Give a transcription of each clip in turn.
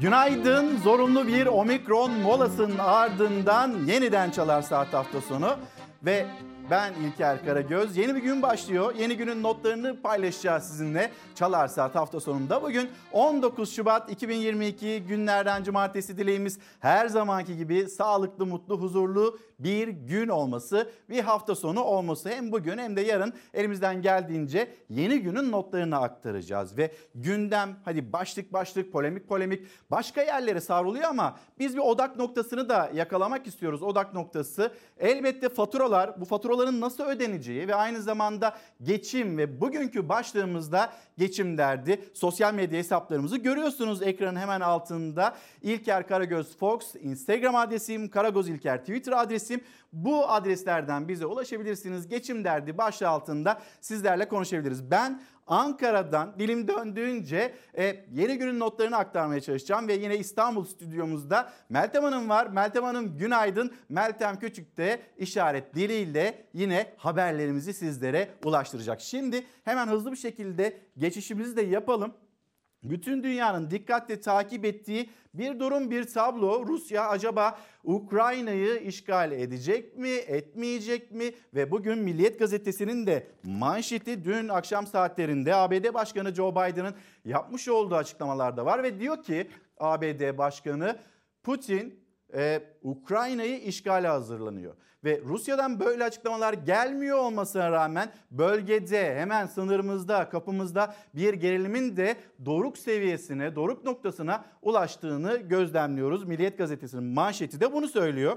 Günaydın. Zorunlu bir omikron molasının ardından yeniden Çalar Saat hafta sonu ve ben İlker Karagöz. Yeni bir gün başlıyor. Yeni günün notlarını paylaşacağız sizinle. Çalar Saat hafta sonunda. Bugün 19 Şubat 2022 günlerden cumartesi dileğimiz her zamanki gibi sağlıklı, mutlu, huzurlu bir gün olması, bir hafta sonu olması hem bugün hem de yarın elimizden geldiğince yeni günün notlarını aktaracağız ve gündem hadi başlık başlık polemik polemik başka yerlere savruluyor ama biz bir odak noktasını da yakalamak istiyoruz. Odak noktası elbette faturalar, bu faturaların nasıl ödeneceği ve aynı zamanda geçim ve bugünkü başlığımızda geçim derdi. Sosyal medya hesaplarımızı görüyorsunuz ekranın hemen altında. İlker Karagöz Fox Instagram adresim, Karagöz İlker Twitter adresim. Bu adreslerden bize ulaşabilirsiniz. Geçim derdi başlığı altında sizlerle konuşabiliriz. Ben Ankara'dan dilim döndüğünce e, yeni günün notlarını aktarmaya çalışacağım ve yine İstanbul stüdyomuzda Meltem Hanım var. Meltem Hanım günaydın. Meltem Küçük de işaret diliyle yine haberlerimizi sizlere ulaştıracak. Şimdi hemen hızlı bir şekilde geçişimizi de yapalım. Bütün dünyanın dikkatle takip ettiği bir durum bir tablo. Rusya acaba Ukrayna'yı işgal edecek mi, etmeyecek mi? Ve bugün Milliyet Gazetesi'nin de manşeti dün akşam saatlerinde ABD Başkanı Joe Biden'ın yapmış olduğu açıklamalarda var ve diyor ki ABD Başkanı Putin e, Ukrayna'yı işgale hazırlanıyor. Ve Rusya'dan böyle açıklamalar gelmiyor olmasına rağmen bölgede hemen sınırımızda kapımızda bir gerilimin de doruk seviyesine doruk noktasına ulaştığını gözlemliyoruz. Milliyet Gazetesi'nin manşeti de bunu söylüyor.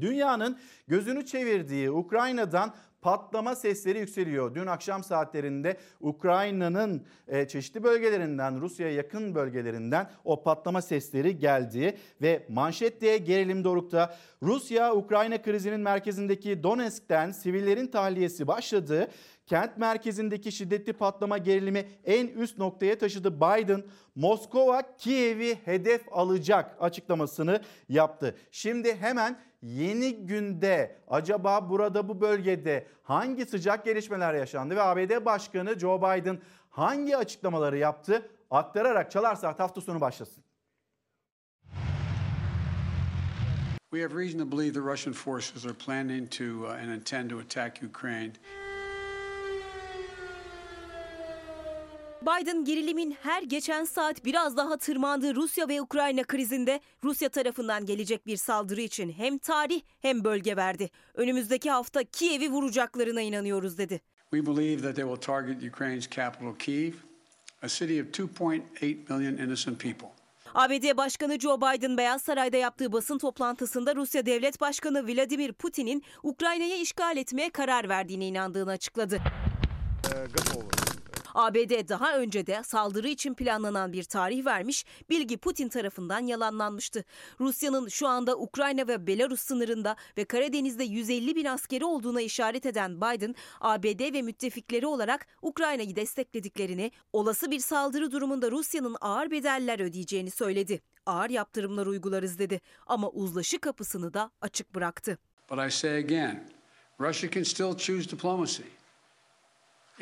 Dünyanın gözünü çevirdiği Ukrayna'dan patlama sesleri yükseliyor. Dün akşam saatlerinde Ukrayna'nın e, çeşitli bölgelerinden, Rusya'ya yakın bölgelerinden o patlama sesleri geldi ve manşet diye gerilim dorukta. Rusya-Ukrayna krizinin merkezindeki Donetsk'ten sivillerin tahliyesi başladı. Kent merkezindeki şiddetli patlama gerilimi en üst noktaya taşıdı. Biden Moskova Kiev'i hedef alacak açıklamasını yaptı. Şimdi hemen yeni günde acaba burada bu bölgede hangi sıcak gelişmeler yaşandı ve ABD Başkanı Joe Biden hangi açıklamaları yaptı aktararak Çalar Saat hafta sonu başlasın. We have reason to believe the Russian forces are planning to uh, and intend to attack Ukraine. Biden gerilimin her geçen saat biraz daha tırmandığı Rusya ve Ukrayna krizinde Rusya tarafından gelecek bir saldırı için hem tarih hem bölge verdi. Önümüzdeki hafta Kiev'i vuracaklarına inanıyoruz dedi. We believe that they will target Ukraine's capital Kiev, a city of 2.8 million innocent people. ABD Başkanı Joe Biden Beyaz Saray'da yaptığı basın toplantısında Rusya Devlet Başkanı Vladimir Putin'in Ukrayna'yı işgal etmeye karar verdiğine inandığını açıkladı. ABD daha önce de saldırı için planlanan bir tarih vermiş, bilgi Putin tarafından yalanlanmıştı. Rusya'nın şu anda Ukrayna ve Belarus sınırında ve Karadeniz'de 150 bin askeri olduğuna işaret eden Biden, ABD ve müttefikleri olarak Ukrayna'yı desteklediklerini, olası bir saldırı durumunda Rusya'nın ağır bedeller ödeyeceğini söyledi. Ağır yaptırımlar uygularız dedi ama uzlaşı kapısını da açık bıraktı. But I say again, Russia can still choose diplomacy.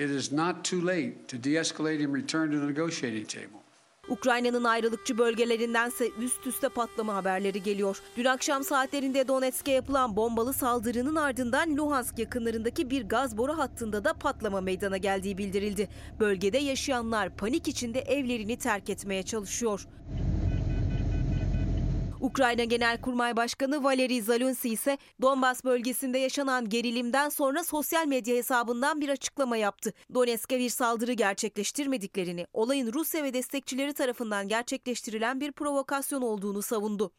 It is not too late to de-escalate and return to the negotiating table. Ukrayna'nın ayrılıkçı bölgelerindense üst üste patlama haberleri geliyor. Dün akşam saatlerinde Donetsk'e yapılan bombalı saldırının ardından Luhansk yakınlarındaki bir gaz boru hattında da patlama meydana geldiği bildirildi. Bölgede yaşayanlar panik içinde evlerini terk etmeye çalışıyor. Ukrayna Genelkurmay Başkanı Valeri Zalunsi ise Donbas bölgesinde yaşanan gerilimden sonra sosyal medya hesabından bir açıklama yaptı. Donetsk'e bir saldırı gerçekleştirmediklerini, olayın Rusya ve destekçileri tarafından gerçekleştirilen bir provokasyon olduğunu savundu.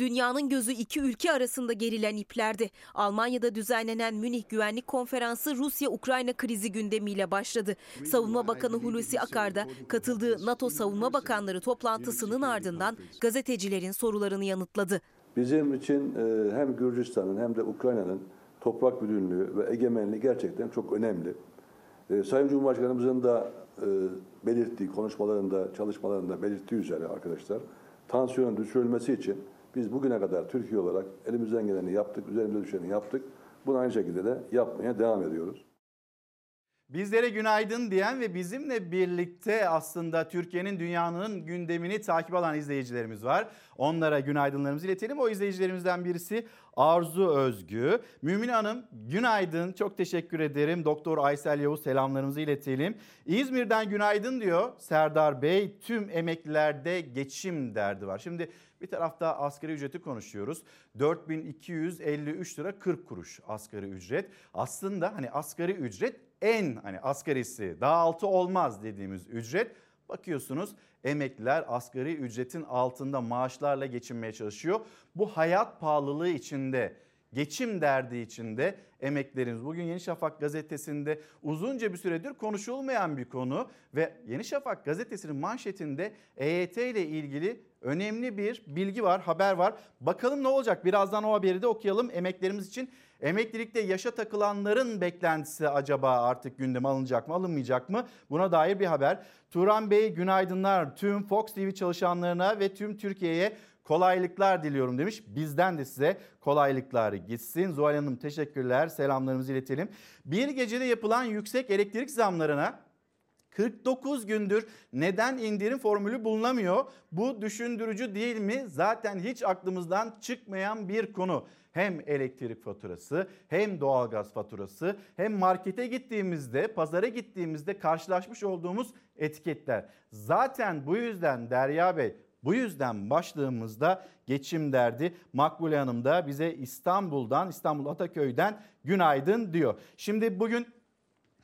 Dünyanın gözü iki ülke arasında gerilen iplerdi. Almanya'da düzenlenen Münih Güvenlik Konferansı Rusya-Ukrayna krizi gündemiyle başladı. Savunma Bakanı Hulusi Akar da katıldığı NATO Savunma Bakanları toplantısının ardından gazetecilerin sorularını yanıtladı. Bizim için e, hem Gürcistan'ın hem de Ukrayna'nın toprak bütünlüğü ve egemenliği gerçekten çok önemli. E, Sayın Cumhurbaşkanımızın da e, belirttiği, konuşmalarında, çalışmalarında belirttiği üzere arkadaşlar, tansiyonun düşürülmesi için biz bugüne kadar Türkiye olarak elimizden geleni yaptık, üzerimize düşeni yaptık. Bunu aynı şekilde de yapmaya devam ediyoruz. Bizlere günaydın diyen ve bizimle birlikte aslında Türkiye'nin dünyanın gündemini takip alan izleyicilerimiz var. Onlara günaydınlarımızı iletelim. O izleyicilerimizden birisi Arzu Özgü. Mümin Hanım günaydın çok teşekkür ederim. Doktor Aysel Yavuz selamlarımızı iletelim. İzmir'den günaydın diyor Serdar Bey. Tüm emeklilerde geçim derdi var. Şimdi bir tarafta asgari ücreti konuşuyoruz. 4253 lira 40 kuruş asgari ücret. Aslında hani asgari ücret en hani asgarisi daha altı olmaz dediğimiz ücret. Bakıyorsunuz emekliler asgari ücretin altında maaşlarla geçinmeye çalışıyor. Bu hayat pahalılığı içinde geçim derdi içinde emeklerimiz. Bugün Yeni Şafak gazetesinde uzunca bir süredir konuşulmayan bir konu ve Yeni Şafak gazetesinin manşetinde EYT ile ilgili önemli bir bilgi var, haber var. Bakalım ne olacak? Birazdan o haberi de okuyalım emeklerimiz için. Emeklilikte yaşa takılanların beklentisi acaba artık gündeme alınacak mı, alınmayacak mı? Buna dair bir haber. Turan Bey günaydınlar tüm Fox TV çalışanlarına ve tüm Türkiye'ye kolaylıklar diliyorum demiş. Bizden de size kolaylıklar gitsin. Zuhal Hanım teşekkürler. Selamlarımızı iletelim. Bir gecede yapılan yüksek elektrik zamlarına 49 gündür neden indirim formülü bulunamıyor? Bu düşündürücü değil mi? Zaten hiç aklımızdan çıkmayan bir konu. Hem elektrik faturası hem doğalgaz faturası hem markete gittiğimizde pazara gittiğimizde karşılaşmış olduğumuz etiketler. Zaten bu yüzden Derya Bey bu yüzden başlığımızda geçim derdi. Makbule Hanım da bize İstanbul'dan, İstanbul Ataköy'den günaydın diyor. Şimdi bugün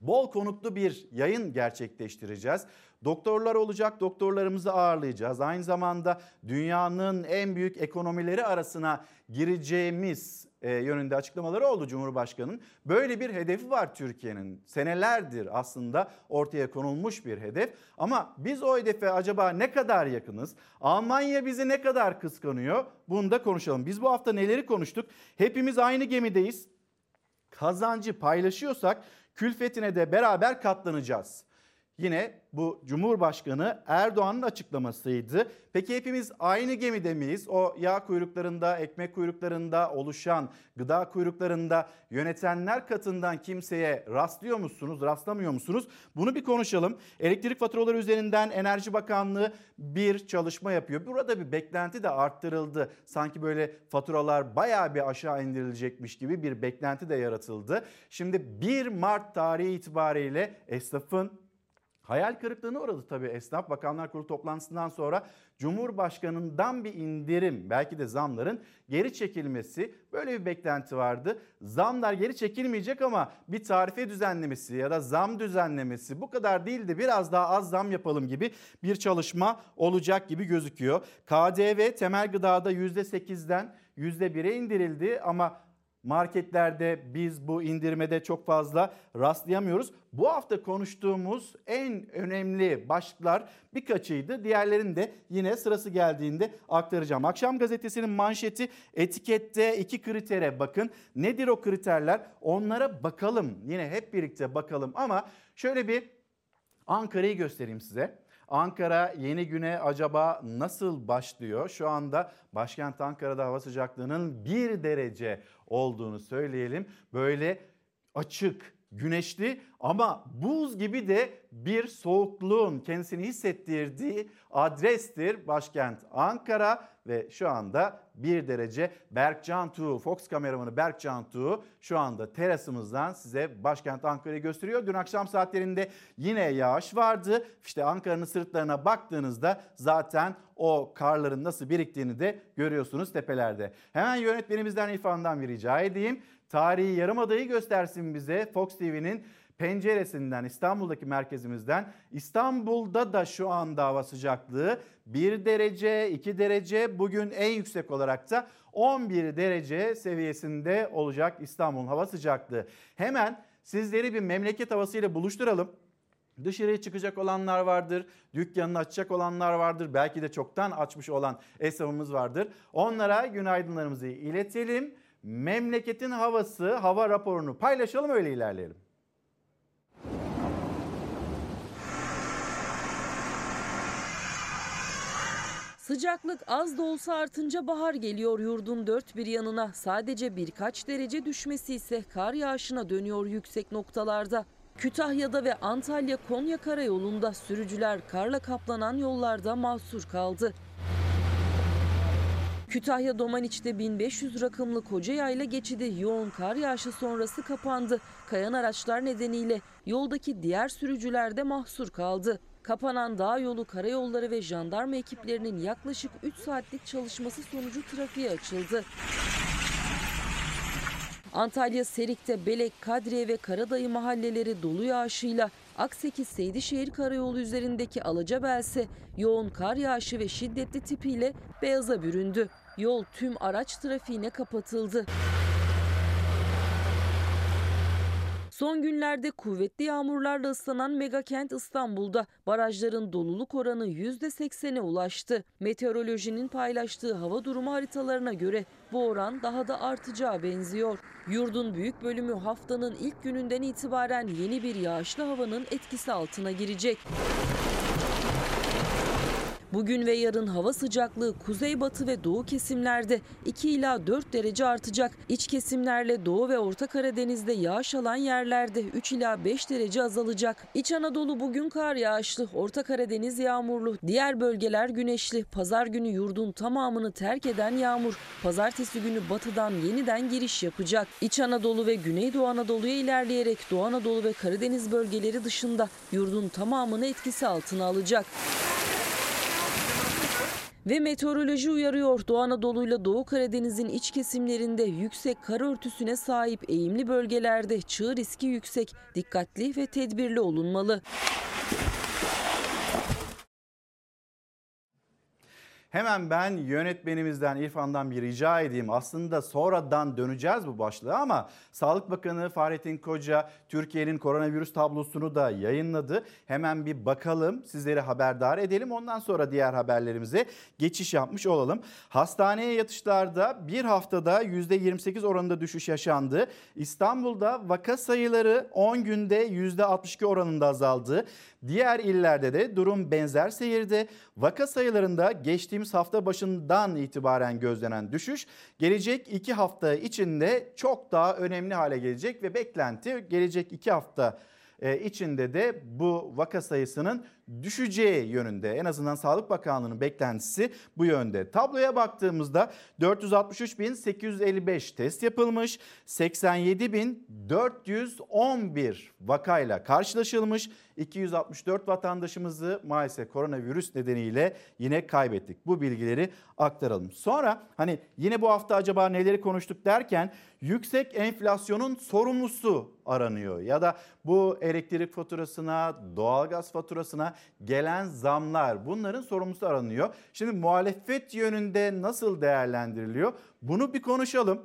bol konuklu bir yayın gerçekleştireceğiz. Doktorlar olacak, doktorlarımızı ağırlayacağız. Aynı zamanda dünyanın en büyük ekonomileri arasına gireceğimiz e, yönünde açıklamaları oldu Cumhurbaşkanı'nın. Böyle bir hedefi var Türkiye'nin. Senelerdir aslında ortaya konulmuş bir hedef. Ama biz o hedefe acaba ne kadar yakınız? Almanya bizi ne kadar kıskanıyor? Bunu da konuşalım. Biz bu hafta neleri konuştuk? Hepimiz aynı gemideyiz. Kazancı paylaşıyorsak külfetine de beraber katlanacağız. Yine bu Cumhurbaşkanı Erdoğan'ın açıklamasıydı. Peki hepimiz aynı gemide miyiz? O yağ kuyruklarında, ekmek kuyruklarında oluşan gıda kuyruklarında yönetenler katından kimseye rastlıyor musunuz, rastlamıyor musunuz? Bunu bir konuşalım. Elektrik faturaları üzerinden Enerji Bakanlığı bir çalışma yapıyor. Burada bir beklenti de arttırıldı. Sanki böyle faturalar bayağı bir aşağı indirilecekmiş gibi bir beklenti de yaratıldı. Şimdi 1 Mart tarihi itibariyle esnafın Hayal kırıklığına uğradı tabii esnaf. Bakanlar Kurulu toplantısından sonra Cumhurbaşkanı'ndan bir indirim belki de zamların geri çekilmesi böyle bir beklenti vardı. Zamlar geri çekilmeyecek ama bir tarife düzenlemesi ya da zam düzenlemesi bu kadar değildi biraz daha az zam yapalım gibi bir çalışma olacak gibi gözüküyor. KDV temel gıdada %8'den %1'e indirildi ama marketlerde biz bu indirmede çok fazla rastlayamıyoruz. Bu hafta konuştuğumuz en önemli başlıklar birkaçıydı. Diğerlerini de yine sırası geldiğinde aktaracağım. Akşam gazetesinin manşeti etikette iki kritere bakın. Nedir o kriterler? Onlara bakalım. Yine hep birlikte bakalım ama şöyle bir Ankara'yı göstereyim size. Ankara yeni güne acaba nasıl başlıyor? Şu anda başkent Ankara'da hava sıcaklığının bir derece olduğunu söyleyelim. Böyle açık, güneşli ama buz gibi de bir soğukluğun kendisini hissettirdiği adrestir başkent Ankara ve şu anda bir derece Berkcan Tuğ, Fox kameramanı Berkcan Tuğ şu anda terasımızdan size başkent Ankara'yı gösteriyor. Dün akşam saatlerinde yine yağış vardı. İşte Ankara'nın sırtlarına baktığınızda zaten o karların nasıl biriktiğini de görüyorsunuz tepelerde. Hemen yönetmenimizden İrfan'dan bir rica edeyim. Tarihi Yarımada'yı göstersin bize Fox TV'nin penceresinden İstanbul'daki merkezimizden İstanbul'da da şu anda hava sıcaklığı 1 derece 2 derece bugün en yüksek olarak da 11 derece seviyesinde olacak İstanbul'un hava sıcaklığı. Hemen sizleri bir memleket havasıyla buluşturalım. Dışarıya çıkacak olanlar vardır, dükkanını açacak olanlar vardır, belki de çoktan açmış olan esnafımız vardır. Onlara günaydınlarımızı iletelim. Memleketin havası, hava raporunu paylaşalım öyle ilerleyelim. Sıcaklık az da olsa artınca bahar geliyor yurdun dört bir yanına. Sadece birkaç derece düşmesi ise kar yağışına dönüyor yüksek noktalarda. Kütahya'da ve Antalya Konya karayolunda sürücüler karla kaplanan yollarda mahsur kaldı. Kütahya Domaniç'te 1500 rakımlı koca yayla geçidi yoğun kar yağışı sonrası kapandı. Kayan araçlar nedeniyle yoldaki diğer sürücüler de mahsur kaldı. Kapanan dağ yolu, karayolları ve jandarma ekiplerinin yaklaşık 3 saatlik çalışması sonucu trafiğe açıldı. Antalya Serik'te Belek, Kadriye ve Karadayı mahalleleri dolu yağışıyla Akseki Seydişehir Karayolu üzerindeki Alacabelse yoğun kar yağışı ve şiddetli tipiyle beyaza büründü. Yol tüm araç trafiğine kapatıldı. Son günlerde kuvvetli yağmurlarla ıslanan megakent İstanbul'da barajların doluluk oranı %80'e ulaştı. Meteorolojinin paylaştığı hava durumu haritalarına göre bu oran daha da artacağı benziyor. Yurdun büyük bölümü haftanın ilk gününden itibaren yeni bir yağışlı havanın etkisi altına girecek. Bugün ve yarın hava sıcaklığı kuzeybatı ve doğu kesimlerde 2 ila 4 derece artacak. İç kesimlerle Doğu ve Orta Karadeniz'de yağış alan yerlerde 3 ila 5 derece azalacak. İç Anadolu bugün kar yağışlı, Orta Karadeniz yağmurlu, diğer bölgeler güneşli. Pazar günü yurdun tamamını terk eden yağmur, pazartesi günü batıdan yeniden giriş yapacak. İç Anadolu ve Güneydoğu Anadolu'ya ilerleyerek Doğu Anadolu ve Karadeniz bölgeleri dışında yurdun tamamını etkisi altına alacak. Ve meteoroloji uyarıyor Doğu Anadolu ile Doğu Karadeniz'in iç kesimlerinde yüksek kar örtüsüne sahip eğimli bölgelerde çığ riski yüksek. Dikkatli ve tedbirli olunmalı. Hemen ben yönetmenimizden İrfan'dan bir rica edeyim. Aslında sonradan döneceğiz bu başlığa ama Sağlık Bakanı Fahrettin Koca Türkiye'nin koronavirüs tablosunu da yayınladı. Hemen bir bakalım sizleri haberdar edelim. Ondan sonra diğer haberlerimize geçiş yapmış olalım. Hastaneye yatışlarda bir haftada %28 oranında düşüş yaşandı. İstanbul'da vaka sayıları 10 günde %62 oranında azaldı. Diğer illerde de durum benzer seyirde. Vaka sayılarında geçtiğimiz hafta başından itibaren gözlenen düşüş gelecek iki hafta içinde çok daha önemli hale gelecek ve beklenti gelecek iki hafta e, içinde de bu vaka sayısının düşeceği yönünde. En azından Sağlık Bakanlığı'nın beklentisi bu yönde. Tabloya baktığımızda 463.855 test yapılmış, 87.411 vakayla karşılaşılmış. 264 vatandaşımızı maalesef koronavirüs nedeniyle yine kaybettik. Bu bilgileri aktaralım. Sonra hani yine bu hafta acaba neleri konuştuk derken yüksek enflasyonun sorumlusu aranıyor. Ya da bu elektrik faturasına, doğalgaz faturasına gelen zamlar bunların sorumlusu aranıyor. Şimdi muhalefet yönünde nasıl değerlendiriliyor? Bunu bir konuşalım.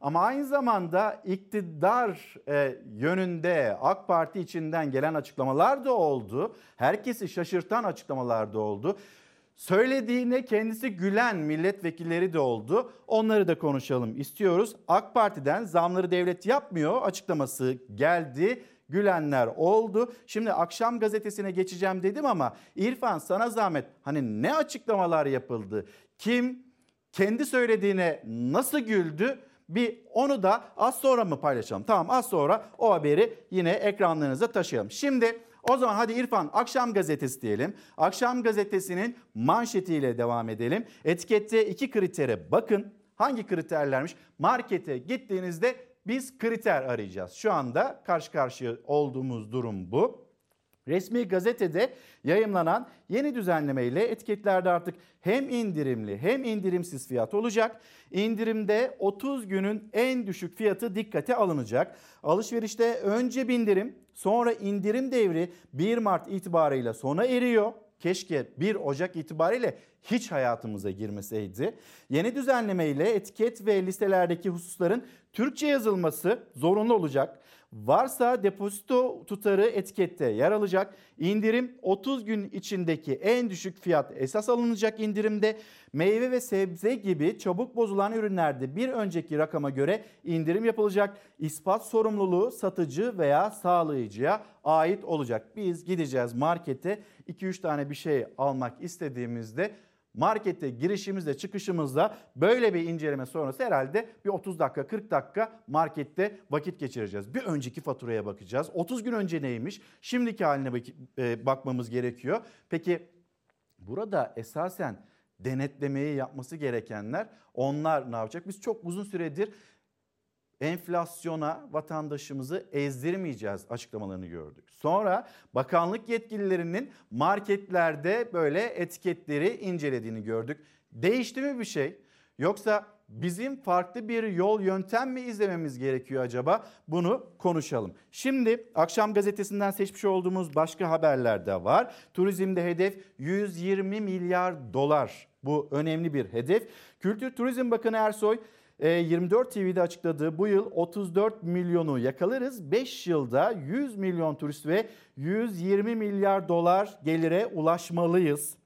Ama aynı zamanda iktidar e, yönünde AK Parti içinden gelen açıklamalar da oldu. Herkesi şaşırtan açıklamalar da oldu. Söylediğine kendisi gülen milletvekilleri de oldu. Onları da konuşalım istiyoruz. AK Parti'den zamları devlet yapmıyor açıklaması geldi gülenler oldu. Şimdi akşam gazetesine geçeceğim dedim ama İrfan sana zahmet hani ne açıklamalar yapıldı? Kim kendi söylediğine nasıl güldü? Bir onu da az sonra mı paylaşalım? Tamam az sonra o haberi yine ekranlarınıza taşıyalım. Şimdi o zaman hadi İrfan akşam gazetesi diyelim. Akşam gazetesinin manşetiyle devam edelim. Etikette iki kritere bakın. Hangi kriterlermiş? Markete gittiğinizde biz kriter arayacağız. Şu anda karşı karşıya olduğumuz durum bu. Resmi gazetede yayımlanan yeni düzenleme ile etiketlerde artık hem indirimli hem indirimsiz fiyat olacak. İndirimde 30 günün en düşük fiyatı dikkate alınacak. Alışverişte önce bindirim sonra indirim devri 1 Mart itibarıyla sona eriyor. Keşke 1 Ocak itibariyle hiç hayatımıza girmeseydi. Yeni düzenleme ile etiket ve listelerdeki hususların Türkçe yazılması zorunlu olacak. Varsa depozito tutarı etikette yer alacak. İndirim 30 gün içindeki en düşük fiyat esas alınacak indirimde. Meyve ve sebze gibi çabuk bozulan ürünlerde bir önceki rakama göre indirim yapılacak. İspat sorumluluğu satıcı veya sağlayıcıya ait olacak. Biz gideceğiz markete 2-3 tane bir şey almak istediğimizde markete girişimizde çıkışımızda böyle bir inceleme sonrası herhalde bir 30 dakika 40 dakika markette vakit geçireceğiz. Bir önceki faturaya bakacağız. 30 gün önce neymiş? Şimdiki haline e, bakmamız gerekiyor. Peki burada esasen denetlemeyi yapması gerekenler onlar ne yapacak? Biz çok uzun süredir enflasyona vatandaşımızı ezdirmeyeceğiz açıklamalarını gördük. Sonra bakanlık yetkililerinin marketlerde böyle etiketleri incelediğini gördük. Değişti mi bir şey? Yoksa bizim farklı bir yol yöntem mi izlememiz gerekiyor acaba? Bunu konuşalım. Şimdi akşam gazetesinden seçmiş olduğumuz başka haberler de var. Turizmde hedef 120 milyar dolar. Bu önemli bir hedef. Kültür Turizm Bakanı Ersoy 24 e, TV'de açıkladığı bu yıl 34 milyonu yakalarız. 5 yılda 100 milyon turist ve 120 milyar dolar gelire ulaşmalıyız.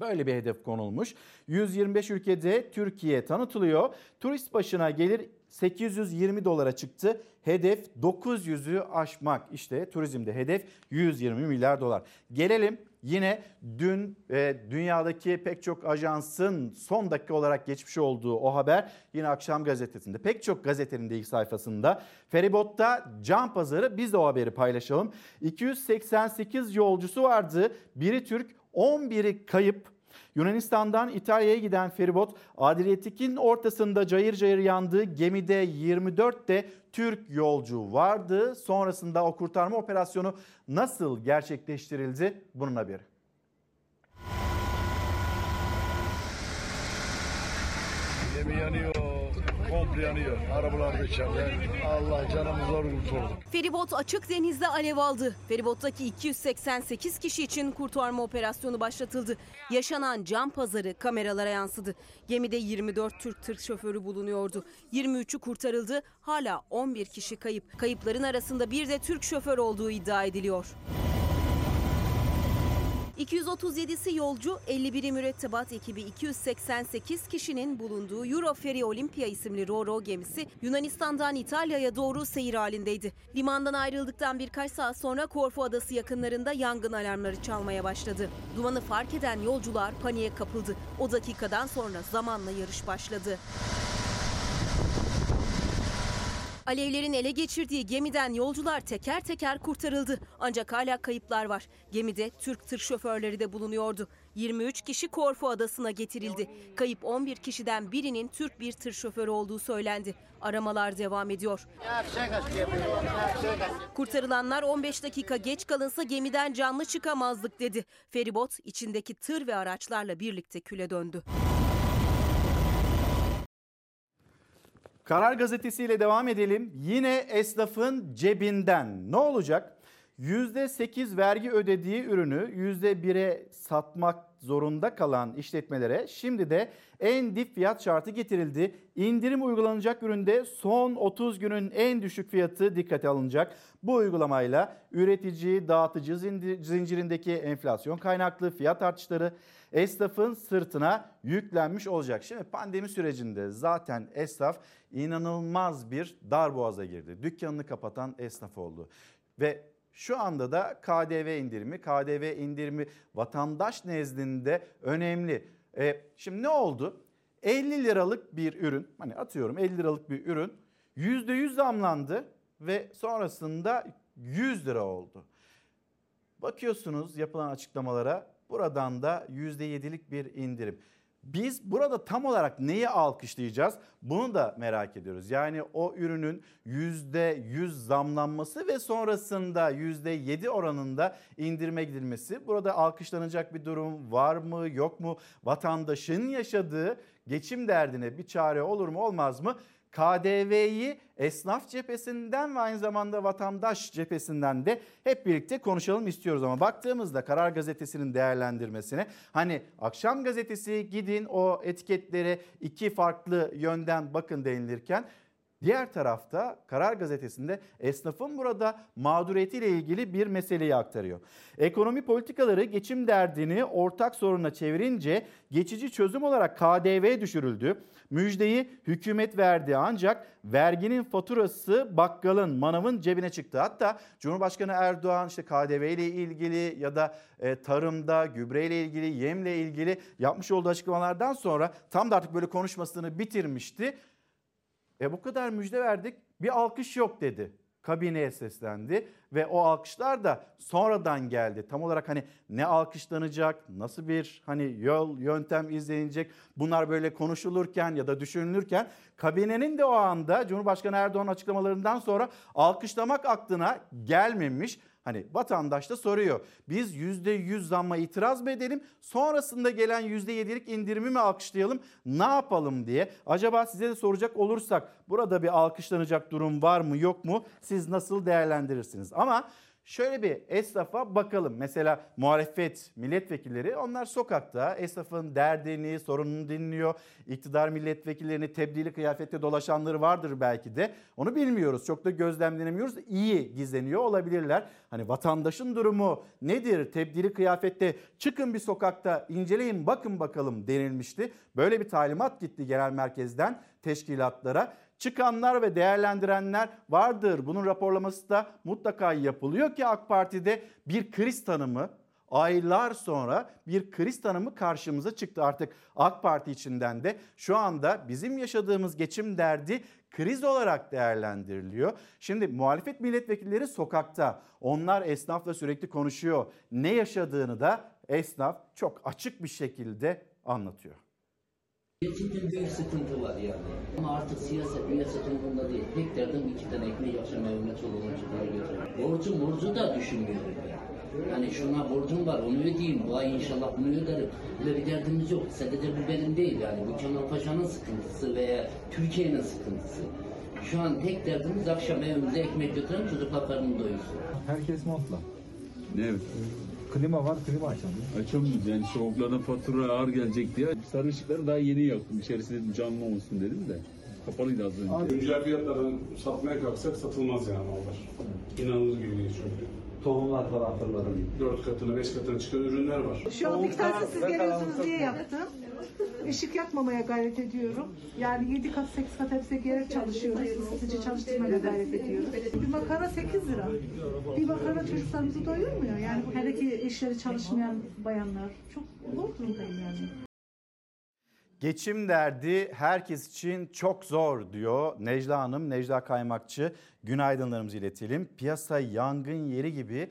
Böyle bir hedef konulmuş. 125 ülkede Türkiye tanıtılıyor. Turist başına gelir 820 dolara çıktı. Hedef 900'ü aşmak. İşte turizmde hedef 120 milyar dolar. Gelelim Yine dün e, dünyadaki pek çok ajansın son dakika olarak geçmiş olduğu o haber yine akşam gazetesinde pek çok gazetenin de ilk sayfasında. Feribotta can pazarı biz de o haberi paylaşalım. 288 yolcusu vardı. Biri Türk 11'i kayıp Yunanistan'dan İtalya'ya giden feribot Adriyatik'in ortasında cayır cayır yandığı gemide 24 de Türk yolcu vardı. Sonrasında o kurtarma operasyonu nasıl gerçekleştirildi? Bunun haberi. Gemi yanıyor komple yanıyor. Arabalar da içeride. Allah canımız zor kurtuldu. Feribot açık denizde alev aldı. Feribottaki 288 kişi için kurtarma operasyonu başlatıldı. Yaşanan cam pazarı kameralara yansıdı. Gemide 24 Türk tır şoförü bulunuyordu. 23'ü kurtarıldı. Hala 11 kişi kayıp. Kayıpların arasında bir de Türk şoför olduğu iddia ediliyor. 237'si yolcu, 51'i mürettebat ekibi 288 kişinin bulunduğu Euroferi Olympia isimli Roro gemisi Yunanistan'dan İtalya'ya doğru seyir halindeydi. Limandan ayrıldıktan birkaç saat sonra Korfu Adası yakınlarında yangın alarmları çalmaya başladı. Dumanı fark eden yolcular paniğe kapıldı. O dakikadan sonra zamanla yarış başladı. Alevlerin ele geçirdiği gemiden yolcular teker teker kurtarıldı. Ancak hala kayıplar var. Gemide Türk tır şoförleri de bulunuyordu. 23 kişi Korfu adasına getirildi. Kayıp 11 kişiden birinin Türk bir tır şoförü olduğu söylendi. Aramalar devam ediyor. Kurtarılanlar 15 dakika geç kalınsa gemiden canlı çıkamazdık dedi. Feribot içindeki tır ve araçlarla birlikte küle döndü. Karar gazetesiyle devam edelim. Yine esnafın cebinden ne olacak? %8 vergi ödediği ürünü %1'e satmak zorunda kalan işletmelere şimdi de en dip fiyat şartı getirildi. İndirim uygulanacak üründe son 30 günün en düşük fiyatı dikkate alınacak. Bu uygulamayla üretici, dağıtıcı zincirindeki enflasyon kaynaklı fiyat artışları esnafın sırtına yüklenmiş olacak. Şimdi pandemi sürecinde zaten esnaf inanılmaz bir darboğaza girdi. Dükkanını kapatan esnaf oldu. Ve şu anda da KDV indirimi, KDV indirimi vatandaş nezdinde önemli. E, şimdi ne oldu? 50 liralık bir ürün, hani atıyorum 50 liralık bir ürün %100 zamlandı ve sonrasında 100 lira oldu. Bakıyorsunuz yapılan açıklamalara buradan da %7'lik bir indirim. Biz burada tam olarak neyi alkışlayacağız? Bunu da merak ediyoruz. Yani o ürünün %100 zamlanması ve sonrasında %7 oranında indirime gidilmesi. Burada alkışlanacak bir durum var mı yok mu? Vatandaşın yaşadığı geçim derdine bir çare olur mu olmaz mı? KDV'yi esnaf cephesinden ve aynı zamanda vatandaş cephesinden de hep birlikte konuşalım istiyoruz. Ama baktığımızda Karar Gazetesi'nin değerlendirmesine hani akşam gazetesi gidin o etiketlere iki farklı yönden bakın denilirken Diğer tarafta Karar Gazetesi'nde esnafın burada mağduriyetiyle ilgili bir meseleyi aktarıyor. Ekonomi politikaları geçim derdini ortak soruna çevirince geçici çözüm olarak KDV düşürüldü. Müjdeyi hükümet verdi ancak verginin faturası bakkalın, manavın cebine çıktı. Hatta Cumhurbaşkanı Erdoğan işte KDV ile ilgili ya da e, tarımda gübreyle ilgili, yemle ilgili yapmış olduğu açıklamalardan sonra tam da artık böyle konuşmasını bitirmişti. E bu kadar müjde verdik bir alkış yok dedi. Kabineye seslendi ve o alkışlar da sonradan geldi. Tam olarak hani ne alkışlanacak, nasıl bir hani yol, yöntem izlenecek bunlar böyle konuşulurken ya da düşünülürken kabinenin de o anda Cumhurbaşkanı Erdoğan açıklamalarından sonra alkışlamak aklına gelmemiş. Hani vatandaş da soruyor. Biz %100 zamma itiraz mı edelim? Sonrasında gelen %7'lik indirimi mi alkışlayalım? Ne yapalım diye. Acaba size de soracak olursak burada bir alkışlanacak durum var mı yok mu? Siz nasıl değerlendirirsiniz? Ama Şöyle bir esnafa bakalım. Mesela muhalefet milletvekilleri onlar sokakta esnafın derdini, sorununu dinliyor. İktidar milletvekillerini tebdili kıyafette dolaşanları vardır belki de. Onu bilmiyoruz. Çok da gözlemlenemiyoruz. İyi gizleniyor olabilirler. Hani vatandaşın durumu nedir? Tebdili kıyafette çıkın bir sokakta inceleyin bakın bakalım denilmişti. Böyle bir talimat gitti genel merkezden teşkilatlara çıkanlar ve değerlendirenler vardır. Bunun raporlaması da mutlaka yapılıyor ki AK Parti'de bir kriz tanımı aylar sonra bir kriz tanımı karşımıza çıktı. Artık AK Parti içinden de şu anda bizim yaşadığımız geçim derdi kriz olarak değerlendiriliyor. Şimdi muhalefet milletvekilleri sokakta. Onlar esnafla sürekli konuşuyor. Ne yaşadığını da esnaf çok açık bir şekilde anlatıyor. Gerçekten büyük sıkıntı var yani. Ama artık siyaset, miyaset umurumda değil. Tek derdim iki tane ekmeği akşam evime çoluğuma çıkar götürür. Borcu borcu da düşünmüyorum yani. Hani şuna borcum var onu ödeyeyim. Bu ay inşallah bunu öderim. Böyle bir derdimiz yok. Sadece bu benim değil yani. Bu Kemal Paşa'nın sıkıntısı veya Türkiye'nin sıkıntısı. Şu an tek derdimiz akşam evimize ekmek götüren çocuklar karnını doyursun. Herkes montla. Evet. Klima var, klima açalım. Açamıyoruz yani soğuklarda fatura ağır gelecek diye. Sarı ışıkları daha yeni yaktım. İçerisinde canlı olsun dedim de. Kapalıydı az önce. Güncel fiyatlardan satmaya kalksak satılmaz yani mallar. İnanılır gibi değil çünkü. Tohumlar falan fırladım. Dört katına, beş katına çıkan ürünler var. Şu an bir tanesi siz geliyorsunuz diye yaptım. Işık yakmamaya gayret ediyorum. Yani 7 kat 8 kat hepsi gerek çalışıyoruz. Isıtıcı çalıştırmaya gayret ediyoruz. Bir makara 8 lira. Bir makara çocuklarımızı doyurmuyor. Yani hele ki eşleri çalışmayan bayanlar. Çok zor durumdayım yani. Geçim derdi herkes için çok zor diyor Necla Hanım, Necla Kaymakçı. Günaydınlarımızı iletelim. Piyasa yangın yeri gibi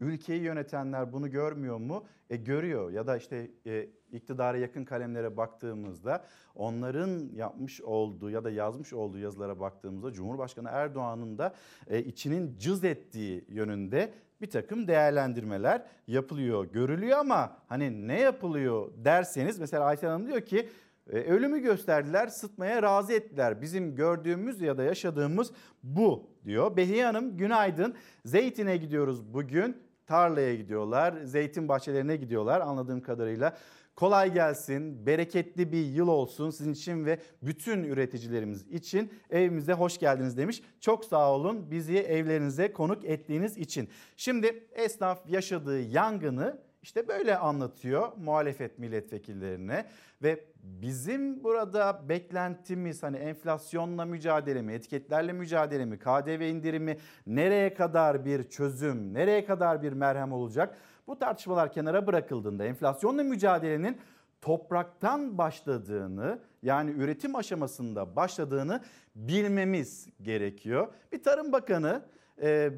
ülkeyi yönetenler bunu görmüyor mu? E görüyor ya da işte e, iktidara yakın kalemlere baktığımızda onların yapmış olduğu ya da yazmış olduğu yazılara baktığımızda Cumhurbaşkanı Erdoğan'ın da e, içinin cız ettiği yönünde bir takım değerlendirmeler yapılıyor, görülüyor ama hani ne yapılıyor derseniz mesela Ayten Hanım diyor ki ölümü gösterdiler, sıtmaya razı ettiler. Bizim gördüğümüz ya da yaşadığımız bu diyor. Behiye Hanım günaydın. Zeytin'e gidiyoruz bugün. Tarlaya gidiyorlar, zeytin bahçelerine gidiyorlar anladığım kadarıyla. Kolay gelsin, bereketli bir yıl olsun sizin için ve bütün üreticilerimiz için evimize hoş geldiniz demiş. Çok sağ olun bizi evlerinize konuk ettiğiniz için. Şimdi esnaf yaşadığı yangını işte böyle anlatıyor muhalefet milletvekillerine ve bizim burada beklentimiz hani enflasyonla mücadele mi, etiketlerle mücadele mi, KDV indirimi nereye kadar bir çözüm, nereye kadar bir merhem olacak? Bu tartışmalar kenara bırakıldığında enflasyonla mücadelenin topraktan başladığını yani üretim aşamasında başladığını bilmemiz gerekiyor. Bir Tarım Bakanı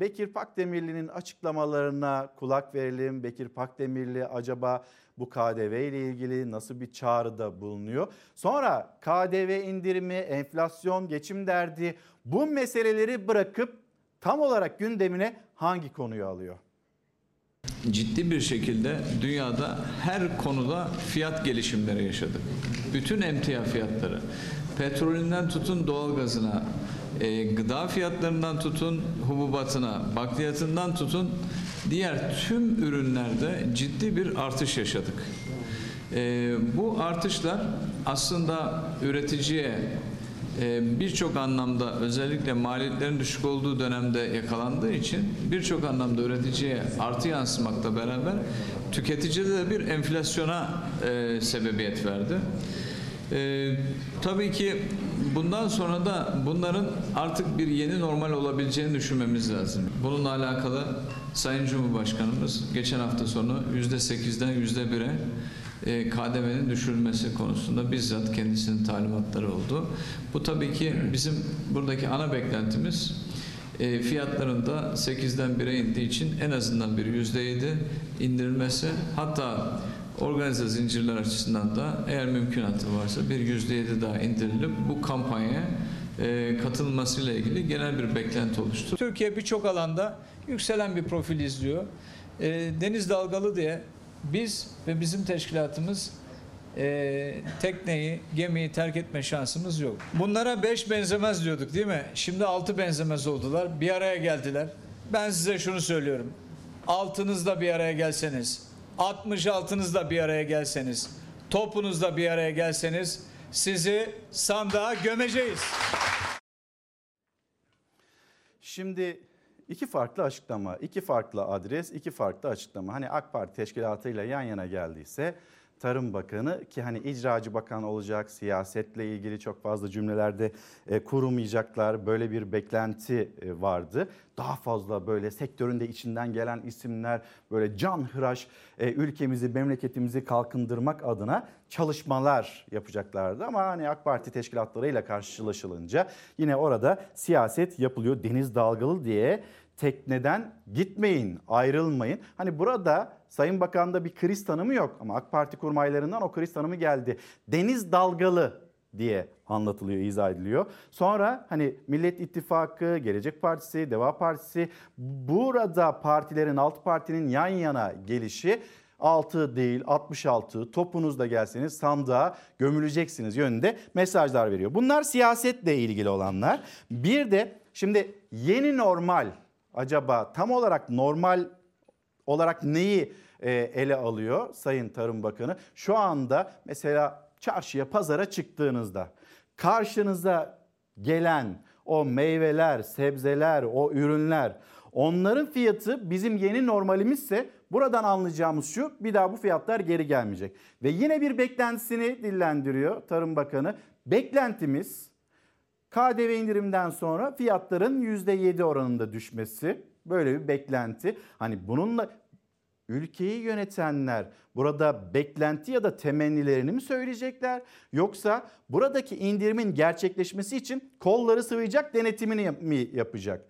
Bekir Pakdemirli'nin açıklamalarına kulak verelim. Bekir Pakdemirli acaba bu KDV ile ilgili nasıl bir çağrıda bulunuyor? Sonra KDV indirimi, enflasyon, geçim derdi bu meseleleri bırakıp tam olarak gündemine hangi konuyu alıyor? ciddi bir şekilde dünyada her konuda fiyat gelişimleri yaşadık. Bütün emtia fiyatları, petrolünden tutun doğalgazına, e, gıda fiyatlarından tutun hububatına, bakliyatından tutun diğer tüm ürünlerde ciddi bir artış yaşadık. E, bu artışlar aslında üreticiye e, birçok anlamda özellikle maliyetlerin düşük olduğu dönemde yakalandığı için birçok anlamda üreticiye artı yansımakla beraber tüketicide de bir enflasyona e, sebebiyet verdi. Ee, tabii ki bundan sonra da bunların artık bir yeni normal olabileceğini düşünmemiz lazım. Bununla alakalı Sayın Cumhurbaşkanımız geçen hafta sonu %8'den %1'e e, KDV'nin düşürülmesi konusunda bizzat kendisinin talimatları oldu. Bu tabii ki bizim buradaki ana beklentimiz e, fiyatların da 8'den 1'e indiği için en azından bir %7 indirilmesi hatta organize zincirler açısından da eğer mümkünatı varsa bir %7 daha indirilip bu kampanyaya e, katılmasıyla ilgili genel bir beklenti oluştu. Türkiye birçok alanda yükselen bir profil izliyor. E, deniz dalgalı diye biz ve bizim teşkilatımız e, tekneyi, gemiyi terk etme şansımız yok. Bunlara 5 benzemez diyorduk değil mi? Şimdi 6 benzemez oldular. Bir araya geldiler. Ben size şunu söylüyorum. Altınızda bir araya gelseniz, 66'nızda bir araya gelseniz, topunuzda bir araya gelseniz sizi sandığa gömeceğiz. Şimdi iki farklı açıklama, iki farklı adres, iki farklı açıklama. Hani AK Parti teşkilatıyla yan yana geldiyse Tarım Bakanı ki hani icracı bakan olacak, siyasetle ilgili çok fazla cümlelerde e, kurmayacaklar. Böyle bir beklenti e, vardı. Daha fazla böyle sektöründe içinden gelen isimler böyle can hıraş e, ülkemizi, memleketimizi kalkındırmak adına çalışmalar yapacaklardı. Ama hani AK Parti teşkilatlarıyla karşılaşılınca yine orada siyaset yapılıyor. Deniz dalgalı diye tekneden gitmeyin, ayrılmayın. Hani burada Sayın Bakan'da bir kriz tanımı yok ama AK Parti kurmaylarından o kriz tanımı geldi. Deniz dalgalı diye anlatılıyor, izah ediliyor. Sonra hani Millet İttifakı, Gelecek Partisi, Deva Partisi burada partilerin, alt partinin yan yana gelişi 6 değil 66 topunuzda gelseniz sandığa gömüleceksiniz yönünde mesajlar veriyor. Bunlar siyasetle ilgili olanlar. Bir de şimdi yeni normal acaba tam olarak normal olarak neyi e, ele alıyor Sayın Tarım Bakanı? Şu anda mesela çarşıya, pazara çıktığınızda karşınıza gelen o meyveler, sebzeler, o ürünler onların fiyatı bizim yeni normalimizse buradan anlayacağımız şu bir daha bu fiyatlar geri gelmeyecek. Ve yine bir beklentisini dillendiriyor Tarım Bakanı. Beklentimiz KDV indirimden sonra fiyatların %7 oranında düşmesi. Böyle bir beklenti. Hani bununla ülkeyi yönetenler burada beklenti ya da temennilerini mi söyleyecekler yoksa buradaki indirimin gerçekleşmesi için kolları sıvayacak denetimini mi yapacak?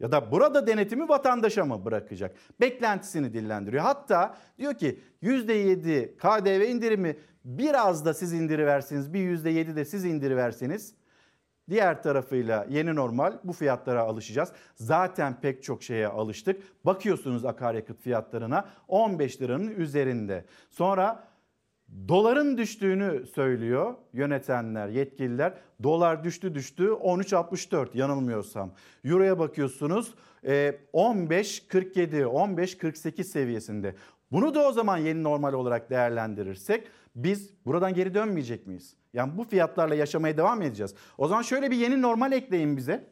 Ya da burada denetimi vatandaşa mı bırakacak? Beklentisini dillendiriyor. Hatta diyor ki %7 KDV indirimi biraz da siz indiriversiniz, bir %7 de siz indiriversiniz. Diğer tarafıyla yeni normal bu fiyatlara alışacağız. Zaten pek çok şeye alıştık. Bakıyorsunuz akaryakıt fiyatlarına 15 liranın üzerinde. Sonra doların düştüğünü söylüyor yönetenler, yetkililer. Dolar düştü düştü 13.64 yanılmıyorsam. Euro'ya bakıyorsunuz 15.47, 15.48 seviyesinde. Bunu da o zaman yeni normal olarak değerlendirirsek biz buradan geri dönmeyecek miyiz? Yani bu fiyatlarla yaşamaya devam edeceğiz. O zaman şöyle bir yeni normal ekleyin bize.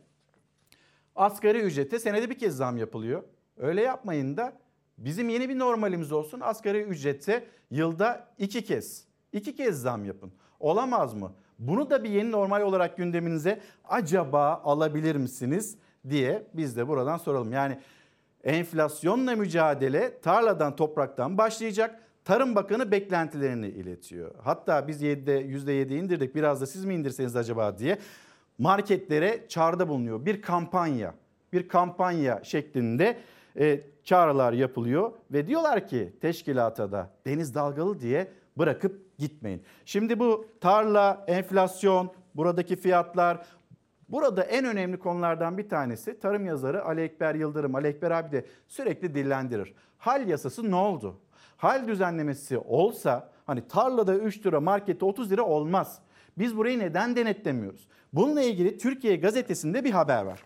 Asgari ücrete senede bir kez zam yapılıyor. Öyle yapmayın da bizim yeni bir normalimiz olsun. Asgari ücrete yılda iki kez, iki kez zam yapın. Olamaz mı? Bunu da bir yeni normal olarak gündeminize acaba alabilir misiniz diye biz de buradan soralım. Yani enflasyonla mücadele tarladan topraktan başlayacak. Tarım Bakanı beklentilerini iletiyor. Hatta biz 7'de %7 indirdik biraz da siz mi indirseniz acaba diye marketlere çağrıda bulunuyor. Bir kampanya, bir kampanya şeklinde e, çağrılar yapılıyor ve diyorlar ki teşkilata da deniz dalgalı diye bırakıp gitmeyin. Şimdi bu tarla, enflasyon, buradaki fiyatlar, Burada en önemli konulardan bir tanesi tarım yazarı Ali Ekber Yıldırım. Ali Ekber abi de sürekli dillendirir. Hal yasası ne oldu? Hal düzenlemesi olsa hani tarlada 3 lira markette 30 lira olmaz. Biz burayı neden denetlemiyoruz? Bununla ilgili Türkiye gazetesinde bir haber var.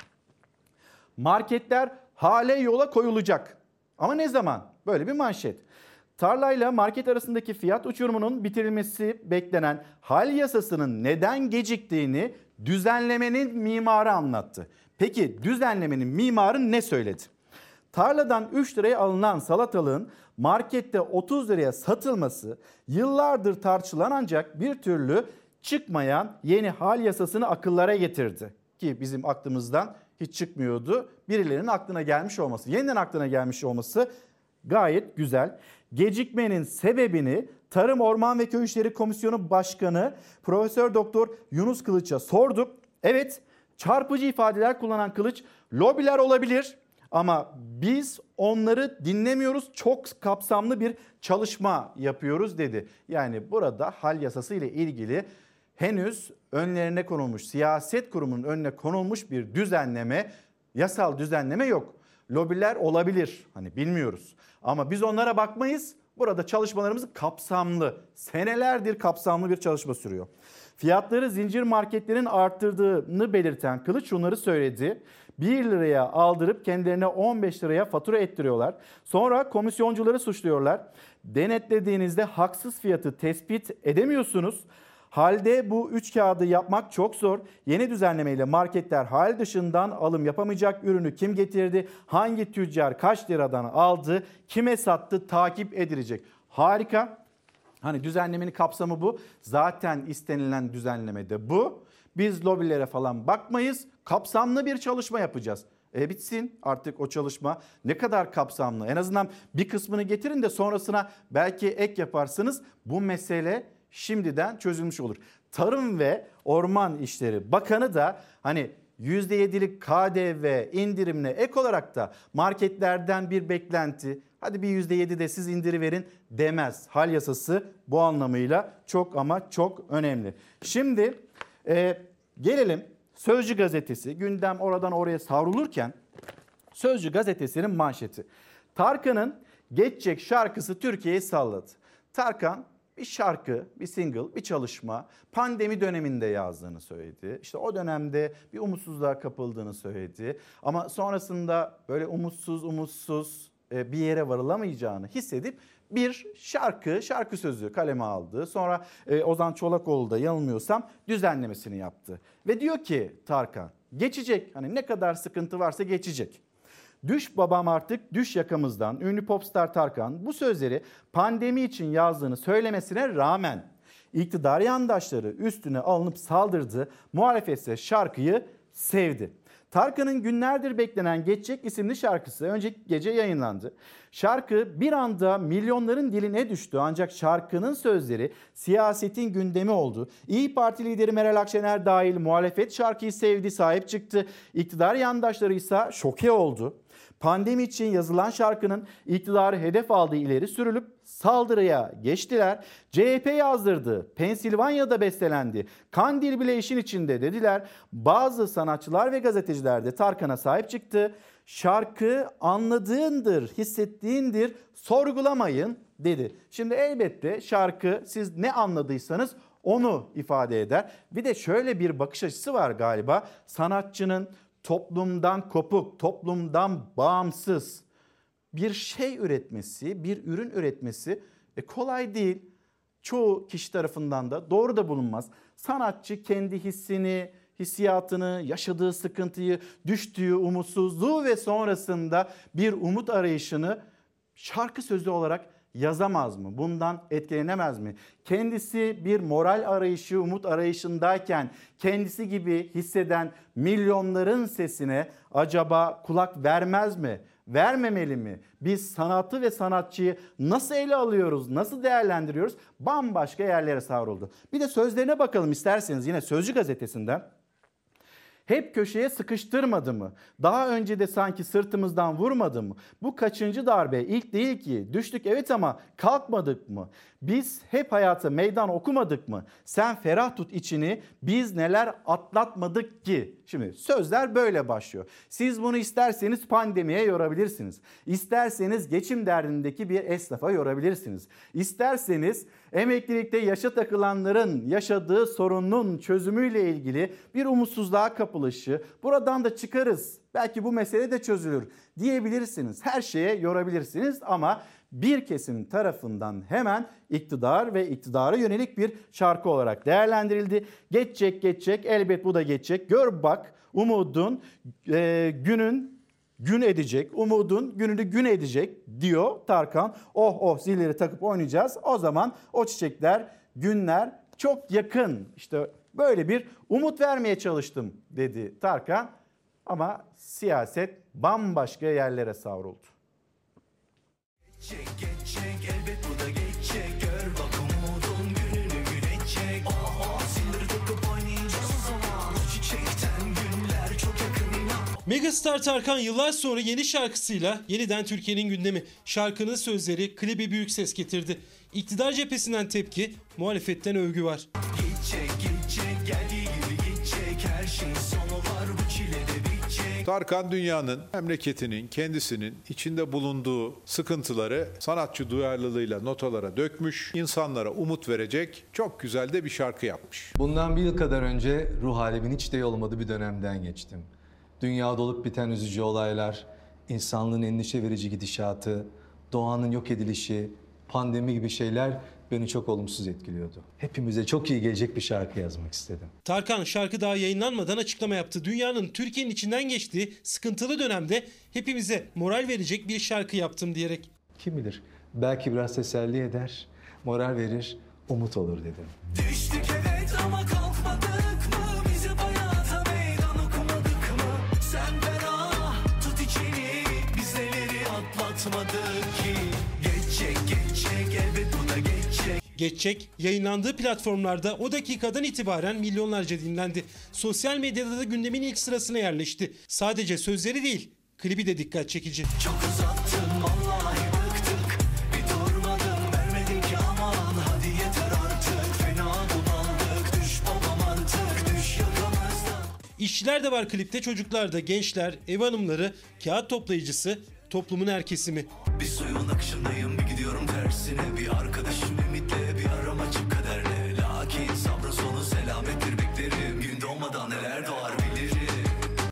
Marketler hale yola koyulacak. Ama ne zaman? Böyle bir manşet. Tarlayla market arasındaki fiyat uçurumunun bitirilmesi beklenen hal yasasının neden geciktiğini düzenlemenin mimarı anlattı. Peki düzenlemenin mimarı ne söyledi? Tarladan 3 liraya alınan salatalığın markette 30 liraya satılması yıllardır tartışılan ancak bir türlü çıkmayan yeni hal yasasını akıllara getirdi. Ki bizim aklımızdan hiç çıkmıyordu. Birilerinin aklına gelmiş olması, yeniden aklına gelmiş olması gayet güzel. Gecikmenin sebebini Tarım Orman ve Köy İşleri Komisyonu Başkanı Profesör Doktor Yunus Kılıç'a sorduk. Evet, çarpıcı ifadeler kullanan Kılıç lobiler olabilir ama biz onları dinlemiyoruz. Çok kapsamlı bir çalışma yapıyoruz dedi. Yani burada hal yasası ile ilgili henüz önlerine konulmuş, siyaset kurumunun önüne konulmuş bir düzenleme, yasal düzenleme yok. Lobiler olabilir. Hani bilmiyoruz. Ama biz onlara bakmayız. Burada çalışmalarımız kapsamlı. Senelerdir kapsamlı bir çalışma sürüyor. Fiyatları zincir marketlerin arttırdığını belirten Kılıç şunları söyledi. 1 liraya aldırıp kendilerine 15 liraya fatura ettiriyorlar. Sonra komisyoncuları suçluyorlar. Denetlediğinizde haksız fiyatı tespit edemiyorsunuz. Halde bu üç kağıdı yapmak çok zor. Yeni düzenlemeyle marketler hal dışından alım yapamayacak ürünü kim getirdi, hangi tüccar kaç liradan aldı, kime sattı takip edilecek. Harika. Hani düzenlemenin kapsamı bu. Zaten istenilen düzenleme de bu. Biz lobilere falan bakmayız. Kapsamlı bir çalışma yapacağız. E bitsin artık o çalışma. Ne kadar kapsamlı? En azından bir kısmını getirin de sonrasına belki ek yaparsınız. Bu mesele şimdiden çözülmüş olur. Tarım ve Orman İşleri Bakanı da hani %7'lik KDV indirimine ek olarak da marketlerden bir beklenti hadi bir %7 de siz indiri verin demez. Hal yasası bu anlamıyla çok ama çok önemli. Şimdi e, gelelim Sözcü gazetesi gündem oradan oraya savrulurken Sözcü gazetesinin manşeti. Tarkan'ın Geçecek şarkısı Türkiye'yi salladı. Tarkan bir şarkı, bir single, bir çalışma pandemi döneminde yazdığını söyledi. İşte o dönemde bir umutsuzluğa kapıldığını söyledi. Ama sonrasında böyle umutsuz umutsuz e, bir yere varılamayacağını hissedip bir şarkı, şarkı sözü kaleme aldı. Sonra e, Ozan Çolakoğlu da yanılmıyorsam düzenlemesini yaptı. Ve diyor ki Tarkan geçecek hani ne kadar sıkıntı varsa geçecek. Düş babam artık düş yakamızdan ünlü popstar Tarkan bu sözleri pandemi için yazdığını söylemesine rağmen iktidar yandaşları üstüne alınıp saldırdı. Muhalefet ise şarkıyı sevdi. Tarkan'ın günlerdir beklenen Geçecek isimli şarkısı önceki gece yayınlandı. Şarkı bir anda milyonların diline düştü ancak şarkının sözleri siyasetin gündemi oldu. İyi Parti lideri Meral Akşener dahil muhalefet şarkıyı sevdi, sahip çıktı. İktidar yandaşları ise şoke oldu. Pandemi için yazılan şarkının iktidarı hedef aldığı ileri sürülüp saldırıya geçtiler. CHP yazdırdı. Pensilvanya'da bestelendi. Kandil bile işin içinde dediler. Bazı sanatçılar ve gazeteciler de Tarkan'a sahip çıktı. Şarkı anladığındır, hissettiğindir, sorgulamayın dedi. Şimdi elbette şarkı siz ne anladıysanız onu ifade eder. Bir de şöyle bir bakış açısı var galiba. Sanatçının toplumdan kopuk, toplumdan bağımsız bir şey üretmesi, bir ürün üretmesi e, kolay değil. Çoğu kişi tarafından da doğru da bulunmaz. Sanatçı kendi hissini, hissiyatını, yaşadığı sıkıntıyı, düştüğü umutsuzluğu ve sonrasında bir umut arayışını şarkı sözü olarak yazamaz mı? Bundan etkilenemez mi? Kendisi bir moral arayışı, umut arayışındayken kendisi gibi hisseden milyonların sesine acaba kulak vermez mi? Vermemeli mi? Biz sanatı ve sanatçıyı nasıl ele alıyoruz, nasıl değerlendiriyoruz? Bambaşka yerlere savruldu. Bir de sözlerine bakalım isterseniz yine Sözcü gazetesinden. Hep köşeye sıkıştırmadı mı? Daha önce de sanki sırtımızdan vurmadı mı? Bu kaçıncı darbe? İlk değil ki. Düştük evet ama kalkmadık mı? Biz hep hayata meydan okumadık mı? Sen ferah tut içini. Biz neler atlatmadık ki? Şimdi sözler böyle başlıyor. Siz bunu isterseniz pandemiye yorabilirsiniz. İsterseniz geçim derdindeki bir esnafa yorabilirsiniz. İsterseniz emeklilikte yaşa takılanların yaşadığı sorunun çözümüyle ilgili bir umutsuzluğa kapılışı. Buradan da çıkarız Belki bu mesele de çözülür diyebilirsiniz. Her şeye yorabilirsiniz ama bir kesim tarafından hemen iktidar ve iktidara yönelik bir şarkı olarak değerlendirildi. Geçecek geçecek elbet bu da geçecek. Gör bak umudun e, günün gün edecek. Umudun gününü gün edecek diyor Tarkan. Oh oh zilleri takıp oynayacağız. O zaman o çiçekler, günler çok yakın. İşte böyle bir umut vermeye çalıştım dedi Tarkan. Ama siyaset bambaşka yerlere savruldu. Geçecek geçecek Megastar Tarkan yıllar sonra yeni şarkısıyla yeniden Türkiye'nin gündemi. Şarkının sözleri klibi büyük ses getirdi. İktidar cephesinden tepki, muhalefetten övgü var. Geçecek geldiği gibi geçecek Her şeyin sonu var bu çile de bitecek Tarkan dünyanın, memleketinin, kendisinin içinde bulunduğu sıkıntıları sanatçı duyarlılığıyla notalara dökmüş, insanlara umut verecek çok güzel de bir şarkı yapmış. Bundan bir yıl kadar önce ruh halimin hiç de olmadığı bir dönemden geçtim. Dünyada olup biten üzücü olaylar, insanlığın endişe verici gidişatı, doğanın yok edilişi, pandemi gibi şeyler beni çok olumsuz etkiliyordu. Hepimize çok iyi gelecek bir şarkı yazmak istedim. Tarkan şarkı daha yayınlanmadan açıklama yaptı. Dünyanın Türkiye'nin içinden geçtiği sıkıntılı dönemde hepimize moral verecek bir şarkı yaptım diyerek. Kim bilir belki biraz teselli eder, moral verir, umut olur dedim. Düştük evet ama kalkmadık geçecek yayınlandığı platformlarda o dakikadan itibaren milyonlarca dinlendi. Sosyal medyada da gündemin ilk sırasına yerleşti. Sadece sözleri değil, klibi de dikkat çekici. Çok uzattın vallahi bıktık Bir durmadım vermedik aman Hadi yeter artık fena bunaldık Düş babam artık düş yakamızdan İşçiler de var klipte, çocuklar da, gençler, ev hanımları, kağıt toplayıcısı, toplumun her kesimi. Bir suyun akışındayım bir gidiyorum tersine Bir arkadaşım açıp kaderle Lakin sabrın sonu selamettir beklerim Gün doğmadan neler doğar bilirim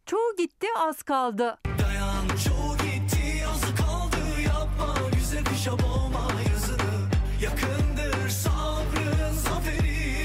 Çoğu gitti az kaldı. Dayan çoğu gitti azı kaldı Yapma güzel kışa boğma yazını Yakındır sabrın zaferi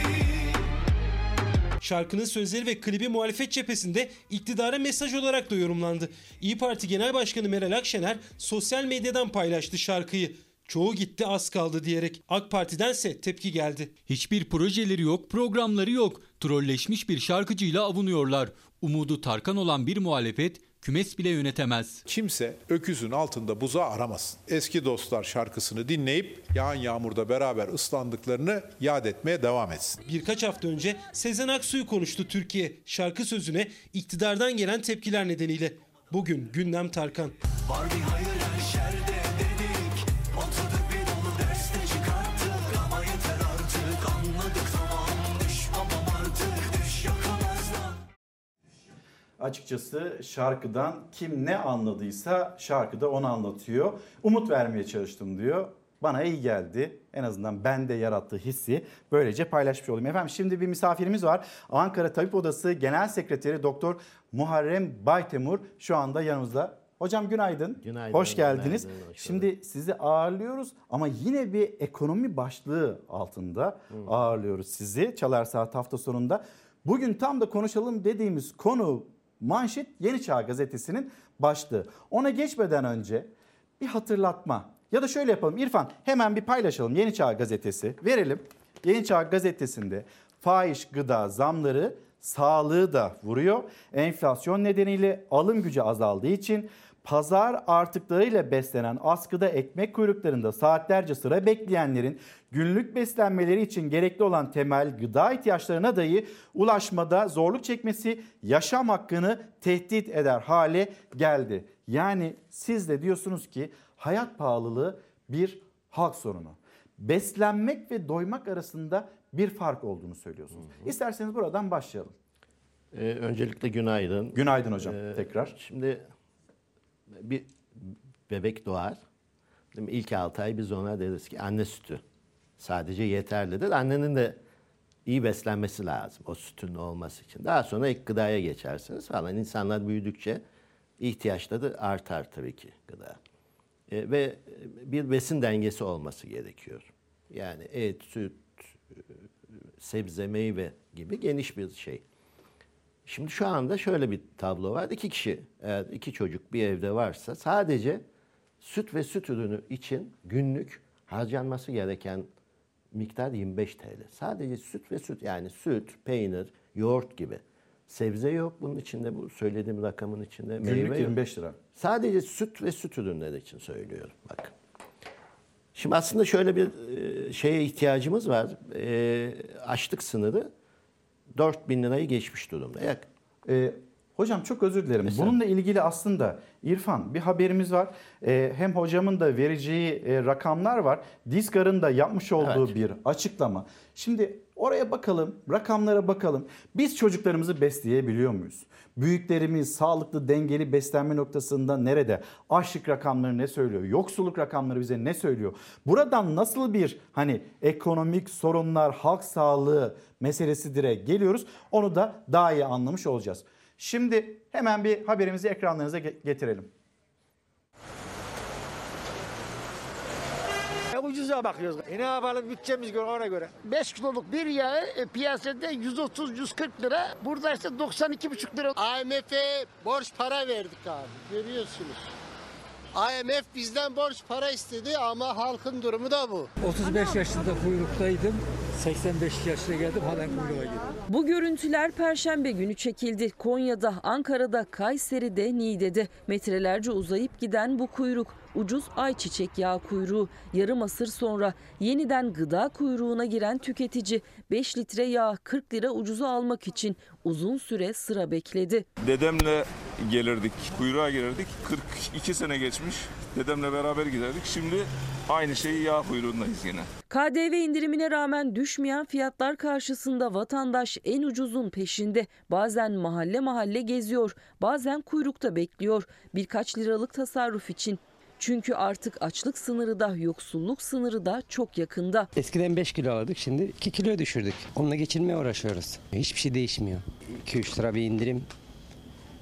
Şarkının sözleri ve klibi muhalefet cephesinde iktidara mesaj olarak da yorumlandı. İyi Parti Genel Başkanı Meral Akşener sosyal medyadan paylaştı şarkıyı. Çoğu gitti az kaldı diyerek AK Parti'dense tepki geldi. Hiçbir projeleri yok, programları yok. Trolleşmiş bir şarkıcıyla avunuyorlar. Umudu Tarkan olan bir muhalefet kümes bile yönetemez. Kimse öküzün altında buza aramasın. Eski dostlar şarkısını dinleyip yağan yağmurda beraber ıslandıklarını yad etmeye devam etsin. Birkaç hafta önce Sezen Aksu'yu konuştu Türkiye şarkı sözüne iktidardan gelen tepkiler nedeniyle. Bugün gündem Tarkan. Var bir hayır her şerde Açıkçası şarkıdan kim ne anladıysa şarkıda onu anlatıyor. Umut vermeye çalıştım diyor. Bana iyi geldi. En azından bende yarattığı hissi böylece paylaşmış olayım. Efendim şimdi bir misafirimiz var. Ankara Tabip Odası Genel Sekreteri Doktor Muharrem Baytemur şu anda yanımızda. Hocam günaydın. Günaydın, Hoş geldiniz. günaydın, hoş Şimdi sizi ağırlıyoruz ama yine bir ekonomi başlığı altında ağırlıyoruz sizi Çalar Saat hafta sonunda. Bugün tam da konuşalım dediğimiz konu manşet Yeni Çağ Gazetesi'nin başlığı. Ona geçmeden önce bir hatırlatma ya da şöyle yapalım İrfan hemen bir paylaşalım Yeni Çağ Gazetesi verelim. Yeni Çağ Gazetesi'nde fahiş gıda zamları sağlığı da vuruyor. Enflasyon nedeniyle alım gücü azaldığı için pazar artıklarıyla beslenen askıda ekmek kuyruklarında saatlerce sıra bekleyenlerin günlük beslenmeleri için gerekli olan temel gıda ihtiyaçlarına dahi ulaşmada zorluk çekmesi yaşam hakkını tehdit eder hale geldi. Yani siz de diyorsunuz ki hayat pahalılığı bir halk sorunu. Beslenmek ve doymak arasında bir fark olduğunu söylüyorsunuz. İsterseniz buradan başlayalım. Ee, öncelikle günaydın. Günaydın hocam Ee, tekrar. Şimdi bir bebek doğar. Değil mi? İlk 6 ay biz ona deriz ki anne sütü sadece yeterlidir. Annenin de iyi beslenmesi lazım o sütün olması için. Daha sonra ek gıdaya geçersiniz falan. İnsanlar büyüdükçe ihtiyaçları artar tabii ki gıda. E, ve bir besin dengesi olması gerekiyor. Yani et, süt, e, sebze, meyve gibi geniş bir şey. Şimdi şu anda şöyle bir tablo var. İki kişi, eğer iki çocuk bir evde varsa sadece süt ve süt ürünü için günlük harcanması gereken miktar 25 TL. Sadece süt ve süt yani süt, peynir, yoğurt gibi. Sebze yok bunun içinde bu söylediğim rakamın içinde. Günlük meyve yok. 25 lira. Sadece süt ve süt ürünleri için söylüyorum bak. Şimdi aslında şöyle bir e, şeye ihtiyacımız var. E, açlık sınırı 4 bin lirayı geçmiş durumda. Yak- Ee, hocam çok özür dilerim. Bununla ilgili aslında İrfan bir haberimiz var. Ee, hem hocamın da vereceği e, rakamlar var. Diskar'ın da yapmış olduğu Evet. bir açıklama. Şimdi oraya bakalım, rakamlara bakalım. Biz çocuklarımızı besleyebiliyor muyuz? Büyüklerimiz sağlıklı, dengeli beslenme noktasında nerede? Açlık rakamları ne söylüyor? Yoksulluk rakamları bize ne söylüyor? Buradan nasıl bir hani ekonomik sorunlar, halk sağlığı meselesidir'e geliyoruz. Onu da daha iyi anlamış olacağız. Şimdi hemen bir haberimizi ekranlarınıza ge- getirelim. E, ucuza bakıyoruz. E ne yapalım bütçemiz göre ona göre. 5 kiloluk bir yağı e, piyasada 130-140 lira. Burada işte 92,5 lira. IMF'e borç para verdik abi görüyorsunuz. IMF bizden borç para istedi ama halkın durumu da bu. 35 yaşında kuyruktaydım. 85 yaşına geldim halen kuyruğa girdim. Bu görüntüler Perşembe günü çekildi. Konya'da, Ankara'da, Kayseri'de, Niğde'de metrelerce uzayıp giden bu kuyruk ucuz ayçiçek yağı kuyruğu. Yarım asır sonra yeniden gıda kuyruğuna giren tüketici 5 litre yağ 40 lira ucuza almak için uzun süre sıra bekledi. Dedemle gelirdik, kuyruğa girerdik. 42 sene geçmiş. Dedemle beraber giderdik. Şimdi aynı şeyi yağ kuyruğundayız yine. KDV indirimine rağmen düşmeyen fiyatlar karşısında vatandaş en ucuzun peşinde. Bazen mahalle mahalle geziyor, bazen kuyrukta bekliyor. Birkaç liralık tasarruf için. Çünkü artık açlık sınırı da yoksulluk sınırı da çok yakında. Eskiden 5 kilo alırdık şimdi 2 kiloya düşürdük. Onunla geçinmeye uğraşıyoruz. Hiçbir şey değişmiyor. 2-3 lira bir indirim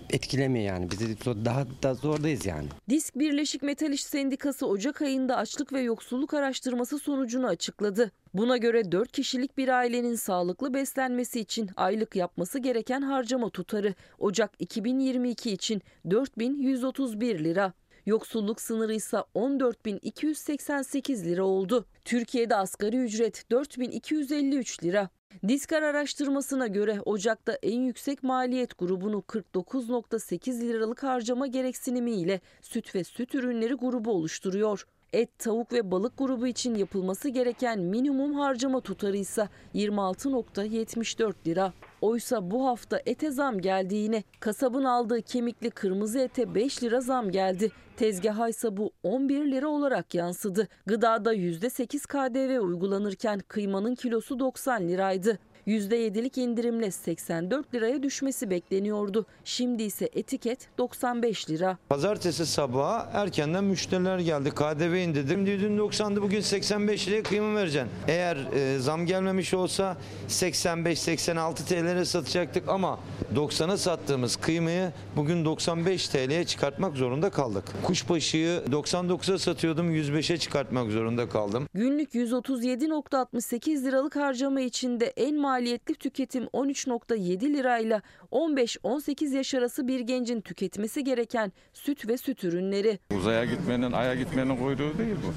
etkilemiyor yani. Biz de daha da zordayız yani. Disk Birleşik Metal İş Sendikası Ocak ayında açlık ve yoksulluk araştırması sonucunu açıkladı. Buna göre 4 kişilik bir ailenin sağlıklı beslenmesi için aylık yapması gereken harcama tutarı Ocak 2022 için 4131 lira. Yoksulluk sınırı ise 14.288 lira oldu. Türkiye'de asgari ücret 4253 lira. Diskar araştırmasına göre Ocak'ta en yüksek maliyet grubunu 49.8 liralık harcama gereksinimiyle süt ve süt ürünleri grubu oluşturuyor. Et, tavuk ve balık grubu için yapılması gereken minimum harcama tutarı ise 26.74 lira. Oysa bu hafta ete zam geldiğine, kasabın aldığı kemikli kırmızı ete 5 lira zam geldi. Tezgaha ise bu 11 lira olarak yansıdı. Gıdada %8 KDV uygulanırken kıymanın kilosu 90 liraydı. %7'lik indirimle 84 liraya düşmesi bekleniyordu. Şimdi ise etiket 95 lira. Pazartesi sabahı erkenden müşteriler geldi. KDV indirdim. Dün 90'dı bugün 85 liraya kıyma vereceksin. Eğer e, zam gelmemiş olsa 85-86 TL'ye satacaktık ama 90'a sattığımız kıymayı bugün 95 TL'ye çıkartmak zorunda kaldık. Kuşbaşıyı 99'a satıyordum 105'e çıkartmak zorunda kaldım. Günlük 137.68 liralık harcama içinde en maliyetli tüketim 13.7 lirayla 15-18 yaş arası bir gencin tüketmesi gereken süt ve süt ürünleri. Uzaya gitmenin, aya gitmenin kuyruğu değil bu.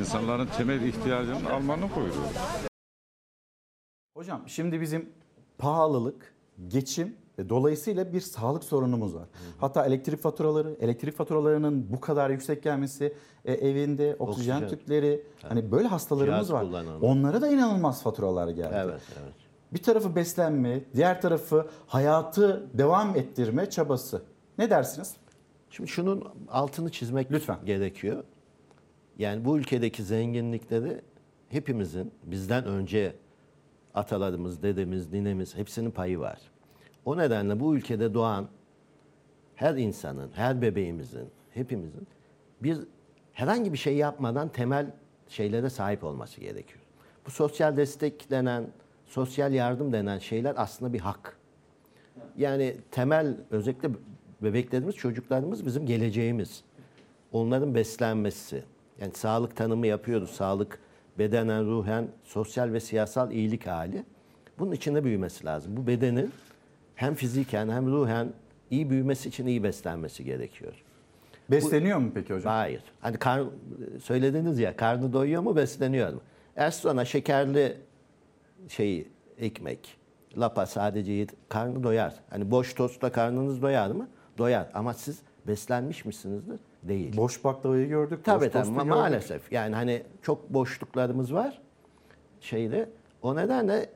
İnsanların temel ihtiyacının almanın kuyruğu. Hocam şimdi bizim pahalılık, geçim dolayısıyla bir sağlık sorunumuz var. Hatta elektrik faturaları, elektrik faturalarının bu kadar yüksek gelmesi, e, evinde oksijen, Oksijen. tüpleri, hani böyle hastalarımız Cihaz var. kullananlar. Onlara da inanılmaz faturalar geldi. Evet, evet. Bir tarafı beslenme, diğer tarafı hayatı devam ettirme çabası. Ne dersiniz? Şimdi şunun altını çizmek Lütfen. gerekiyor. Yani bu ülkedeki zenginlikleri hepimizin bizden önce atalarımız, dedemiz, ninemiz hepsinin payı var. O nedenle bu ülkede doğan her insanın, her bebeğimizin, hepimizin bir herhangi bir şey yapmadan temel şeylere sahip olması gerekiyor. Bu sosyal destek denen, sosyal yardım denen şeyler aslında bir hak. Yani temel özellikle bebeklerimiz, çocuklarımız bizim geleceğimiz. Onların beslenmesi. Yani sağlık tanımı yapıyoruz. Sağlık bedenen, ruhen, sosyal ve siyasal iyilik hali. Bunun içinde büyümesi lazım. Bu bedenin hem fiziken hem ruhen iyi büyümesi için iyi beslenmesi gerekiyor. Besleniyor mu peki hocam? Hayır. Hani kar, söylediniz ya karnı doyuyor mu besleniyor mu? Eğer sonra şekerli şeyi ekmek, lapa sadece yedi, karnı doyar. Hani boş tostla karnınız doyar mı? Doyar. Ama siz beslenmiş misinizdir? Değil. Boş baklavayı gördük. Tabii boş tabii ma- gördük. maalesef. Yani hani çok boşluklarımız var şeyde. O nedenle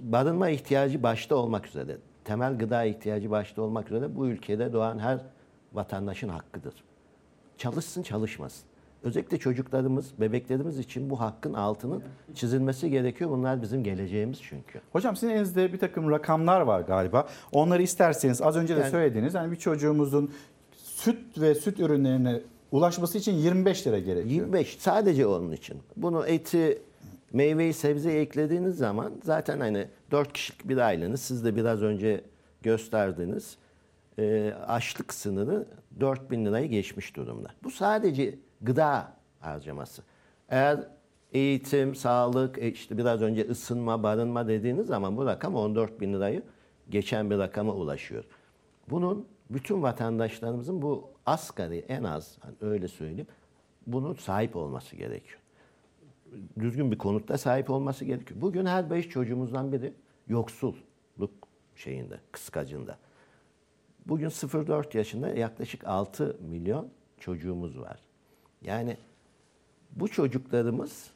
barınma ihtiyacı başta olmak üzere, temel gıda ihtiyacı başta olmak üzere bu ülkede doğan her vatandaşın hakkıdır. Çalışsın çalışmasın. Özellikle çocuklarımız, bebeklerimiz için bu hakkın altının çizilmesi gerekiyor. Bunlar bizim geleceğimiz çünkü. Hocam sizin elinizde bir takım rakamlar var galiba. Onları isterseniz az önce de Yani- söylediğiniz hani bir çocuğumuzun süt ve süt ürünlerine ulaşması için 25 lira gerekiyor. 25 sadece onun için. Bunu eti, meyveyi, sebzeyi eklediğiniz zaman zaten hani 4 kişilik bir ailenin siz de biraz önce gösterdiğiniz e, açlık sınırı 4000 lirayı geçmiş durumda. Bu sadece gıda harcaması. Eğer eğitim, sağlık, e, işte biraz önce ısınma, barınma dediğiniz zaman bu rakam 14 bin lirayı geçen bir rakama ulaşıyor. Bunun bütün vatandaşlarımızın bu asgari en az hani öyle söyleyeyim bunun sahip olması gerekiyor. Düzgün bir konutta sahip olması gerekiyor. Bugün her beş çocuğumuzdan biri yoksulluk şeyinde, kıskacında. Bugün 0-4 yaşında yaklaşık 6 milyon çocuğumuz var. Yani bu çocuklarımız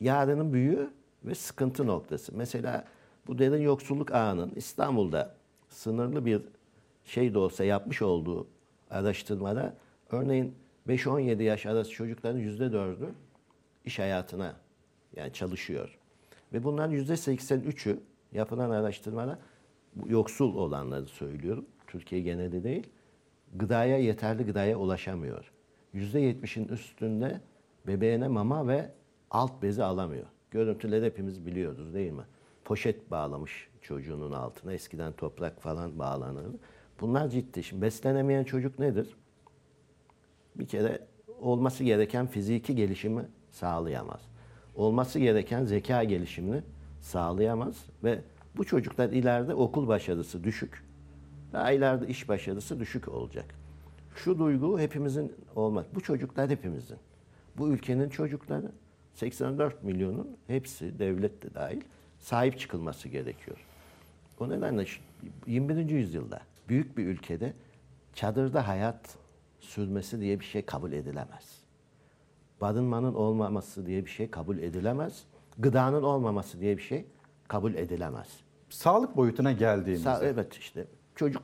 yarının büyüğü ve sıkıntı noktası. Mesela bu derin yoksulluk ağının İstanbul'da sınırlı bir şey de olsa yapmış olduğu araştırmada örneğin 5-17 yaş arası çocukların %4'ü iş hayatına yani çalışıyor. Ve bunların %83'ü yapılan araştırmada yoksul olanları söylüyorum. Türkiye geneli değil. Gıdaya yeterli gıdaya ulaşamıyor. %70'in üstünde bebeğine mama ve alt bezi alamıyor. Görüntüleri hepimiz biliyoruz değil mi? Poşet bağlamış çocuğunun altına. Eskiden toprak falan bağlanırdı. Bunlar ciddi. Şimdi beslenemeyen çocuk nedir? Bir kere olması gereken fiziki gelişimi sağlayamaz. Olması gereken zeka gelişimini sağlayamaz ve bu çocuklar ileride okul başarısı düşük, daha ileride iş başarısı düşük olacak. Şu duygu hepimizin olmak. Bu çocuklar hepimizin. Bu ülkenin çocukları 84 milyonun hepsi devlet de dahil sahip çıkılması gerekiyor. O nedenle şu 21. yüzyılda büyük bir ülkede çadırda hayat sürmesi diye bir şey kabul edilemez. Barınmanın olmaması diye bir şey kabul edilemez. Gıdanın olmaması diye bir şey kabul edilemez. Sağlık boyutuna geldiğimizde. Sa- evet işte çocuk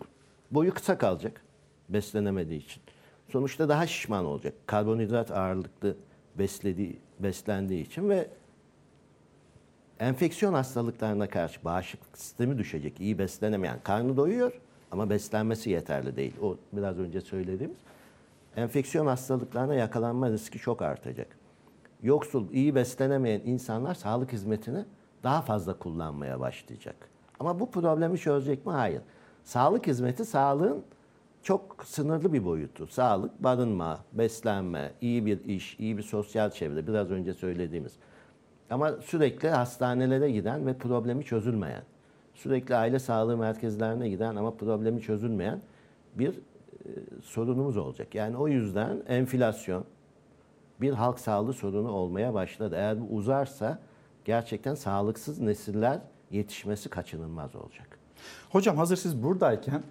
boyu kısa kalacak beslenemediği için. Sonuçta daha şişman olacak. Karbonhidrat ağırlıklı beslediği, beslendiği için ve enfeksiyon hastalıklarına karşı bağışıklık sistemi düşecek. İyi beslenemeyen karnı doyuyor ama beslenmesi yeterli değil. O biraz önce söylediğimiz enfeksiyon hastalıklarına yakalanma riski çok artacak. Yoksul, iyi beslenemeyen insanlar sağlık hizmetini daha fazla kullanmaya başlayacak. Ama bu problemi çözecek mi? Hayır. Sağlık hizmeti sağlığın çok sınırlı bir boyutu. Sağlık, barınma, beslenme, iyi bir iş, iyi bir sosyal çevre biraz önce söylediğimiz. Ama sürekli hastanelere giden ve problemi çözülmeyen, sürekli aile sağlığı merkezlerine giden ama problemi çözülmeyen bir sorunumuz olacak. Yani o yüzden enflasyon bir halk sağlığı sorunu olmaya başladı. Eğer bu uzarsa gerçekten sağlıksız nesiller yetişmesi kaçınılmaz olacak. Hocam hazır siz buradayken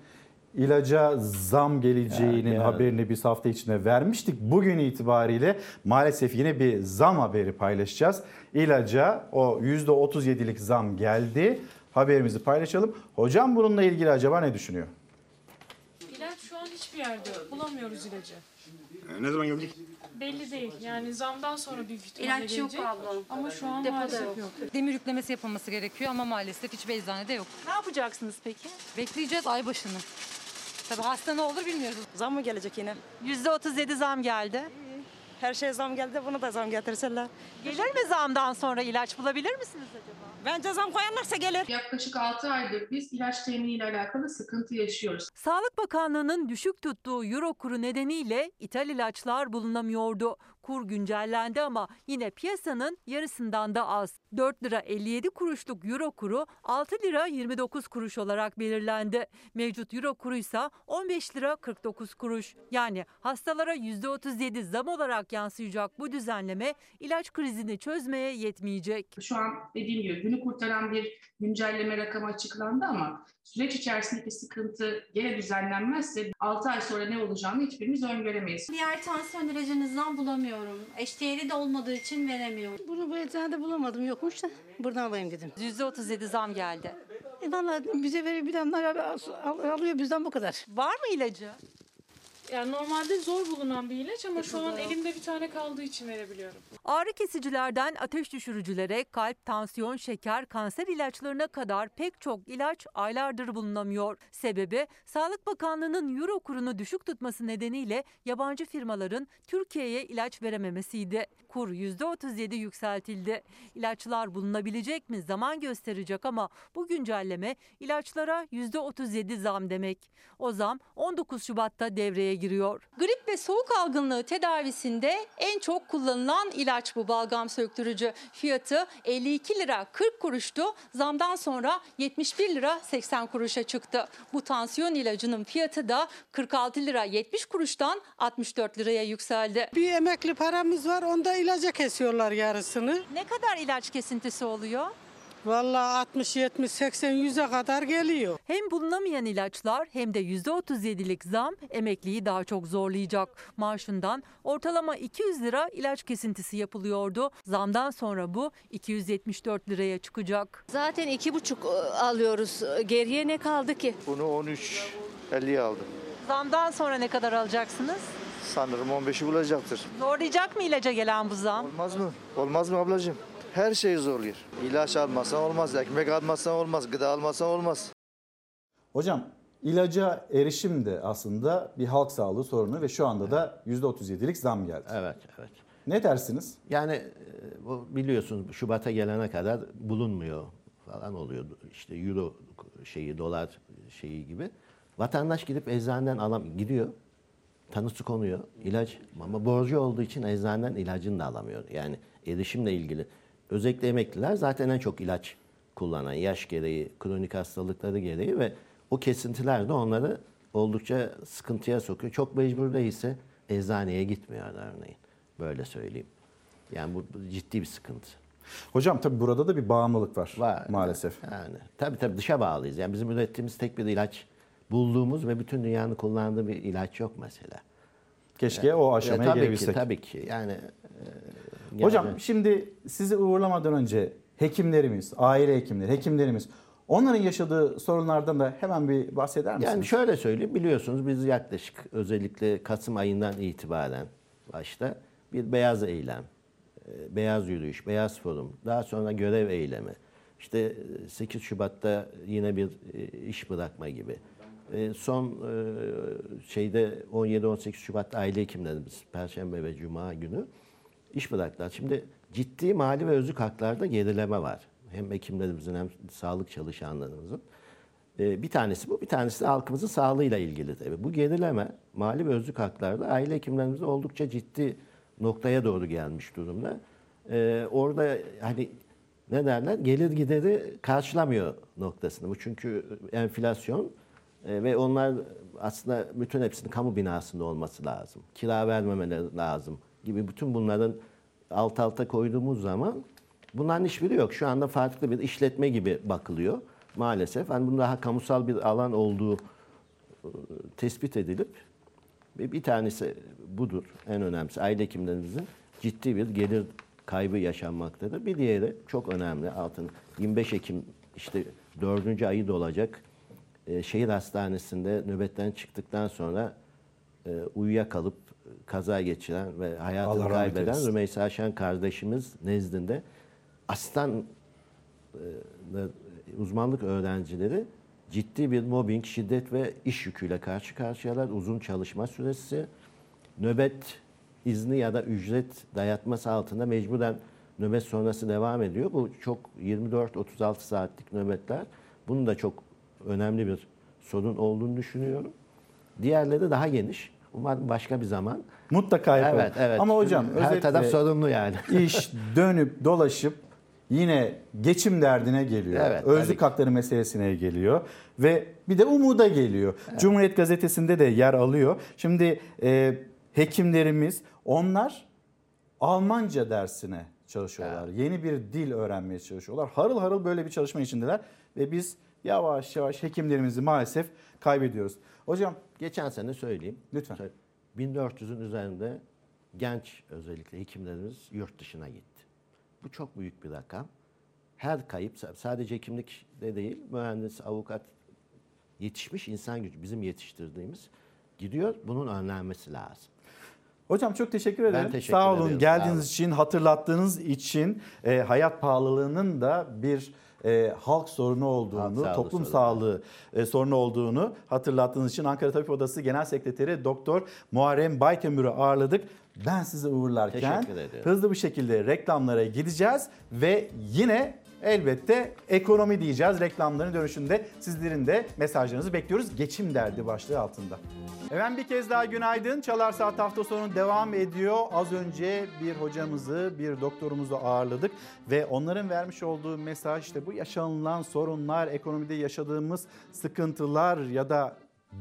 ilaca zam geleceğinin Ya, ya. haberini biz hafta içinde vermiştik. Bugün itibariyle maalesef yine bir zam haberi paylaşacağız. İlaca o %37'lik zam geldi. Haberimizi paylaşalım. Hocam bununla ilgili acaba ne düşünüyor? Hiçbir yerde yok. Bulamıyoruz ilacı. Ne zaman gelecek? Belli değil. Yani zamdan sonra büyük ihtimalle İlaç yok gelecek. abla. Ama şu an Depoda maalesef yok. yok. Demir yüklemesi yapılması gerekiyor ama maalesef hiçbir eczanede yok. Ne yapacaksınız peki? Bekleyeceğiz ay başını. Tabii hasta ne olur bilmiyoruz. Zam mı gelecek yine? Yüzde otuz yedi zam geldi. Her şeye zam geldi, bunu da zam getirseler. Gelir mi zamdan sonra ilaç bulabilir misiniz acaba? Bence zam koyarlarsa gelir. Yaklaşık 6 aydır biz ilaç teminiyle alakalı sıkıntı yaşıyoruz. Sağlık Bakanlığı'nın düşük tuttuğu euro kuru nedeniyle ithal ilaçlar bulunamıyordu. Kur güncellendi ama yine piyasanın yarısından da az. 4 lira 57 kuruşluk euro kuru 6 lira 29 kuruş olarak belirlendi. Mevcut euro kuru ise 15 lira 49 kuruş. Yani hastalara %37 zam olarak yansıyacak bu düzenleme ilaç krizini çözmeye yetmeyecek. Şu an dediğim gibi günü kurtaran bir güncelleme rakamı açıklandı ama süreç içerisindeki sıkıntı gene düzenlenmezse 6 ay sonra ne olacağını hiçbirimiz öngöremeyiz. Diğer tansiyon ilacınızdan bulamıyorum. Eşdeğeri de olmadığı için veremiyorum. Bunu bu eczanede bulamadım yokmuş da buradan alayım dedim. %37 zam geldi. E valla bize veriyor bir tane al- alıyor bizden bu kadar. Var mı ilacı? Yani normalde zor bulunan bir ilaç ama şu an elimde bir tane kaldığı için verebiliyorum. Ağrı kesicilerden ateş düşürücülere, kalp, tansiyon, şeker, kanser ilaçlarına kadar pek çok ilaç aylardır bulunamıyor. Sebebi Sağlık Bakanlığı'nın euro kurunu düşük tutması nedeniyle yabancı firmaların Türkiye'ye ilaç verememesiydi. Kur %37 yükseltildi. İlaçlar bulunabilecek mi zaman gösterecek ama bu güncelleme ilaçlara %37 zam demek. O zam 19 Şubat'ta devreye giriyor. Grip ve soğuk algınlığı tedavisinde en çok kullanılan ilaç bu balgam söktürücü. Fiyatı 52 lira 40 kuruştu. Zamdan sonra 71 lira 80 kuruşa çıktı. Bu tansiyon ilacının fiyatı da 46 lira 70 kuruştan 64 liraya yükseldi. Bir emekli paramız var onda ilaca kesiyorlar yarısını. Ne kadar ilaç kesintisi oluyor? Vallahi 60, 70, 80, 100'e kadar geliyor. Hem bulunamayan ilaçlar hem de %37'lik zam emekliyi daha çok zorlayacak. Maaşından ortalama 200 lira ilaç kesintisi yapılıyordu. Zamdan sonra bu 274 liraya çıkacak. Zaten iki buçuk e, alıyoruz. Geriye ne kaldı ki? Bunu 13 50'ye aldım. Zamdan sonra ne kadar alacaksınız? Sanırım 15'i bulacaktır. Zorlayacak mı ilaca gelen bu zam? Olmaz mı? Olmaz mı ablacığım? Her şey zorluyor. İlaç almazsan olmaz, ekmek almazsan olmaz, gıda almazsan olmaz. Hocam ilaca erişim de aslında bir halk sağlığı sorunu ve şu anda da %37'lik zam geldi. Evet, evet. Ne dersiniz? Yani e, bu biliyorsunuz Şubat'a gelene kadar bulunmuyor falan oluyor. İşte euro şeyi, dolar şeyi gibi. Vatandaş gidip eczaneden alam gidiyor. Tanısı konuyor. ilaç ama borcu olduğu için eczaneden ilacını da alamıyor. Yani erişimle ilgili. Özellikle emekliler zaten en çok ilaç kullanan yaş gereği, kronik hastalıkları gereği ve o kesintiler de onları oldukça sıkıntıya sokuyor. Çok mecbur değilse eczaneye gitmiyor örneğin. Böyle söyleyeyim. Yani bu bu ciddi bir sıkıntı. Hocam tabii burada da bir bağımlılık var, Var. maalesef. Yani tabii tabii dışa bağlıyız. Yani bizim ürettiğimiz tek bir ilaç bulduğumuz ve bütün dünyanın kullandığı bir ilaç yok mesela. Keşke o aşamaya tabii gelebilsek. Ki, tabii ki. Yani, e, Hocam yani- şimdi sizi uğurlamadan önce hekimlerimiz, aile hekimleri, hekimlerimiz onların yaşadığı sorunlardan da hemen bir bahseder misiniz? Yani şöyle söyleyeyim biliyorsunuz biz yaklaşık özellikle Kasım ayından itibaren başta bir beyaz eylem, e, beyaz yürüyüş, beyaz forum, daha sonra görev eylemi, işte e, 8 Şubat'ta yine bir e, iş bırakma gibi. E, Son e, şeyde 17-18 Şubat aile hekimlerimiz Perşembe ve Cuma günü iş bıraktılar. Şimdi ciddi mali ve özlük haklarda gerileme var. Hem hekimlerimizin hem sağlık çalışanlarımızın. Ee, bir tanesi bu, bir tanesi de halkımızın sağlığıyla ilgili tabii. Bu gerileme mali ve özlük haklarda aile hekimlerimizde oldukça ciddi noktaya doğru gelmiş durumda. Ee, orada hani ne derler gelir gideri karşılamıyor noktasını. Bu çünkü enflasyon e, ve onlar aslında bütün hepsinin kamu binasında olması lazım. Kira vermemeleri lazım gibi bütün bunların alt alta koyduğumuz zaman bunların hiçbiri yok. Şu anda farklı bir işletme gibi bakılıyor maalesef. Hani bunun daha kamusal bir alan olduğu e, tespit edilip bir tanesi budur en önemlisi. Aile hekimlerimizin ciddi bir gelir kaybı yaşanmaktadır. Bir diğeri çok önemli altın 25 Ekim işte dördüncü ayı dolacak e, şehir hastanesinde nöbetten çıktıktan sonra e, uyuyakalıp kaza geçiren ve hayatını Allah kaybeden. Rümeysa Şen kardeşimiz nezdinde asistan e, uzmanlık öğrencileri ciddi bir mobbing, şiddet ve iş yüküyle karşı karşıyalar. Uzun çalışma süresi, nöbet izni ya da ücret dayatması altında mecburen nöbet sonrası devam ediyor. Bu çok 24-36 saatlik nöbetler. Bunun da çok önemli bir sorun olduğunu düşünüyorum. Diğerleri daha geniş. Başka bir zaman. Mutlaka yapalım. Evet, evet. Ama hocam her özetle taraf sorumlu yani. iş dönüp dolaşıp yine geçim derdine geliyor. Evet, Özlük hakları meselesine geliyor ve bir de umuda geliyor. Cumhuriyet Gazetesi'nde de yer alıyor. Şimdi e, hekimlerimiz onlar Almanca dersine çalışıyorlar. Yeni bir dil öğrenmeye çalışıyorlar. Harıl harıl böyle bir çalışma içindeler ve biz yavaş yavaş hekimlerimizi maalesef kaybediyoruz. Hocam Geçen sene söyleyeyim. Lütfen. 1400'ün üzerinde genç özellikle hekimlerimiz yurt dışına gitti. Bu çok büyük bir rakam. Her kayıp sadece hekimlikte değil, mühendis, avukat yetişmiş insan gücü bizim yetiştirdiğimiz gidiyor. Bunun önlenmesi lazım. Hocam çok teşekkür ederim. teşekkür Sağ olun ederim, geldiğiniz sağ olun. için, hatırlattığınız için e, hayat pahalılığının da bir e, halk sorunu olduğunu, Halk toplum sorunu. sağlığı e, sorunu olduğunu hatırlattığınız için Ankara Tabip Odası Genel Sekreteri Doktor Muharrem Baykömür'ü ağırladık. Ben sizi uğurlarken hızlı bir şekilde reklamlara gideceğiz ve yine elbette ekonomi diyeceğiz. Reklamların dönüşünde sizlerin de mesajlarınızı bekliyoruz. Geçim derdi başlığı altında. Efendim bir kez daha günaydın. Çalar Saat hafta sonu devam ediyor. Az önce bir hocamızı, bir doktorumuzu ağırladık ve onların vermiş olduğu mesaj işte bu yaşanılan sorunlar, ekonomide yaşadığımız sıkıntılar ya da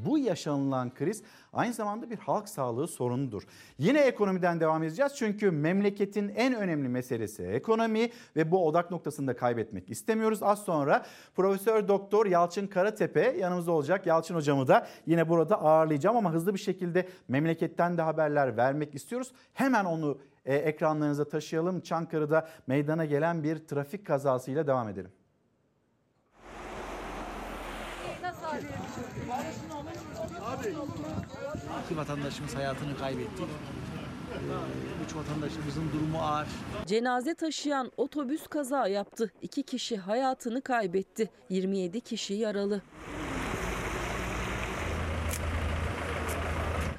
bu yaşanılan kriz aynı zamanda bir halk sağlığı sorunudur. Yine ekonomiden devam edeceğiz çünkü memleketin en önemli meselesi ekonomi ve bu odak noktasını da kaybetmek istemiyoruz. Az sonra Profesör Doktor Yalçın Karatepe yanımızda olacak. Yalçın hocamı da yine burada ağırlayacağım ama hızlı bir şekilde memleketten de haberler vermek istiyoruz. Hemen onu e, ekranlarınıza taşıyalım. Çankırı'da meydana gelen bir trafik kazasıyla devam edelim. İki vatandaşımız hayatını kaybetti. Ee, Üç vatandaşımızın durumu ağır. Cenaze taşıyan otobüs kaza yaptı. İki kişi hayatını kaybetti. 27 kişi yaralı.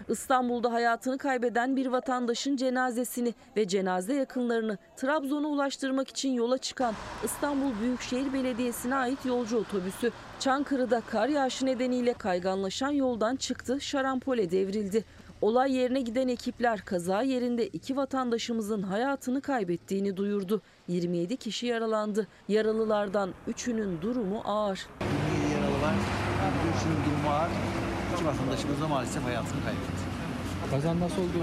İstanbul'da hayatını kaybeden bir vatandaşın cenazesini ve cenaze yakınlarını Trabzon'a ulaştırmak için yola çıkan İstanbul Büyükşehir Belediyesi'ne ait yolcu otobüsü Çankırı'da kar yağışı nedeniyle kayganlaşan yoldan çıktı, şarampole devrildi. Olay yerine giden ekipler kaza yerinde iki vatandaşımızın hayatını kaybettiğini duyurdu. 27 kişi yaralandı. Yaralılardan üçünün durumu ağır. 27 yaralı var. Üçünün durumu ağır. İki vatandaşımız da maalesef hayatını kaybetti. Kazan nasıl oldu?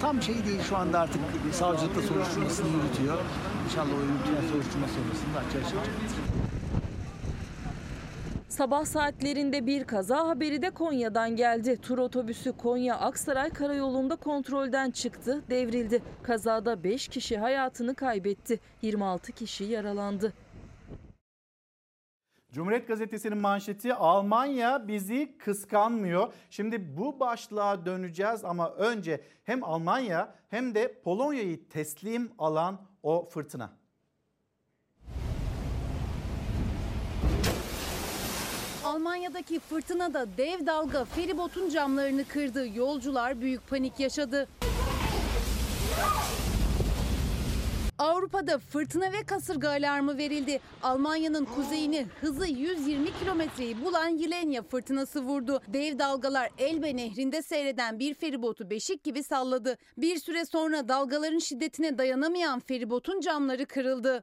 Tam şey değil şu anda artık savcılıkta soruşturmasını yürütüyor. İnşallah o yürütülen soruşturma sonrasında açığa çıkacaktır. Sabah saatlerinde bir kaza haberi de Konya'dan geldi. Tur otobüsü Konya Aksaray Karayolu'nda kontrolden çıktı, devrildi. Kazada 5 kişi hayatını kaybetti. 26 kişi yaralandı. Cumhuriyet Gazetesi'nin manşeti Almanya bizi kıskanmıyor. Şimdi bu başlığa döneceğiz ama önce hem Almanya hem de Polonya'yı teslim alan o fırtına. Almanya'daki fırtınada dev dalga feribotun camlarını kırdı. Yolcular büyük panik yaşadı. Avrupa'da fırtına ve kasırga alarmı verildi. Almanya'nın kuzeyini hızı 120 kilometreyi bulan Yilenya fırtınası vurdu. Dev dalgalar Elbe nehrinde seyreden bir feribotu beşik gibi salladı. Bir süre sonra dalgaların şiddetine dayanamayan feribotun camları kırıldı.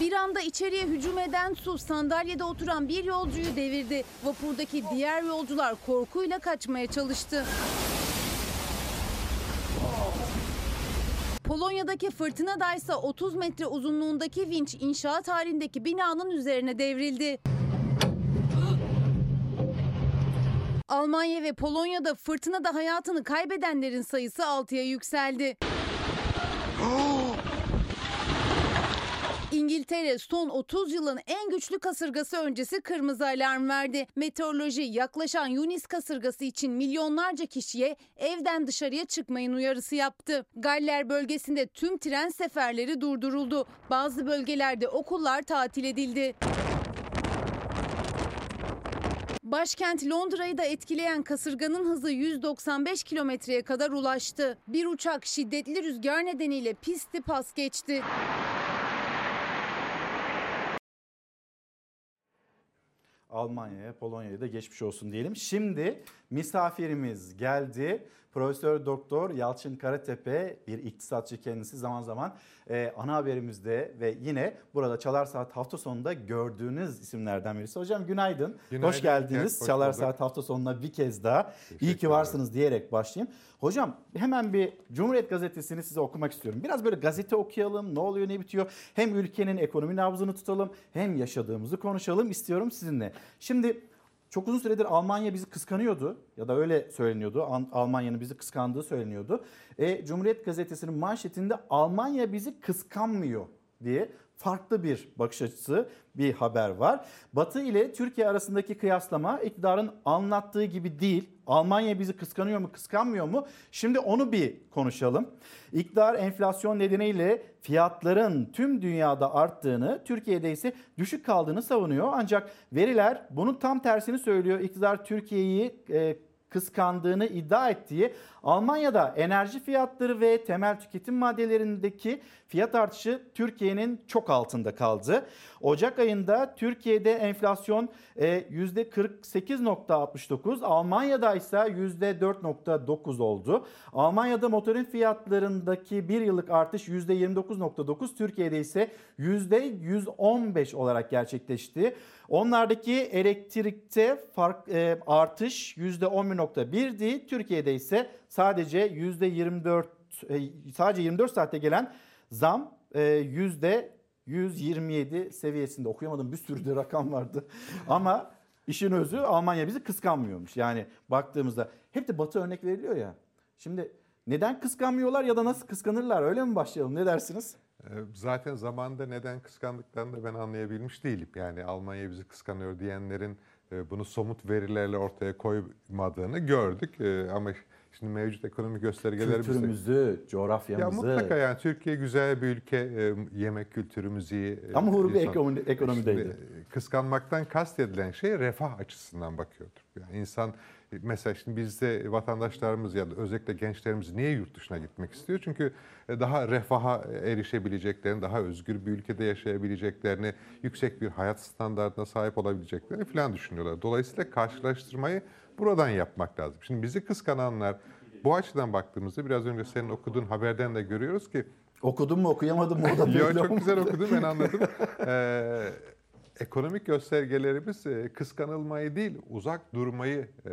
Bir anda içeriye hücum eden su sandalyede oturan bir yolcuyu devirdi. Vapurdaki diğer yolcular korkuyla kaçmaya çalıştı. Polonya'daki fırtınada ise 30 metre uzunluğundaki vinç inşaat halindeki binanın üzerine devrildi. Almanya ve Polonya'da fırtınada hayatını kaybedenlerin sayısı 6'ya yükseldi. İngiltere son 30 yılın en güçlü kasırgası öncesi kırmızı alarm verdi. Meteoroloji yaklaşan Yunis kasırgası için milyonlarca kişiye evden dışarıya çıkmayın uyarısı yaptı. Galler bölgesinde tüm tren seferleri durduruldu. Bazı bölgelerde okullar tatil edildi. Başkent Londra'yı da etkileyen kasırganın hızı 195 kilometreye kadar ulaştı. Bir uçak şiddetli rüzgar nedeniyle pisti pas geçti. Almanya'ya, Polonya'ya da geçmiş olsun diyelim. Şimdi misafirimiz geldi. Profesör Doktor Yalçın Karatepe bir iktisatçı kendisi zaman zaman e, ana haberimizde ve yine burada Çalar Saat hafta sonunda gördüğünüz isimlerden birisi. Hocam günaydın. Günaydın, hoş geldiniz. hoş Çalar bulduk. Saat hafta sonuna bir kez daha. İyi ki varsınız diyerek başlayayım. Hocam hemen bir Cumhuriyet Gazetesi'ni size okumak istiyorum. Biraz böyle gazete okuyalım. Ne oluyor ne bitiyor. Hem ülkenin ekonomi nabzını tutalım hem yaşadığımızı konuşalım istiyorum sizinle. Şimdi çok uzun süredir Almanya bizi kıskanıyordu ya da öyle söyleniyordu. Al- Almanya'nın bizi kıskandığı söyleniyordu. E, Cumhuriyet Gazetesi'nin manşetinde Almanya bizi kıskanmıyor diye farklı bir bakış açısı bir haber var. Batı ile Türkiye arasındaki kıyaslama iktidarın anlattığı gibi değil. Almanya bizi kıskanıyor mu kıskanmıyor mu? Şimdi onu bir konuşalım. İktidar enflasyon nedeniyle fiyatların tüm dünyada arttığını, Türkiye'de ise düşük kaldığını savunuyor. Ancak veriler bunun tam tersini söylüyor. İktidar Türkiye'yi e, kıskandığını iddia ettiği Almanya'da enerji fiyatları ve temel tüketim maddelerindeki fiyat artışı Türkiye'nin çok altında kaldı. Ocak ayında Türkiye'de enflasyon e, %48.69, Almanya'da ise %4.9 oldu. Almanya'da motorin fiyatlarındaki bir yıllık artış %29.9, Türkiye'de ise %115 olarak gerçekleşti. Onlardaki elektrikte fark e, artış %11.1'di. Türkiye'de ise sadece %24 e, sadece 24 saatte gelen zam e, yüzde 127 seviyesinde. Okuyamadım bir sürü de rakam vardı. Ama işin özü Almanya bizi kıskanmıyormuş. Yani baktığımızda hep de Batı örnek veriliyor ya. Şimdi neden kıskanmıyorlar ya da nasıl kıskanırlar öyle mi başlayalım ne dersiniz? Ee, Zaten zamanda neden kıskandıklarını da ben anlayabilmiş değilim. Yani Almanya bizi kıskanıyor diyenlerin e, bunu somut verilerle ortaya koymadığını gördük. E, Ama şimdi mevcut ekonomik göstergelerimiz Kültürümüzü, Ya coğrafyamızı. mutlaka yani Türkiye güzel bir ülke, e, yemek kültürümüz iyi. e, Ama insan- ekonomi- ekonomideydi. Şimdi, e, kıskanmaktan kastedilen şey refah açısından bakıyordur. Yani insan e, mesela şimdi bizde vatandaşlarımız ya da özellikle gençlerimiz niye yurt dışına gitmek istiyor? Çünkü e, daha refaha erişebileceklerini, daha özgür bir ülkede yaşayabileceklerini, yüksek bir hayat standartına sahip olabileceklerini falan düşünüyorlar. Dolayısıyla karşılaştırmayı buradan yapmak lazım. Şimdi bizi kıskananlar bu açıdan baktığımızda biraz önce senin okuduğun haberden de görüyoruz ki Okudun mu okuyamadın mı o da Yo, çok güzel okudum ben anladım. Ee, ekonomik göstergelerimiz e, kıskanılmayı değil uzak durmayı e,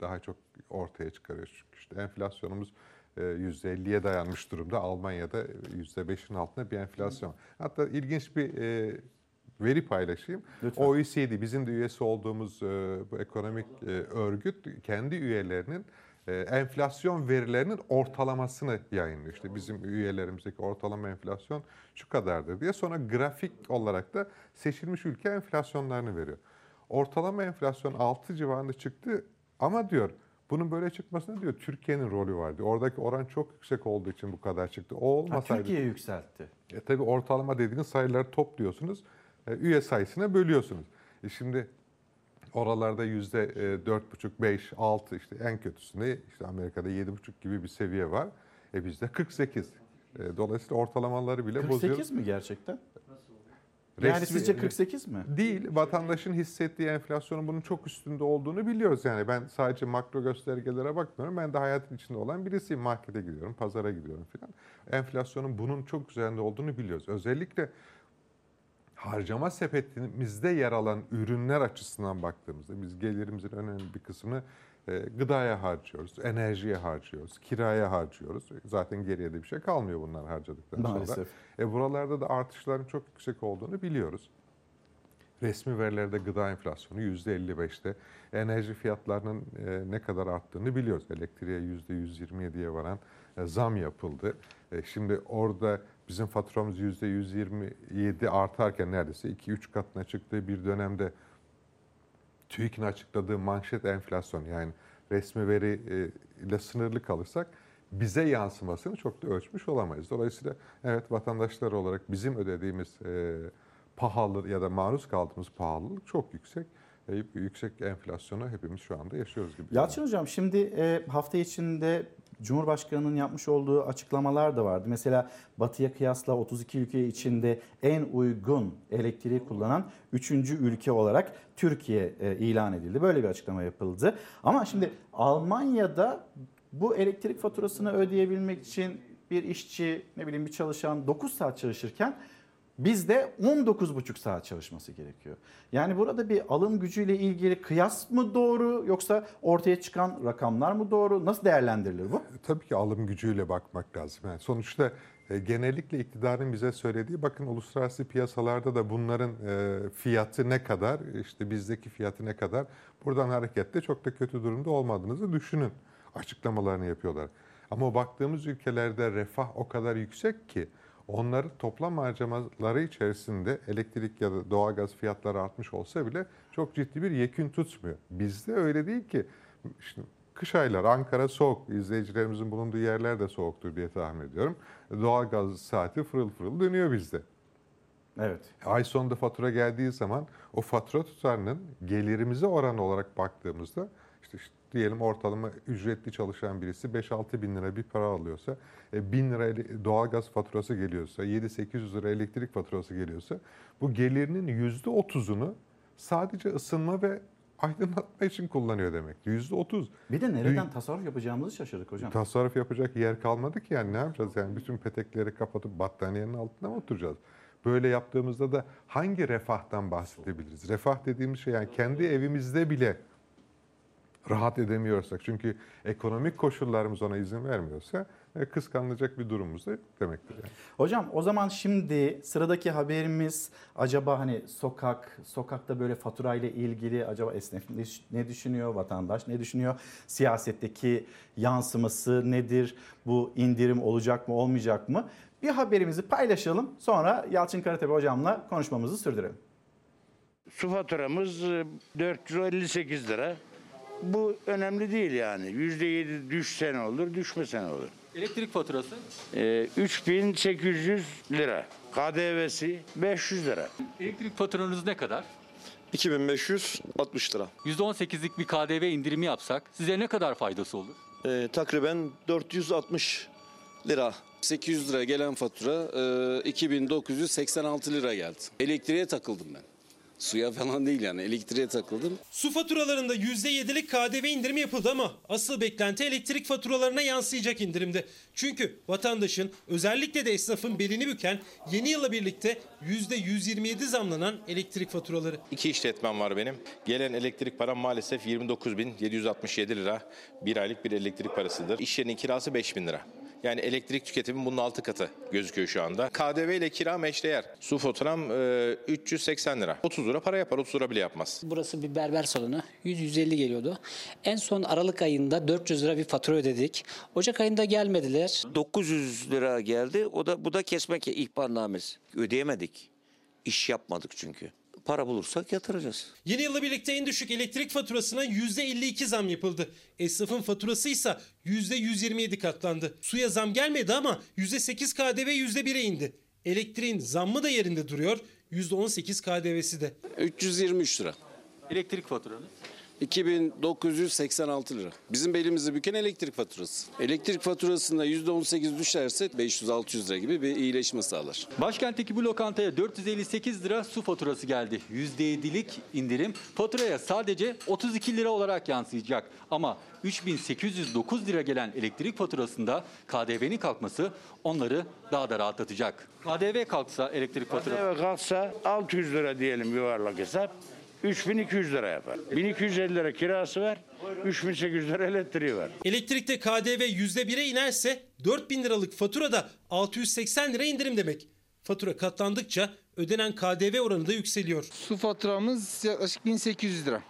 daha çok ortaya çıkarıyor. Çünkü işte enflasyonumuz e, %50'ye dayanmış durumda. Almanya'da %5'in altında bir enflasyon. Hatta ilginç bir e, veri paylaşayım. Lütfen. OECD bizim de üyesi olduğumuz e, bu ekonomik e, örgüt kendi üyelerinin e, enflasyon verilerinin ortalamasını yayınlıyor. İşte bizim üyelerimizdeki ortalama enflasyon şu kadardır diye. Sonra grafik olarak da seçilmiş ülke enflasyonlarını veriyor. Ortalama enflasyon 6 civarında çıktı ama diyor bunun böyle çıkmasında diyor Türkiye'nin rolü var diyor. Oradaki oran çok yüksek olduğu için bu kadar çıktı. O Ha, olmasaydı... Türkiye yükseltti. E, tabii ortalama dediğiniz sayıları topluyorsunuz. e, üye sayısına bölüyorsunuz. E, şimdi oralarda yüzde e, dört buçuk, beş, altı işte en kötüsünde işte Amerika'da yedi buçuk gibi bir seviye var. E bizde 48. E, dolayısıyla ortalamaları bile 48 bozuyor. mi gerçekten? Yani Resmi- sizce 48 mi? Değil. Vatandaşın hissettiği enflasyonun bunun çok üstünde olduğunu biliyoruz. Yani ben sadece makro göstergelere bakmıyorum. Ben de hayatın içinde olan birisiyim. Markete gidiyorum, pazara gidiyorum falan. Enflasyonun bunun çok üzerinde olduğunu biliyoruz. Özellikle harcama sepetimizde yer alan ürünler açısından baktığımızda biz gelirimizin önemli bir kısmını e, gıdaya harcıyoruz, enerjiye harcıyoruz, kiraya harcıyoruz. Zaten geriye de bir şey kalmıyor bunlar harcadıktan sonra. Maalesef. E, buralarda da artışların çok yüksek olduğunu biliyoruz. Resmi verilerde gıda enflasyonu %55'te. Enerji fiyatlarının e, ne kadar arttığını biliyoruz. Elektriğe %127'ye varan e, zam yapıldı. Şimdi orada bizim faturamız %127 artarken neredeyse 2-3 katına çıktığı bir dönemde TÜİK'in açıkladığı manşet enflasyon yani resmi veri e, ile sınırlı kalırsak bize yansımasını çok da ölçmüş olamayız. Dolayısıyla evet vatandaşlar olarak bizim ödediğimiz e, pahalı ya da maruz kaldığımız pahalılık çok yüksek. ve yüksek enflasyonu hepimiz şu anda yaşıyoruz gibi. Yalçın Hocam şimdi e, hafta içinde Cumhurbaşkanı'nın yapmış olduğu açıklamalar da vardı. Mesela Batı'ya kıyasla 32 ülke içinde en uygun elektriği kullanan 3. ülke olarak Türkiye e, ilan edildi. Böyle bir açıklama yapıldı. Ama şimdi Almanya'da bu elektrik faturasını ödeyebilmek için bir işçi ne bileyim bir çalışan 9 saat çalışırken Bizde 19,5 saat çalışması gerekiyor. Yani burada bir alım gücüyle ilgili kıyas mı doğru yoksa ortaya çıkan rakamlar mı doğru? Nasıl değerlendirilir bu? Tabii ki alım gücüyle bakmak lazım. Yani sonuçta e, genellikle iktidarın bize söylediği bakın uluslararası piyasalarda da bunların e, fiyatı ne kadar, işte bizdeki fiyatı ne kadar buradan hareketle çok da kötü durumda olmadığınızı düşünün açıklamalarını yapıyorlar. Ama baktığımız ülkelerde refah o kadar yüksek ki onları toplam harcamaları içerisinde elektrik ya da doğalgaz fiyatları artmış olsa bile çok ciddi bir yekün tutmuyor. Bizde öyle değil ki. Şimdi kış ayları Ankara soğuk. İzleyicilerimizin bulunduğu yerler de soğuktur diye tahmin ediyorum. Doğalgaz saati fırıl fırıl dönüyor bizde. Evet. Ay sonunda fatura geldiği zaman o fatura tutarının gelirimize oranı olarak baktığımızda işte, işte diyelim ortalama ücretli çalışan birisi 5-6 bin lira bir para alıyorsa, e, 1000 lira ele- doğalgaz faturası geliyorsa, 7-800 lira elektrik faturası geliyorsa bu gelirinin %30'unu sadece ısınma ve aydınlatma için kullanıyor demek. %30. Bir de nereden tasarruf yapacağımızı şaşırdık hocam. Tasarruf yapacak yer kalmadı ki yani ne yapacağız yani bütün petekleri kapatıp battaniyenin altına mı oturacağız? Böyle yaptığımızda da hangi refahtan bahsedebiliriz? Refah dediğimiz şey yani kendi evimizde bile rahat edemiyorsak çünkü ekonomik koşullarımız ona izin vermiyorsa e, kıskanılacak bir durumumuz da demektir. Yani. Hocam o zaman şimdi sıradaki haberimiz acaba hani sokak, sokakta böyle faturayla ilgili acaba esnaf ne- düşünüyor, vatandaş ne düşünüyor? Siyasetteki yansıması nedir? Bu indirim olacak mı, olmayacak mı? Bir haberimizi paylaşalım. Sonra Yalçın Karatepe hocamla konuşmamızı sürdürelim. Su faturamız e, 458 lira. Bu önemli değil yani. %7 düşse ne olur, düşmese ne olur. Elektrik faturası Ee, 3800 lira. KDV'si 500 lira. Elektrik faturanız ne kadar? 2560 lira. %18'lik bir KDV indirimi yapsak size ne kadar faydası olur? Ee, takriben 460 lira. 800 lira gelen fatura e, 2986 lira geldi. Elektriğe takıldım ben. Suya falan değil yani elektriğe takıldım. Su faturalarında %7'lik KDV indirimi yapıldı ama asıl beklenti elektrik faturalarına yansıyacak indirimde. Çünkü vatandaşın özellikle de esnafın belini büken yeni yıla birlikte %127 zamlanan elektrik faturaları. İki işletmem var benim. Gelen elektrik param maalesef 29.767 lira. Bir aylık bir elektrik parasıdır. İş yerinin kirası 5.000 lira. Yani elektrik tüketimi bunun 6 katı gözüküyor şu anda. KDV ile kira meşdeğer. Su faturam e, 380 lira. 30 lira para yapar, 30 lira bile yapmaz. Burası bir berber salonu. 100-150 geliyordu. En son Aralık ayında 400 lira bir fatura ödedik. Ocak ayında gelmediler. 900 lira geldi. O da bu da kesmek ihbarnamesi. Ödeyemedik. İş yapmadık çünkü. Para bulursak yatıracağız. Yeni yıla birlikte en düşük elektrik faturasına %52 zam yapıldı. Esnafın faturası ise %127 katlandı. Suya zam gelmedi ama %8 KDV %1'e indi. Elektriğin zammı da yerinde duruyor. %18 KDV'si de. 323 lira. Elektrik faturanız? 2986 lira. Bizim belimizi büken elektrik faturası. Elektrik faturasında %18 düşerse 500-600 lira gibi bir iyileşme sağlar. Başkentteki bu lokantaya 458 lira su faturası geldi. %7'lik indirim faturaya sadece 32 lira olarak yansıyacak. Ama 3809 lira gelen elektrik faturasında KDV'nin kalkması onları daha da rahatlatacak. KDV kalksa elektrik faturası KDV kalksa 600 lira diyelim yuvarlak hesap. 3200 lira yapar. 1250 lira kirası var. 3800 lira elektriği var. Elektrikte KDV %1'e inerse 4000 liralık faturada 680 lira indirim demek. Fatura katlandıkça ödenen KDV oranı da yükseliyor. Su faturamız yaklaşık 1800 lira.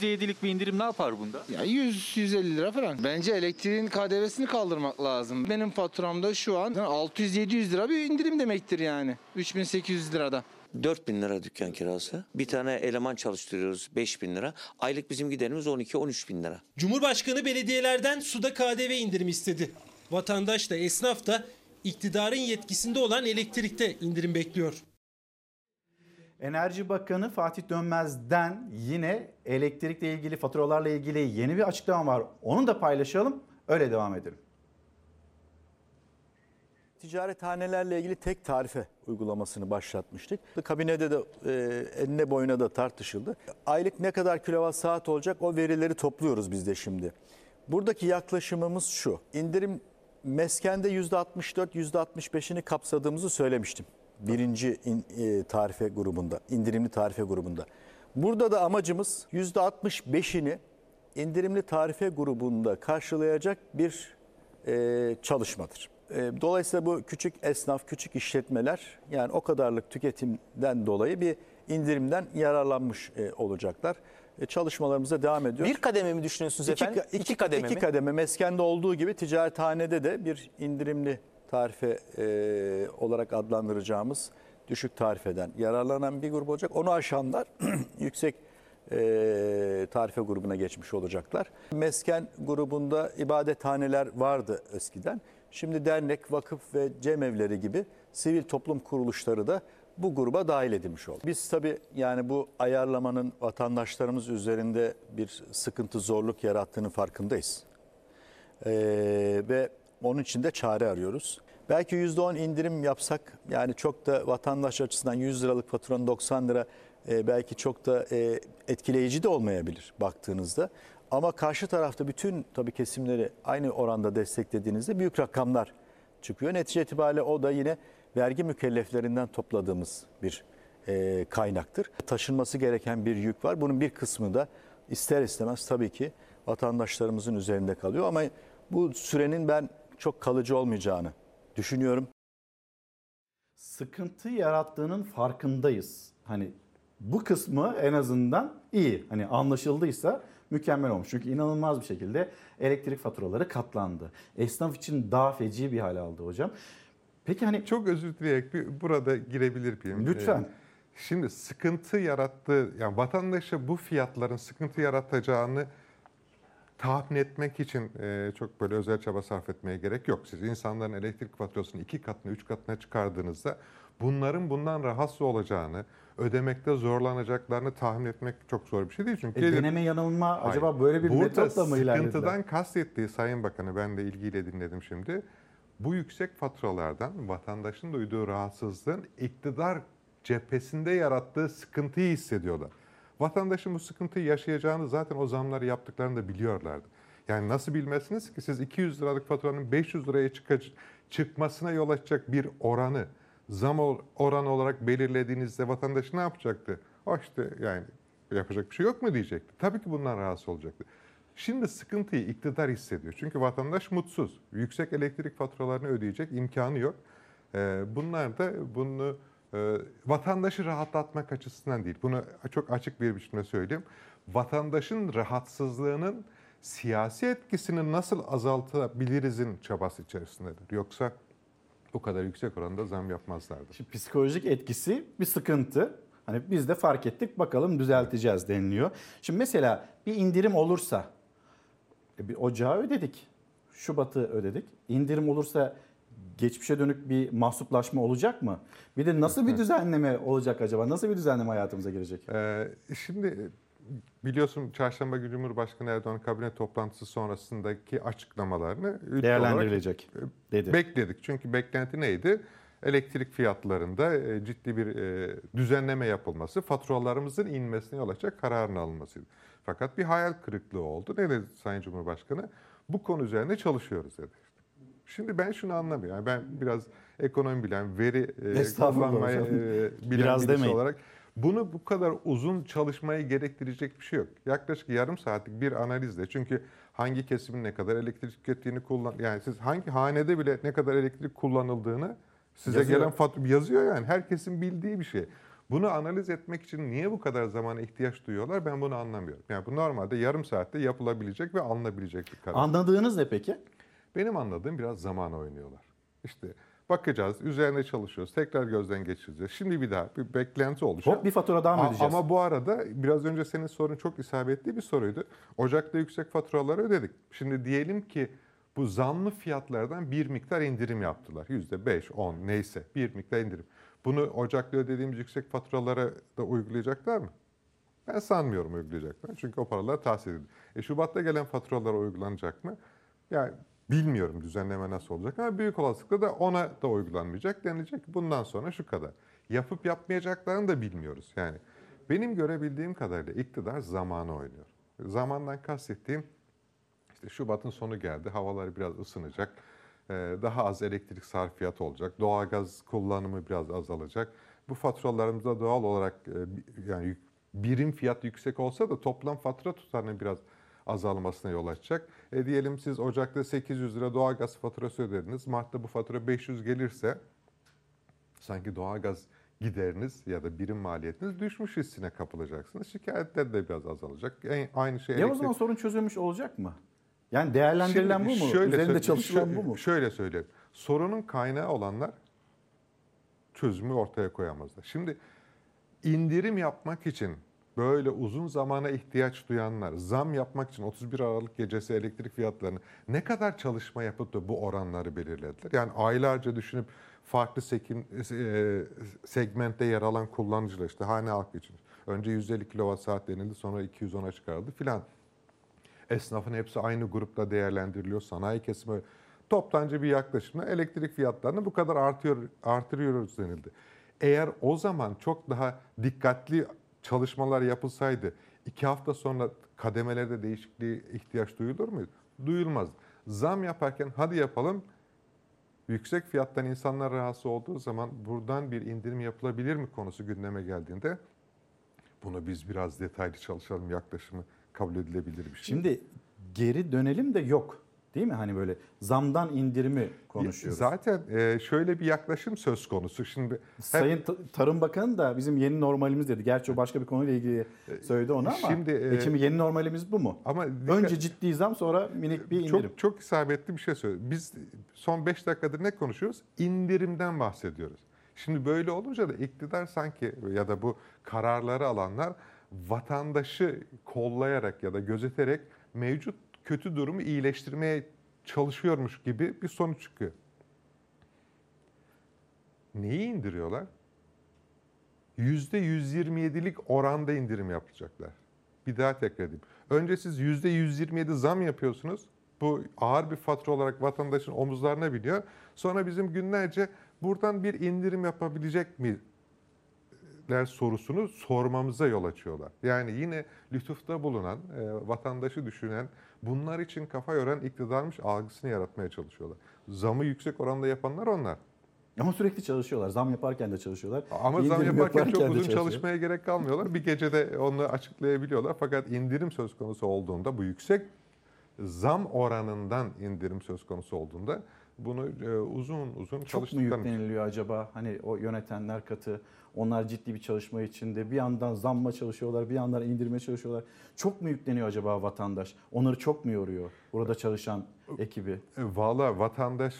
%7'lik bir indirim ne yapar bunda? Ya 100-150 lira falan. Bence elektriğin KDV'sini kaldırmak lazım. Benim faturamda şu an 600-700 lira bir indirim demektir yani. 3800 lirada. 4000 lira dükkan kirası. Bir tane eleman çalıştırıyoruz 5000 lira. Aylık bizim giderimiz 12-13 bin lira. Cumhurbaşkanı belediyelerden suda KDV indirimi istedi. Vatandaş da esnaf da iktidarın yetkisinde olan elektrikte indirim bekliyor. Enerji Bakanı Fatih Dönmez'den yine elektrikle ilgili faturalarla ilgili yeni bir açıklama var. Onu da paylaşalım. Öyle devam edelim. Ticarethanelerle ilgili tek tarife uygulamasını başlatmıştık. Kabinede de e, enine boyuna da tartışıldı. Aylık ne kadar kilowatt saat olacak o verileri topluyoruz biz de şimdi. Buradaki yaklaşımımız şu. İndirim meskende %64, %65'ini kapsadığımızı söylemiştim. Birinci in, e, tarife grubunda, indirimli tarife grubunda. Burada da amacımız %65'ini indirimli tarife grubunda karşılayacak bir e, çalışmadır. E, Dolayısıyla bu küçük esnaf, küçük işletmeler yani o kadarlık tüketimden dolayı bir indirimden yararlanmış e, olacaklar. E, Çalışmalarımıza devam ediyoruz. Bir kademe mi düşünüyorsunuz İki, efendim? iki, İki kademe iki mi? kademe meskende olduğu gibi ticarethanede de bir indirimli tarife e, olarak adlandıracağımız düşük tarifeden yararlanan bir grup olacak. Onu aşanlar yüksek e, tarife grubuna geçmiş olacaklar. Mesken grubunda ibadethaneler vardı eskiden. Şimdi dernek, vakıf ve cemevleri gibi sivil toplum kuruluşları da bu gruba dahil edilmiş oldu. Biz tabii yani bu ayarlamanın vatandaşlarımız üzerinde bir sıkıntı, zorluk yarattığının farkındayız. Ee, ve onun için de çare arıyoruz. Belki %10 indirim yapsak yani çok da vatandaş açısından 100 liralık faturanın 90 lira e, belki çok da e, etkileyici de olmayabilir baktığınızda. Ama karşı tarafta bütün tabii kesimleri aynı oranda desteklediğinizde büyük rakamlar çıkıyor. Netice itibariyle o da yine vergi mükelleflerinden topladığımız bir e, kaynaktır. Taşınması gereken bir yük var. Bunun bir kısmı da ister istemez tabii ki vatandaşlarımızın üzerinde kalıyor. Ama bu sürenin ben çok kalıcı olmayacağını düşünüyorum. Sıkıntı yarattığının farkındayız. Hani bu kısmı en azından iyi. Hani anlaşıldıysa mükemmel olmuş. Çünkü inanılmaz bir şekilde elektrik faturaları katlandı. Esnaf için daha feci bir hal aldı hocam. Peki hani çok özür dileyerek bir burada girebilir miyim? Lütfen. Ee, Şimdi sıkıntı yarattığı, yani vatandaşa bu fiyatların sıkıntı yaratacağını tahmin etmek için e, çok böyle özel çaba sarf etmeye gerek yok. Siz insanların elektrik faturasını iki katına, üç katına çıkardığınızda bunların bundan rahatsız olacağını, ödemekte zorlanacaklarını tahmin etmek çok zor bir şey değil. Çünkü E, deneme yanılma acaba böyle bir Burada metotla mı ilerlediler? sıkıntıdan kastettiği Sayın Bakanı ben de ilgiyle dinledim şimdi. Bu yüksek faturalardan vatandaşın duyduğu rahatsızlığın iktidar cephesinde yarattığı sıkıntıyı hissediyorlar. Vatandaşın bu sıkıntıyı yaşayacağını zaten o zamları yaptıklarını da biliyorlardı. Yani nasıl bilmezsiniz ki siz 200 liralık faturanın 500 liraya çıkacak, çıkmasına yol açacak bir oranı zam oranı olarak belirlediğinizde vatandaş ne yapacaktı? O işte yani yapacak bir şey yok mu diyecekti. Tabii ki bundan rahatsız olacaktı. Şimdi sıkıntıyı iktidar hissediyor. Çünkü vatandaş mutsuz. Yüksek elektrik faturalarını ödeyecek imkanı yok. Ee, Bunlar da bunu e, vatandaşı rahatlatmak açısından değil. Bunu çok açık bir biçimde söyleyeyim. Vatandaşın rahatsızlığının siyasi etkisini nasıl azaltabilirizin çabası içerisindedir. Yoksa bu kadar yüksek oranda zam yapmazlardı. Şimdi psikolojik etkisi bir sıkıntı. Hani biz de fark ettik bakalım düzelteceğiz deniliyor. Şimdi mesela bir indirim olursa e, bir ocağı ödedik. Şubat'ı ödedik. İndirim olursa geçmişe dönük bir mahsuplaşma olacak mı? Bir de nasıl bir düzenleme olacak acaba? Nasıl bir düzenleme hayatımıza girecek? Ee, şimdi biliyorsun çarşamba günü Cumhurbaşkanı Erdoğan kabine toplantısı sonrasındaki açıklamalarını Değerlendirilecek olarak, dedi. Bekledik. Çünkü beklenti neydi? Elektrik fiyatlarında e, ciddi bir e, düzenleme yapılması, faturalarımızın inmesine yol açacak kararın alınmasıydı. Fakat bir hayal kırıklığı oldu. Ne dedi Sayın Cumhurbaşkanı? Bu konu üzerine çalışıyoruz dedi. Şimdi ben şunu anlamıyorum. Yani ben biraz ekonomi bilen, veri e, kullanmayı e, bilen Biraz birisi demeyin. olarak bunu bu kadar uzun çalışmayı gerektirecek bir şey yok. Yaklaşık yarım saatlik bir analizle çünkü hangi kesimin ne kadar elektrik tükettiğini kullan yani siz hangi hanede bile ne kadar elektrik kullanıldığını size Yazıyor. gelen fatura yazıyor yani herkesin bildiği bir şey. Bunu analiz etmek için niye bu kadar zamana ihtiyaç duyuyorlar ben bunu anlamıyorum. Yani bu normalde yarım saatte yapılabilecek ve alınabilecek bir karar. Anladığınız ne peki? Benim anladığım biraz zaman oynuyorlar. İşte bakacağız, üzerine çalışıyoruz, tekrar gözden geçireceğiz. Şimdi bir daha bir beklenti oluşuyor. Hop bir fatura daha mı ödeyeceğiz? Ama bu arada biraz önce senin sorun çok isabetli bir soruydu. Ocak'ta yüksek faturaları ödedik. Şimdi diyelim ki bu zamlı fiyatlardan bir miktar indirim yaptılar. Yüzde beş, on neyse bir miktar indirim. Bunu Ocak'ta ödediğimiz yüksek faturalara da uygulayacaklar mı? Ben sanmıyorum uygulayacaklar. Çünkü o paralar tahsil edildi. E, Şubat'ta gelen faturalara uygulanacak mı? Yani bilmiyorum düzenleme nasıl olacak ama büyük olasılıkla da ona da uygulanmayacak. Denilecek bundan sonra şu kadar. Yapıp yapmayacaklarını da bilmiyoruz. Yani benim görebildiğim kadarıyla iktidar zamanı oynuyor. Zamandan kastettiğim işte Şubat'ın sonu geldi. Havalar biraz ısınacak. Ee, Daha az elektrik sarfiyatı olacak. Doğalgaz kullanımı biraz azalacak. Bu faturalarımızda doğal olarak e, yani birim fiyat yüksek olsa da toplam fatura tutarının biraz azalmasına yol açacak. E diyelim siz Ocak'ta 800 lira doğalgaz faturası ödediniz. Mart'ta bu fatura 500 gelirse sanki doğalgaz gideriniz ya da birim maliyetiniz düşmüş hissine kapılacaksınız. Şikayetler de biraz azalacak. En- Aynı şey Ya o elektrik- zaman sorun çözülmüş olacak mı? Yani değerlendirilen Şimdi bu mu? şöyle Üzerinde çalışılan bu mu? Şöyle söyleyeyim. Sorunun kaynağı olanlar çözümü ortaya koyamazlar. Şimdi indirim yapmak için böyle uzun zamana ihtiyaç duyanlar, zam yapmak için 31 Aralık gecesi elektrik fiyatlarını ne kadar çalışma yapıp da bu oranları belirlediler? Yani aylarca düşünüp farklı sekin, e, segmentte yer alan kullanıcılar işte hane halkı için. Önce 150 kWh saat denildi sonra 210'a çıkarıldı filan. Esnafın hepsi aynı grupta değerlendiriliyor. Sanayi kesimi toptancı bir yaklaşımla elektrik fiyatlarını bu kadar artıyor artırıyoruz denildi. Eğer o zaman çok daha dikkatli çalışmalar yapılsaydı iki hafta sonra kademelerde değişikliğe ihtiyaç duyulur muydu? Duyulmaz. Zam yaparken hadi yapalım yüksek fiyattan insanlar rahatsız olduğu zaman buradan bir indirim yapılabilir mi konusu gündeme geldiğinde bunu biz biraz detaylı çalışalım yaklaşımı kabul edilebilir bir şey. Şimdi geri dönelim de yok. Değil mi? Hani böyle zamdan indirimi konuşuyoruz. Zaten e, şöyle bir yaklaşım söz konusu. Şimdi hep- Sayın Ta- Tarım Bakanı da bizim yeni normalimiz dedi. Gerçi o başka bir konuyla ilgili söyledi onu ama Şimdi, e, e, şimdi yeni normalimiz bu mu? Ama Önce ciddi zam sonra minik bir indirim. Çok çok isabetli bir şey söyledi. Biz son 5 dakikadır ne konuşuyoruz? İndirimden bahsediyoruz. Şimdi böyle olunca da iktidar sanki ya da bu kararları alanlar vatandaşı kollayarak ya da gözeterek mevcut kötü durumu iyileştirmeye çalışıyormuş gibi bir sonuç çıkıyor. Neyi indiriyorlar? %127'lik oranda indirim yapacaklar. Bir daha tekrar edeyim. Önce siz %127 zam yapıyorsunuz. Bu ağır bir fatura olarak vatandaşın omuzlarına biniyor. Sonra bizim günlerce buradan bir indirim yapabilecek mi ler sorusunu sormamıza yol açıyorlar. Yani yine lütufta bulunan, e, vatandaşı düşünen, bunlar için kafa yoran iktidarmış algısını yaratmaya çalışıyorlar. Zamı yüksek oranda yapanlar onlar. Ama sürekli çalışıyorlar. Zam yaparken de çalışıyorlar. Ama zam indirim yaparken çok uzun çalışmaya gerek kalmıyorlar. Bir gecede onu açıklayabiliyorlar. Fakat indirim söz konusu olduğunda bu yüksek zam oranından indirim söz konusu olduğunda bunu e, uzun uzun Çok mu çalıştıklarını yükleniliyor acaba? Hani o yönetenler katı, onlar ciddi bir çalışma içinde bir yandan zamma çalışıyorlar, bir yandan indirmeye çalışıyorlar. Çok mu yükleniyor acaba vatandaş? Onları çok mu yoruyor burada çalışan ekibi? E, Valla vatandaş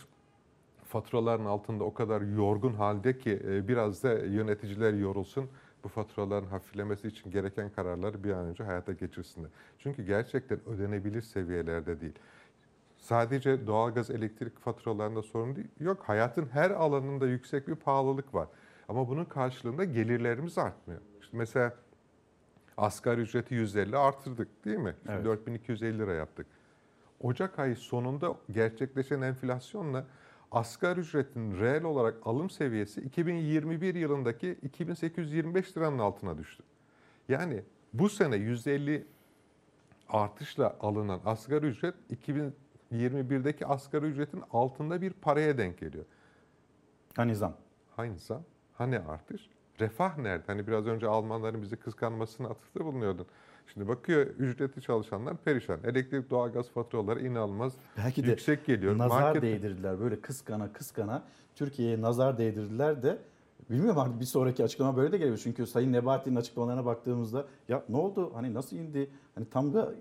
faturaların altında o kadar yorgun halde ki e, biraz da yöneticiler yorulsun. Bu faturaların hafiflemesi için gereken kararları bir an önce hayata geçirsinler. Çünkü gerçekten ödenebilir seviyelerde değil. Sadece doğalgaz, elektrik faturalarında sorun değil. Yok hayatın her alanında yüksek bir pahalılık var. Ama bunun karşılığında gelirlerimiz artmıyor. İşte mesela asgari ücreti 150 artırdık değil mi? Şimdi Evet. 4250 lira yaptık. Ocak ayı sonunda gerçekleşen enflasyonla asgari ücretin reel olarak alım seviyesi 2021 yılındaki 2825 liranın altına düştü. Yani bu sene %50 artışla alınan asgari ücret 2021'deki asgari ücretin altında bir paraya denk geliyor. Hani zam? Hani zam? Hani artış? Refah nerede? Hani biraz önce Almanların bizi kıskanmasına atıfta bulunuyordun. Şimdi bakıyor ücretli çalışanlar perişan. Elektrik, doğalgaz faturaları inanılmaz Belki de yüksek geliyor. nazar Market- değdirdiler böyle kıskana kıskana Türkiye'ye nazar değdirdiler de bilmiyorum artık bir sonraki açıklama böyle de gelebilir. Çünkü Sayın Nebati'nin açıklamalarına baktığımızda ya ne oldu hani nasıl indi hani tam da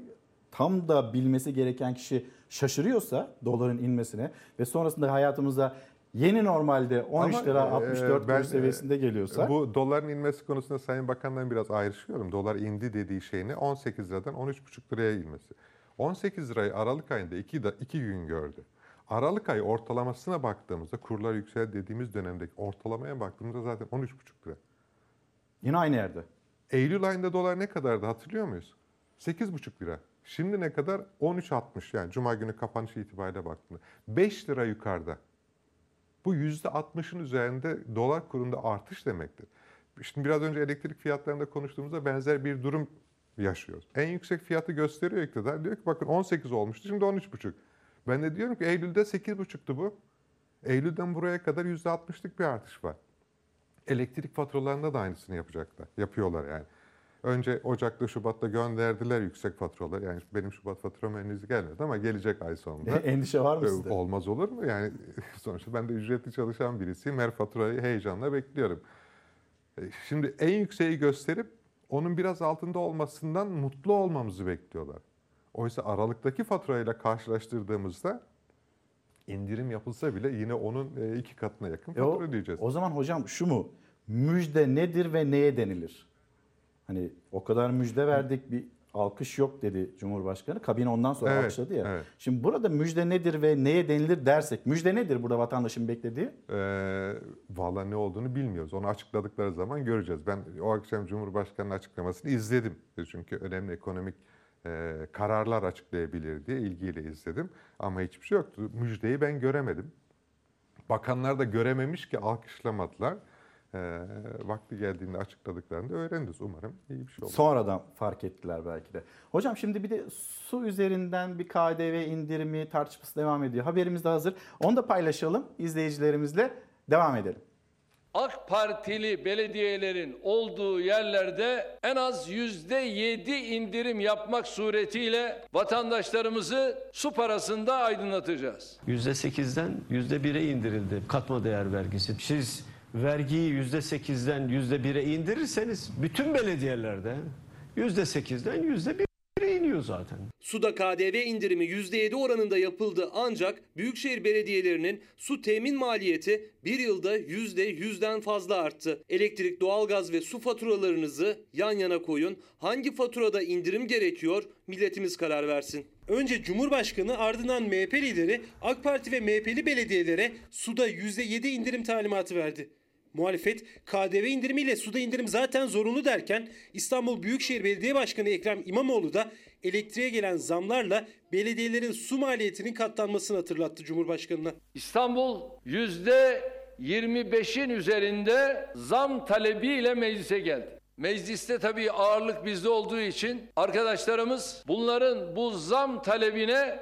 tam da bilmesi gereken kişi şaşırıyorsa doların inmesine ve sonrasında hayatımıza yeni normalde 13 Ama, lira e, 64 ben, kuruş seviyesinde e, geliyorsa Bu doların inmesi konusunda Sayın Bakan'dan biraz ayrışıyorum. Dolar indi dediği şeyini 18 liradan 13,5 liraya inmesi. 18 lirayı Aralık ayında 2, da, 2 gün gördü. Aralık ayı ortalamasına baktığımızda kurlar yükseldi dediğimiz dönemdeki ortalamaya baktığımızda zaten 13,5 lira. Yine aynı yerde. Eylül ayında dolar ne kadardı hatırlıyor muyuz? 8,5 lira. Şimdi ne kadar? 13.60 yani Cuma günü kapanış itibariyle baktığımda. 5 lira yukarıda. Bu %60'ın üzerinde dolar kurunda artış demektir. Şimdi biraz önce elektrik fiyatlarında konuştuğumuzda benzer bir durum yaşıyoruz. En yüksek fiyatı gösteriyor iktidar. Diyor ki bakın 18 olmuştu şimdi 13,5. Ben de diyorum ki Eylül'de 8,5'tu bu. Eylül'den buraya kadar %60'lık bir artış var. Elektrik faturalarında da aynısını yapacaklar. Yapıyorlar yani. Önce Ocak'ta, Şubat'ta gönderdiler yüksek faturalar. Yani benim Şubat faturam henüz gelmedi ama gelecek ay sonunda. E, endişe var mı sizde? Olmaz olur mu? Yani sonuçta ben de ücretli çalışan birisiyim. Her faturayı heyecanla bekliyorum. E, Şimdi en yükseği gösterip onun biraz altında olmasından mutlu olmamızı bekliyorlar. Oysa Aralık'taki faturayla karşılaştırdığımızda indirim yapılsa bile yine onun e, iki katına yakın E o, fatura ödeyeceğiz. o zaman hocam şu mu? Müjde nedir ve neye denilir? Hani o kadar müjde verdik bir alkış yok dedi Cumhurbaşkanı. Kabine ondan sonra Evet, alkışladı ya. evet. Şimdi burada müjde nedir ve neye denilir dersek. Müjde nedir burada vatandaşın beklediği? Ee, Valla ne olduğunu bilmiyoruz. Onu açıkladıkları zaman göreceğiz. Ben o akşam Cumhurbaşkanı'nın açıklamasını izledim. Çünkü önemli ekonomik e, kararlar açıklayabilir diye ilgiyle izledim. Ama hiçbir şey yoktu. Müjdeyi ben göremedim. Bakanlar da görememiş ki alkışlamadılar. Ee, vakti geldiğinde açıkladıklarında öğreniriz umarım. iyi bir şey olur. Sonradan fark ettiler belki de. Hocam şimdi bir de su üzerinden bir KDV indirimi tartışması devam ediyor. Haberimiz de hazır. Onu da paylaşalım izleyicilerimizle. Devam edelim. AK Partili belediyelerin olduğu yerlerde en az yüzde yedi indirim yapmak suretiyle vatandaşlarımızı su parasında aydınlatacağız. %8'den %1'e indirildi katma değer vergisi. Siz vergiyi %8'den %1'e indirirseniz bütün belediyelerde %8'den %1'e iniyor zaten. Suda KDV indirimi %7 oranında yapıldı ancak büyükşehir belediyelerinin su temin maliyeti bir yılda %100'den fazla arttı. Elektrik, doğalgaz ve su faturalarınızı yan yana koyun. Hangi faturada indirim gerekiyor milletimiz karar versin. Önce Cumhurbaşkanı ardından MHP lideri AK Parti ve MHP'li belediyelere suda %7 indirim talimatı verdi. Muhalefet KDV indirimiyle suda indirim zaten zorunlu derken İstanbul Büyükşehir Belediye Başkanı Ekrem İmamoğlu da elektriğe gelen zamlarla belediyelerin su maliyetinin katlanmasını hatırlattı Cumhurbaşkanı'na. İstanbul yüzde 25'in üzerinde zam talebiyle meclise geldi. Mecliste tabii ağırlık bizde olduğu için arkadaşlarımız bunların bu zam talebine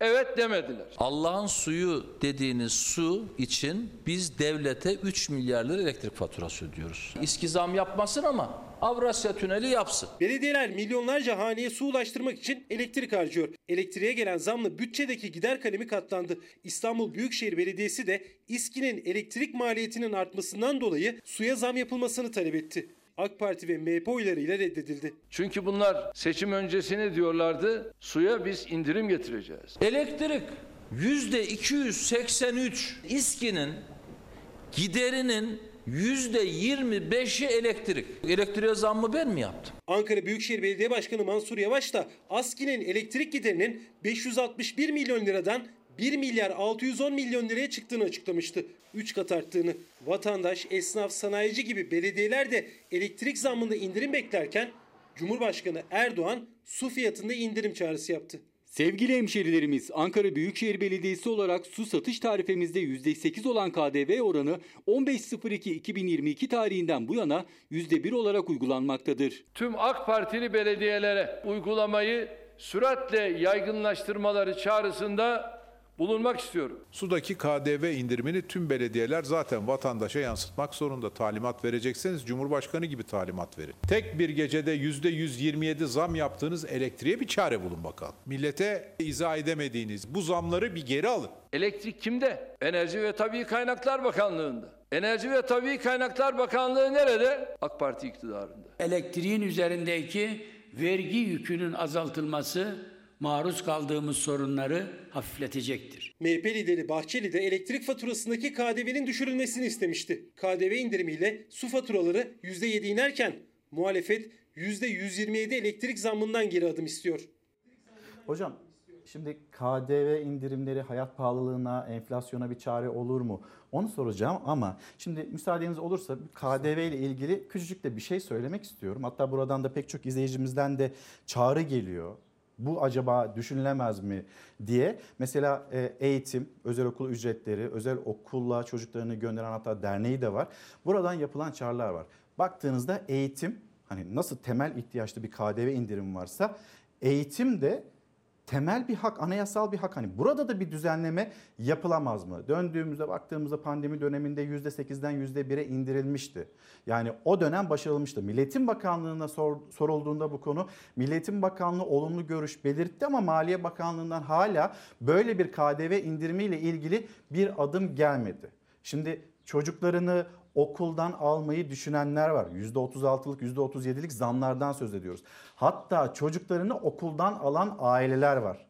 evet demediler. Allah'ın suyu dediğiniz su için biz devlete 3 milyar lira elektrik faturası ödüyoruz. İSKİ zam yapmasın ama Avrasya Tüneli yapsın. Belediyeler milyonlarca haneye su ulaştırmak için elektrik harcıyor. Elektriğe gelen zamla bütçedeki gider kalemi katlandı. İstanbul Büyükşehir Belediyesi de İSKİ'nin elektrik maliyetinin artmasından dolayı suya zam yapılmasını talep etti. AK Parti ve MHP oylarıyla reddedildi. Çünkü bunlar seçim öncesine diyorlardı suya biz indirim getireceğiz. Elektrik yüzde 283 İSKİ'nin giderinin yüzde 25'i elektrik. Elektriğe zammı ben mi yaptım? Ankara Büyükşehir Belediye Başkanı Mansur Yavaş da ASKİ'nin elektrik giderinin 561 milyon liradan 1 milyar 610 milyon liraya çıktığını açıklamıştı. 3 kat arttığını. Vatandaş, esnaf, sanayici gibi belediyeler de elektrik zammında indirim beklerken Cumhurbaşkanı Erdoğan su fiyatında indirim çağrısı yaptı. Sevgili hemşerilerimiz, Ankara Büyükşehir Belediyesi olarak su satış tarifemizde %8 olan KDV oranı 15.02.2022 tarihinden bu yana %1 olarak uygulanmaktadır. Tüm AK Partili belediyelere uygulamayı süratle yaygınlaştırmaları çağrısında bulunmak istiyorum. Sudaki KDV indirimini tüm belediyeler zaten vatandaşa yansıtmak zorunda. Talimat verecekseniz Cumhurbaşkanı gibi talimat verin. Tek bir gecede %127 zam yaptığınız elektriğe bir çare bulun bakalım. Millete izah edemediğiniz bu zamları bir geri alın. Elektrik kimde? Enerji ve Tabii Kaynaklar Bakanlığı'nda. Enerji ve Tabii Kaynaklar Bakanlığı nerede? AK Parti iktidarında. Elektriğin üzerindeki vergi yükünün azaltılması maruz kaldığımız sorunları hafifletecektir. MHP lideri Bahçeli de elektrik faturasındaki KDV'nin düşürülmesini istemişti. KDV indirimiyle su faturaları %7 inerken muhalefet %127 elektrik zammından geri adım istiyor. Hocam şimdi KDV indirimleri hayat pahalılığına, enflasyona bir çare olur mu? Onu soracağım ama şimdi müsaadeniz olursa KDV ile ilgili küçücük de bir şey söylemek istiyorum. Hatta buradan da pek çok izleyicimizden de çağrı geliyor bu acaba düşünülemez mi diye. Mesela e, eğitim, özel okul ücretleri, özel okulla çocuklarını gönderen hatta derneği de var. Buradan yapılan çağrılar var. Baktığınızda eğitim hani nasıl temel ihtiyaçlı bir KDV indirim varsa eğitim de temel bir hak, anayasal bir hak. Hani burada da bir düzenleme yapılamaz mı? Döndüğümüzde baktığımızda pandemi döneminde %8'den %1'e indirilmişti. Yani o dönem başarılmıştı. Milletin Bakanlığı'na sor, sorulduğunda bu konu Milletin Bakanlığı olumlu görüş belirtti ama Maliye Bakanlığı'ndan hala böyle bir KDV indirimiyle ilgili bir adım gelmedi. Şimdi çocuklarını okuldan almayı düşünenler var. %36'lık %37'lik zamlardan söz ediyoruz. Hatta çocuklarını okuldan alan aileler var.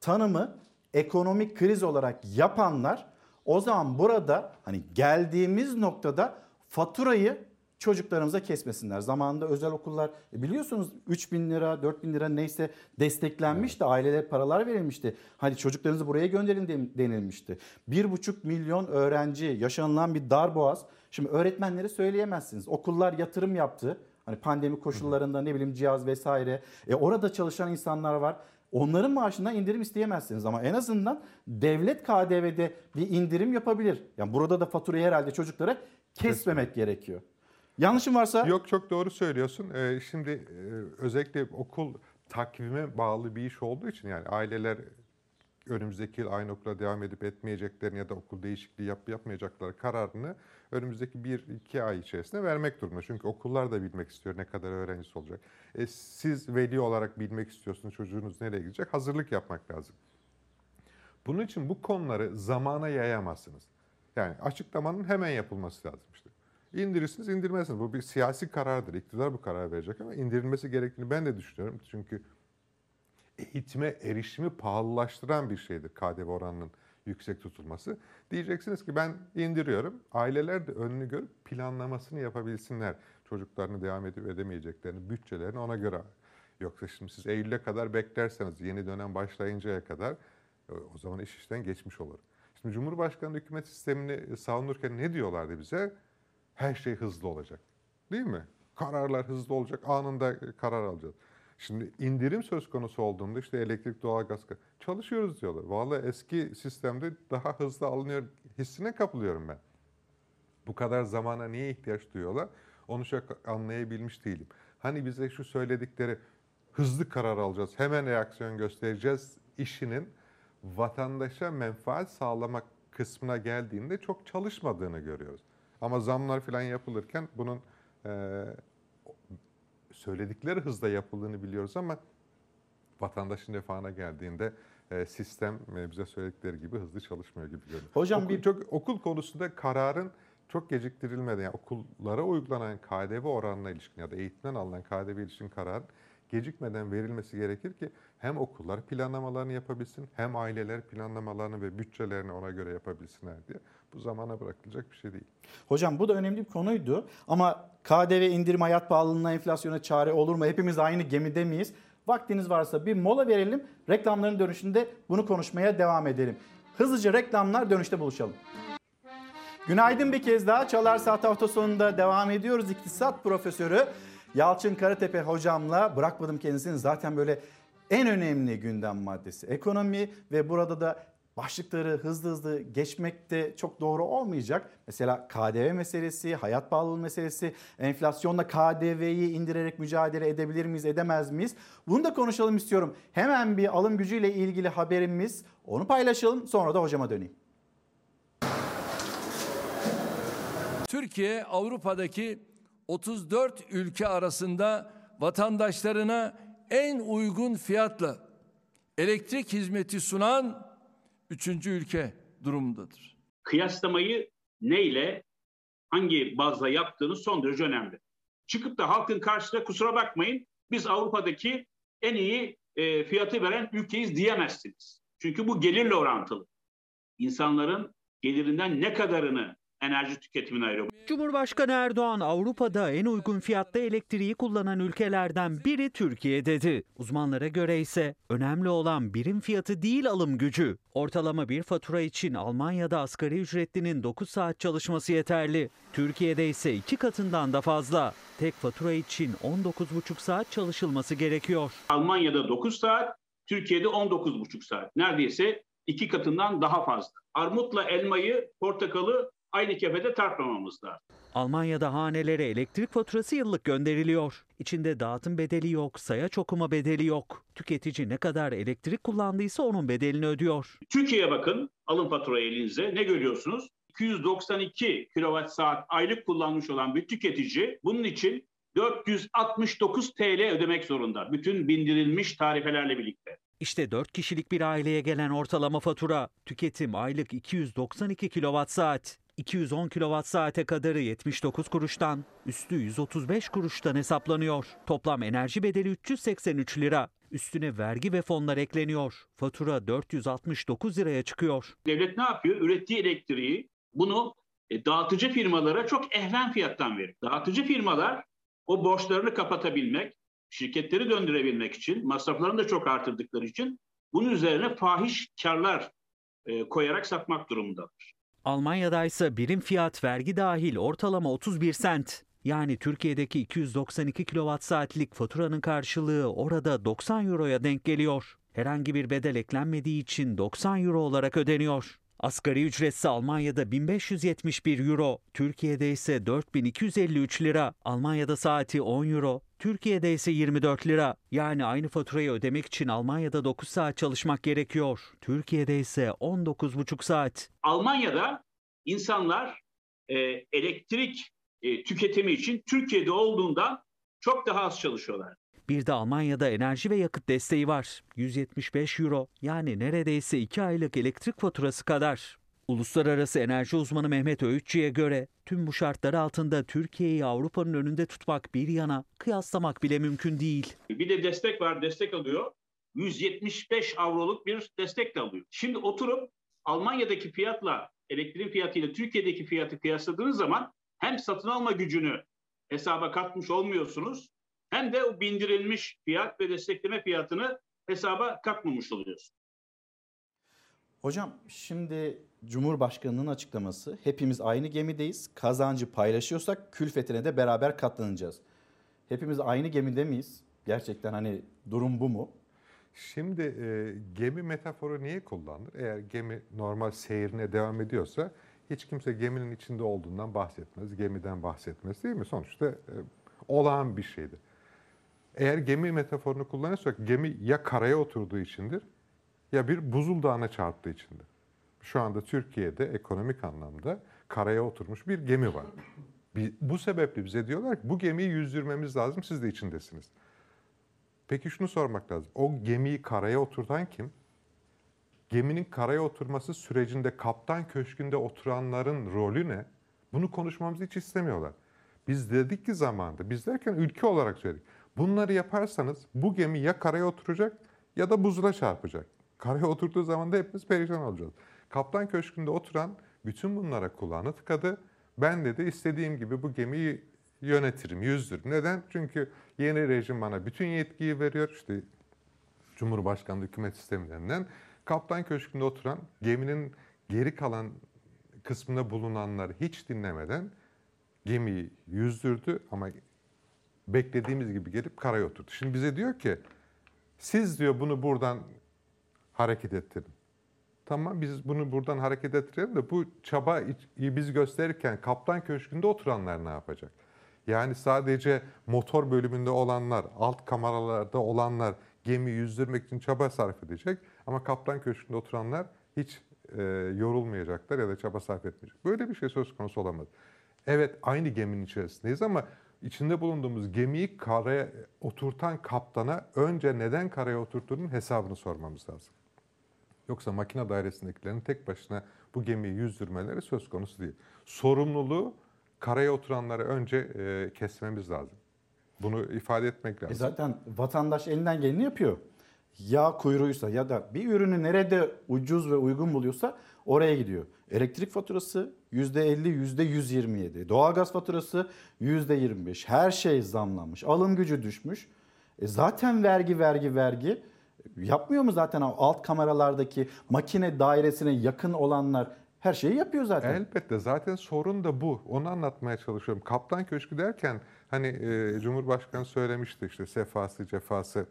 Tanımı ekonomik kriz olarak yapanlar o zaman burada hani geldiğimiz noktada faturayı çocuklarımıza kesmesinler. Zamanında özel okullar e biliyorsunuz 3 bin lira 4 bin lira neyse desteklenmişti. Ailelere paralar verilmişti. Hani çocuklarınızı buraya gönderin denilmişti. 1,5 milyon öğrenci yaşanılan bir dar boğaz. Şimdi öğretmenlere söyleyemezsiniz. Okullar yatırım yaptı. Hani pandemi koşullarında ne bileyim cihaz vesaire. E orada çalışan insanlar var. Onların maaşından indirim isteyemezsiniz ama en azından devlet KDV'de bir indirim yapabilir. Yani burada da faturayı herhalde çocuklara kesmemek Kesinlikle. gerekiyor. Yanlışım varsa? Yok çok doğru söylüyorsun. Ee, şimdi e, özellikle okul takvime bağlı bir iş olduğu için yani aileler önümüzdeki yıl aynı okula devam edip etmeyeceklerini ya da okul değişikliği yap yapmayacakları kararını önümüzdeki bir iki ay içerisinde vermek durumunda. Çünkü okullar da bilmek istiyor ne kadar öğrencisi olacak. E, siz veli olarak bilmek istiyorsunuz çocuğunuz nereye gidecek hazırlık yapmak lazım. Bunun için bu konuları zamana yayamazsınız. Yani açıklamanın hemen yapılması lazım. İndirirsiniz, indirmezsiniz. Bu bir siyasi karardır. İktidar bu karar verecek ama indirilmesi gerektiğini ben de düşünüyorum. Çünkü eğitime erişimi pahalılaştıran bir şeydir KDV oranının yüksek tutulması. Diyeceksiniz ki ben indiriyorum. Aileler de önünü görüp planlamasını yapabilsinler. Çocuklarını devam edip edemeyeceklerini, bütçelerini ona göre. Yoksa şimdi siz Eylül'e kadar beklerseniz yeni dönem başlayıncaya kadar e, o zaman iş işten geçmiş olur. Şimdi Cumhurbaşkanı hükümet sistemini savunurken ne diyorlardı bize? Her şey hızlı olacak. Değil mi? Kararlar hızlı olacak. Anında karar alacağız. Şimdi indirim söz konusu olduğunda işte elektrik, doğalgaz çalışıyoruz diyorlar. Vallahi eski sistemde daha hızlı alınıyor hissine kapılıyorum ben. Bu kadar zamana niye ihtiyaç duyuyorlar? Onu çok anlayabilmiş değilim. Hani bize şu söyledikleri hızlı karar alacağız, hemen reaksiyon göstereceğiz işinin vatandaşa menfaat sağlamak kısmına geldiğinde çok çalışmadığını görüyoruz. Ama zamlar falan yapılırken bunun e, söyledikleri hızda yapıldığını biliyoruz ama vatandaşın refahına geldiğinde e, sistem e, bize söyledikleri gibi hızlı çalışmıyor gibi görünüyor. Hocam okul, bir çok okul konusunda kararın çok geciktirilmeden yani okullara uygulanan KDV oranına ilişkin ya da eğitimden alınan KDV ilişkin kararın gecikmeden verilmesi gerekir ki hem okullar planlamalarını yapabilsin hem aileler planlamalarını ve bütçelerini ona göre yapabilsinler diye. Bu zamana bırakılacak bir şey değil. Hocam bu da önemli bir konuydu ama KDV indirim hayat pahalılığına enflasyona çare olur mu? Hepimiz aynı gemide miyiz? Vaktiniz varsa bir mola verelim. Reklamların dönüşünde bunu konuşmaya devam edelim. Hızlıca reklamlar dönüşte buluşalım. Günaydın bir kez daha. Çalar Saat hafta sonunda devam ediyoruz. İktisat profesörü Yalçın Karatepe hocamla bırakmadım kendisini. Zaten böyle en önemli gündem maddesi ekonomi ve burada da başlıkları hızlı hızlı geçmek de çok doğru olmayacak. Mesela KDV meselesi, hayat pahalılığı meselesi, enflasyonla KDV'yi indirerek mücadele edebilir miyiz, edemez miyiz? Bunu da konuşalım istiyorum. Hemen bir alım gücüyle ilgili haberimiz. Onu paylaşalım sonra da hocama döneyim. Türkiye Avrupa'daki 34 ülke arasında vatandaşlarına en uygun fiyatla elektrik hizmeti sunan üçüncü ülke durumundadır. Kıyaslamayı neyle, hangi bazla yaptığınız son derece önemli. Çıkıp da halkın karşısında kusura bakmayın biz Avrupa'daki en iyi e, fiyatı veren ülkeyiz diyemezsiniz. Çünkü bu gelirle orantılı. İnsanların gelirinden ne kadarını enerji tüketimine ayırıyor. Cumhurbaşkanı Erdoğan Avrupa'da en uygun fiyatta elektriği kullanan ülkelerden biri Türkiye dedi. Uzmanlara göre ise önemli olan birim fiyatı değil alım gücü. Ortalama bir fatura için Almanya'da asgari ücretlinin 9 saat çalışması yeterli. Türkiye'de ise iki katından da fazla. Tek fatura için 19,5 saat çalışılması gerekiyor. Almanya'da 9 saat, Türkiye'de 19,5 saat. Neredeyse iki katından daha fazla. Armutla elmayı, portakalı aynı kefede tartmamamız lazım. Almanya'da hanelere elektrik faturası yıllık gönderiliyor. İçinde dağıtım bedeli yok, sayaç okuma bedeli yok. Tüketici ne kadar elektrik kullandıysa onun bedelini ödüyor. Türkiye'ye bakın, alın faturayı elinize. Ne görüyorsunuz? 292 kilowatt saat aylık kullanmış olan bir tüketici bunun için 469 TL ödemek zorunda. Bütün bindirilmiş tarifelerle birlikte. İşte 4 kişilik bir aileye gelen ortalama fatura. Tüketim aylık 292 kilowatt saat. 210 kilowatt saate kadarı 79 kuruştan, üstü 135 kuruştan hesaplanıyor. Toplam enerji bedeli 383 lira. Üstüne vergi ve fonlar ekleniyor. Fatura 469 liraya çıkıyor. Devlet ne yapıyor? Ürettiği elektriği bunu e, dağıtıcı firmalara çok ehven fiyattan veriyor. Dağıtıcı firmalar o borçlarını kapatabilmek, şirketleri döndürebilmek için, masraflarını da çok artırdıkları için bunun üzerine fahiş karlar e, koyarak satmak durumundalar. Almanya'da ise birim fiyat vergi dahil ortalama 31 sent. Yani Türkiye'deki 292 kilowatt saatlik faturanın karşılığı orada 90 euroya denk geliyor. Herhangi bir bedel eklenmediği için 90 euro olarak ödeniyor. Asgari ücretse Almanya'da 1571 euro, Türkiye'de ise 4253 lira. Almanya'da saati 10 euro, Türkiye'de ise 24 lira. Yani aynı faturayı ödemek için Almanya'da 9 saat çalışmak gerekiyor. Türkiye'de ise 19,5 saat. Almanya'da insanlar e, elektrik e, tüketimi için Türkiye'de olduğunda çok daha az çalışıyorlar. Bir de Almanya'da enerji ve yakıt desteği var. 175 euro yani neredeyse 2 aylık elektrik faturası kadar. Uluslararası enerji uzmanı Mehmet Öğütçü'ye göre tüm bu şartlar altında Türkiye'yi Avrupa'nın önünde tutmak bir yana kıyaslamak bile mümkün değil. Bir de destek var, destek alıyor. 175 avroluk bir destek de alıyor. Şimdi oturup Almanya'daki fiyatla elektriğin fiyatıyla Türkiye'deki fiyatı kıyasladığınız zaman hem satın alma gücünü hesaba katmış olmuyorsunuz hem de o bindirilmiş fiyat ve destekleme fiyatını hesaba katmamış oluyorsunuz. Hocam şimdi Cumhurbaşkanı'nın açıklaması hepimiz aynı gemideyiz. Kazancı paylaşıyorsak külfetine de beraber katlanacağız. Hepimiz aynı gemide miyiz? Gerçekten hani durum bu mu? Şimdi e, gemi metaforu niye kullanılır? Eğer gemi normal seyrine devam ediyorsa hiç kimse geminin içinde olduğundan bahsetmez, gemiden bahsetmez değil mi? Sonuçta e, olağan bir şeydir. Eğer gemi metaforunu kullanırsak gemi ya karaya oturduğu içindir ya bir buzuldağına çarptığı içindir. Şu anda Türkiye'de ekonomik anlamda karaya oturmuş bir gemi var. Bu sebeple bize diyorlar ki bu gemiyi yüzdürmemiz lazım siz de içindesiniz. Peki şunu sormak lazım. O gemiyi karaya oturtan kim? Geminin karaya oturması sürecinde kaptan köşkünde oturanların rolü ne? Bunu konuşmamızı hiç istemiyorlar. Biz dedik ki zamanında, biz derken ülke olarak söyledik. Bunları yaparsanız bu gemi ya karaya oturacak ya da buzula çarpacak. Karaya oturduğu zaman da hepimiz perişan olacağız. Kaptan köşkünde oturan bütün bunlara kulağını tıkadı. Ben dedi istediğim gibi bu gemiyi yönetirim, yüzdürüm. Neden? Çünkü yeni rejim bana bütün yetkiyi veriyor. İşte Cumhurbaşkanlığı hükümet sistemlerinden kaptan köşkünde oturan geminin geri kalan kısmında bulunanları hiç dinlemeden gemiyi yüzdürdü ama beklediğimiz gibi gelip karaya oturdu. Şimdi bize diyor ki siz diyor bunu buradan hareket ettirin. Tamam biz bunu buradan hareket ettirelim de bu çabayı biz gösterirken kaptan köşkünde oturanlar ne yapacak? Yani sadece motor bölümünde olanlar, alt kameralarda olanlar gemi yüzdürmek için çaba sarf edecek. Ama kaptan köşkünde oturanlar hiç e, yorulmayacaklar ya da çaba sarf etmeyecek. Böyle bir şey söz konusu olamaz. Evet aynı geminin içerisindeyiz ama içinde bulunduğumuz gemiyi karaya oturtan kaptana önce neden karaya oturttuğunun hesabını sormamız lazım. Yoksa makine dairesindekilerin tek başına bu gemiyi yüzdürmeleri söz konusu değil. Sorumluluğu karaya oturanları önce e, kesmemiz lazım. Bunu ifade etmek lazım. E zaten vatandaş elinden geleni yapıyor. Yağ kuyruğuysa ya da bir ürünü nerede ucuz ve uygun buluyorsa oraya gidiyor. Elektrik faturası %50, %127. Doğalgaz faturası %25. Her şey zamlanmış. Alım gücü düşmüş. E zaten vergi, vergi, vergi. Yapmıyor mu zaten o alt kameralardaki makine dairesine yakın olanlar her şeyi yapıyor zaten. Elbette zaten sorun da bu. Onu anlatmaya çalışıyorum. Kaplan Köşkü derken hani e, Cumhurbaşkanı söylemişti işte sefası cefası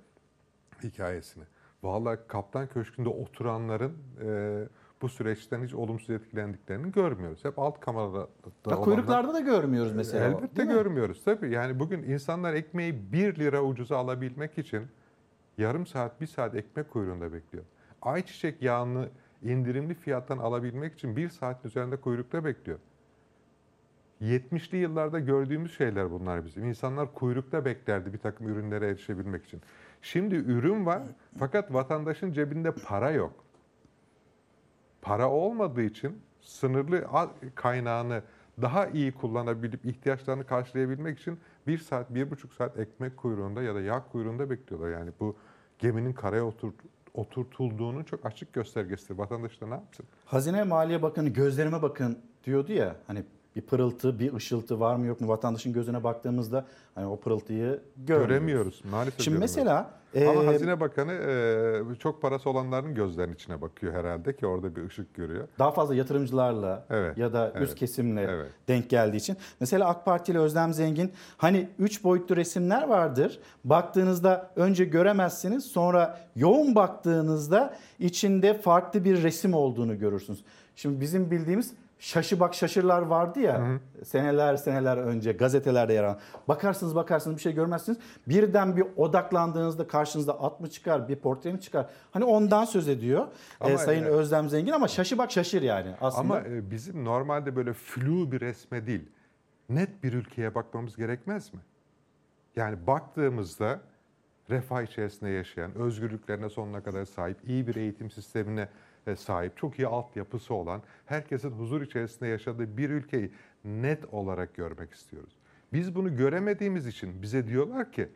hikayesini. Vallahi Kaplan Köşkü'nde oturanların e, bu süreçten hiç olumsuz etkilendiklerini görmüyoruz. Hep alt kamerada olanlar- kuyruklarda da görmüyoruz mesela. Elbette mi? görmüyoruz tabii. Yani bugün insanlar ekmeği 1 lira ucuza alabilmek için yarım saat, bir saat ekmek kuyruğunda bekliyor. Ayçiçek yağını indirimli fiyattan alabilmek için bir saatin üzerinde kuyrukta bekliyor. 70'li yıllarda gördüğümüz şeyler bunlar bizim. İnsanlar kuyrukta beklerdi bir takım ürünlere erişebilmek için. Şimdi ürün var fakat vatandaşın cebinde para yok. Para olmadığı için sınırlı kaynağını daha iyi kullanabilip ihtiyaçlarını karşılayabilmek için bir saat, bir buçuk saat ekmek kuyruğunda ya da yağ kuyruğunda bekliyorlar. Yani bu geminin karaya otur, oturtulduğunun çok açık göstergesi. Vatandaş da ne yapsın? Hazine Maliye Bakanı gözlerime bakın diyordu ya hani bir pırıltı, bir ışıltı var mı yok mu vatandaşın gözüne baktığımızda hani o pırıltıyı görmüyoruz. Göremiyoruz. Maalesef Şimdi mesela Ama e, Hazine Bakanı e, çok parası olanların gözlerinin içine bakıyor herhalde ki orada bir ışık görüyor. daha fazla yatırımcılarla Evet, ya da evet, üst kesimle evet. denk geldiği için. Mesela AK Partili Özlem Zengin hani üç boyutlu resimler vardır. Baktığınızda önce göremezsiniz sonra yoğun baktığınızda içinde farklı bir resim olduğunu görürsünüz. Şimdi bizim bildiğimiz şaşı bak şaşırlar vardı ya seneler seneler önce gazetelerde yer alan. Bakarsınız bakarsınız bir şey görmezsiniz. Birden bir odaklandığınızda karşınızda at mı çıkar bir portre mi çıkar? Hani ondan söz ediyor Ama, e, Sayın e, Özlem Zengin ama şaşı bak şaşır yani aslında. Ama e, bizim normalde böyle flu bir resme değil, net bir ülkeye bakmamız gerekmez mi? Yani baktığımızda refah içerisinde yaşayan, özgürlüklerine sonuna kadar sahip, iyi bir eğitim sistemine e, sahip, çok iyi altyapısı olan, herkesin huzur içerisinde yaşadığı bir ülkeyi net olarak görmek istiyoruz. Biz bunu göremediğimiz için bize diyorlar ki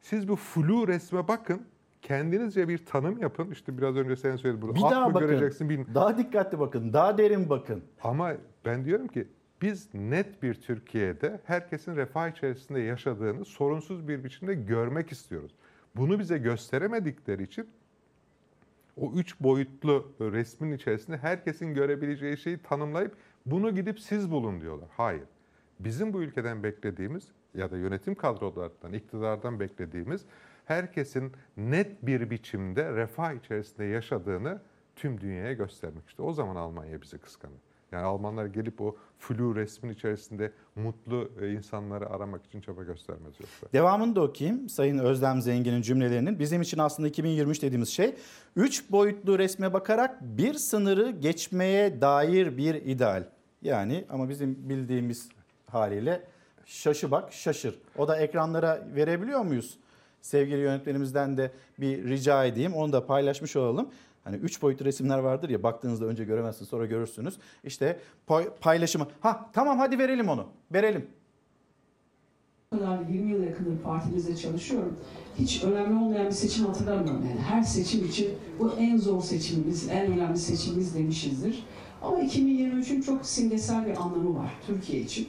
siz bu flu resme bakın, kendinizce bir tanım yapın. İşte biraz önce sen söyledin bunu. bir At daha mı bakın. göreceksin bilmiyorum. Daha dikkatli bakın. Daha derin bakın. Ama ben diyorum ki biz net bir Türkiye'de herkesin refah içerisinde yaşadığını sorunsuz bir biçimde görmek istiyoruz. Bunu bize gösteremedikleri için o üç boyutlu resmin içerisinde herkesin görebileceği şeyi tanımlayıp bunu gidip siz bulun diyorlar. Hayır. Bizim bu ülkeden beklediğimiz ya da yönetim kadrolarından, iktidardan beklediğimiz herkesin net bir biçimde refah içerisinde yaşadığını tüm dünyaya göstermek. İşte o zaman Almanya bizi kıskanır. Yani Almanlar gelip o flu resmin içerisinde mutlu e, insanları aramak için çaba göstermez yoksa. Devamını da okuyayım. Sayın Özlem Zengin'in cümlelerinin. Bizim için aslında 2023 dediğimiz şey 3 boyutlu resme bakarak bir sınırı geçmeye dair bir ideal. Yani ama bizim bildiğimiz haliyle şaşı bak şaşır. O da ekranlara verebiliyor muyuz? Sevgili yönetmenimizden de bir rica edeyim. Onu da paylaşmış olalım. Hani üç boyutlu resimler vardır ya baktığınızda önce göremezsiniz sonra görürsünüz. İşte pay- paylaşımı. Ha tamam hadi verelim onu. Verelim. kadar 20 yıl yakındır partimizde çalışıyorum. Hiç önemli olmayan bir seçim hatırlamıyorum. Yani her seçim için bu en zor seçimimiz, en önemli seçimimiz demişizdir. Ama 2023'ün çok simgesel bir anlamı var Türkiye için.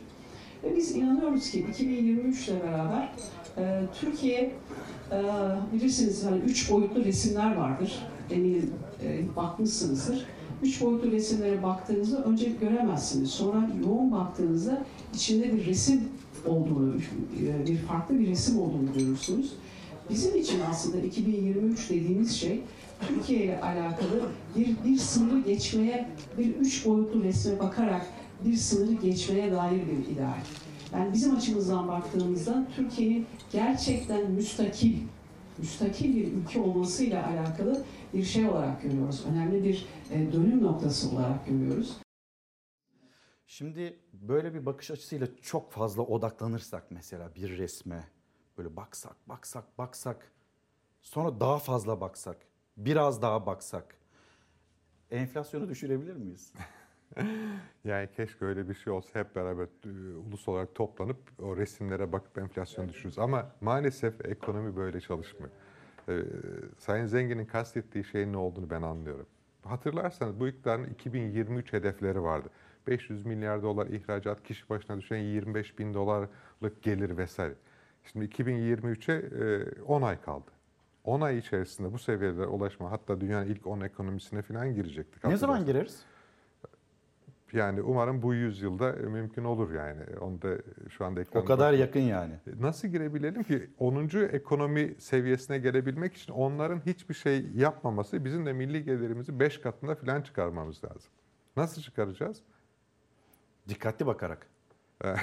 Ve biz inanıyoruz ki 2023 ile beraber e, Türkiye e, bilirsiniz hani üç boyutlu resimler vardır. Eminim e, bakmışsınızdır. Üç boyutlu resimlere baktığınızda önce göremezsiniz. Sonra yoğun baktığınızda içinde bir resim olduğunu, e, bir farklı bir resim olduğunu görürsünüz. Bizim için aslında 2023 dediğimiz şey Türkiye ile alakalı bir, bir sınırı geçmeye, bir üç boyutlu resme bakarak bir sınırı geçmeye dair bir ideal. Yani bizim açımızdan baktığımızda Türkiye'nin gerçekten müstakil, müstakil bir ülke olmasıyla alakalı bir şey olarak görüyoruz. Önemli bir e, dönüm noktası olarak görüyoruz. Şimdi böyle bir bakış açısıyla çok fazla odaklanırsak mesela bir resme böyle baksak baksak baksak sonra daha fazla baksak biraz daha baksak enflasyonu düşürebilir miyiz? Yani keşke öyle bir şey olsa hep beraber e, ulus olarak toplanıp o resimlere bakıp enflasyon düşürürüz. Ama maalesef ekonomi böyle çalışmıyor. Ee, Sayın Zengin'in kastettiği şeyin ne olduğunu ben anlıyorum. Hatırlarsanız bu iktidarın 2023 hedefleri vardı. 500 milyar dolar ihracat, kişi başına düşen 25 bin dolarlık gelir vesaire. Şimdi 2023'e 10 ay kaldı. 10 ay içerisinde bu seviyelere ulaşma hatta dünyanın ilk 10 ekonomisine falan girecektik. Ne zaman gireriz? Yani umarım bu yüzyılda mümkün olur yani. Onu da şu anda O kadar yakın yani. Nasıl girebilelim ki 10. ekonomi seviyesine gelebilmek için onların hiçbir şey yapmaması bizim de milli gelirimizi 5 katına falan çıkarmamız lazım. Nasıl çıkaracağız? Dikkatli bakarak.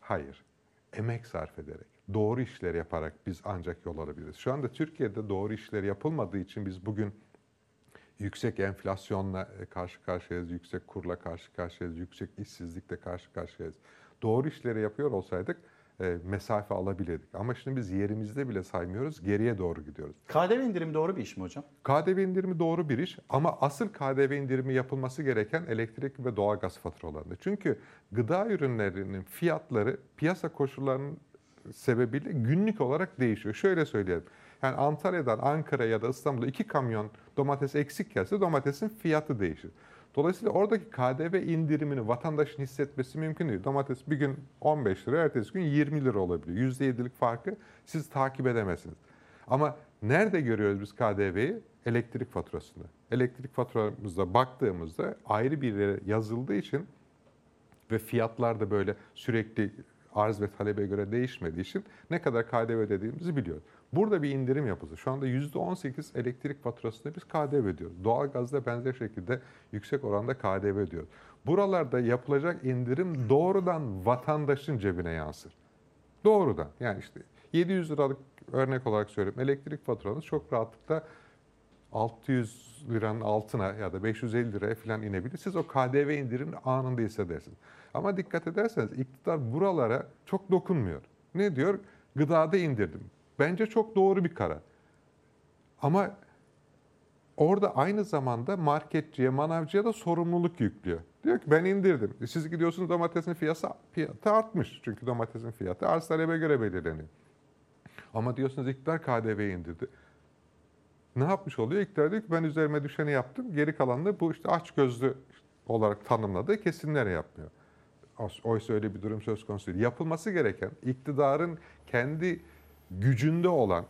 Hayır. Emek sarf ederek, doğru işler yaparak biz ancak yol alabiliriz. Şu anda Türkiye'de doğru işler yapılmadığı için biz bugün yüksek enflasyonla e, karşı karşıyayız, yüksek kurla karşı karşıyayız, yüksek işsizlikle karşı karşıyayız. Doğru işleri yapıyor olsaydık e, mesafe alabilirdik. Ama şimdi biz yerimizde bile saymıyoruz, geriye doğru gidiyoruz. KDV indirimi doğru bir iş mi hocam? KDV indirimi doğru bir iş ama asıl KDV indirimi yapılması gereken elektrik ve doğalgaz faturalarında. Çünkü gıda ürünlerinin fiyatları piyasa koşullarının sebebiyle günlük olarak değişiyor. Şöyle söyleyelim. Yani Antalya'dan Ankara ya da İstanbul'a iki kamyon domates eksik gelse domatesin fiyatı değişir. Dolayısıyla oradaki KDV indirimini vatandaşın hissetmesi mümkün değil. Domates bir gün 15 lira, ertesi gün 20 lira olabiliyor. %7'lik farkı siz takip edemezsiniz. Ama nerede görüyoruz biz KDV'yi? Elektrik faturasında. Elektrik faturamızda baktığımızda ayrı bir yere yazıldığı için ve fiyatlar da böyle sürekli arz ve talebe göre değişmediği için ne kadar KDV ödediğimizi biliyoruz. Burada bir indirim yapıldı. Şu anda %18 elektrik faturasında biz KDV ödüyoruz. Doğalgazda benzer şekilde yüksek oranda KDV ödüyoruz. Buralarda yapılacak indirim doğrudan vatandaşın cebine yansır. Doğrudan. Yani işte 700 liralık örnek olarak söyleyeyim. Elektrik faturanız çok rahatlıkla 600 liranın altına ya da 550 liraya falan inebilir. Siz o KDV indirimini anında hissedersiniz. Ama dikkat ederseniz iktidar buralara çok dokunmuyor. Ne diyor? Gıdada indirdim. Bence çok doğru bir karar. Ama orada aynı zamanda marketçiye, manavcıya da sorumluluk yüklüyor. Diyor ki ben indirdim. E Siz gidiyorsunuz domatesin fiyatı, fiyatı artmış. Çünkü domatesin fiyatı arz talebe göre belirleniyor. Ama diyorsunuz iktidar KDV indirdi. Ne yapmış oluyor? İktidar diyor ki ben üzerime düşeni yaptım. Geri kalanını bu işte aç gözlü olarak tanımladığı kesimlere yapmıyor. Oysa öyle bir durum söz konusu değil. Yapılması gereken iktidarın kendi gücünde olan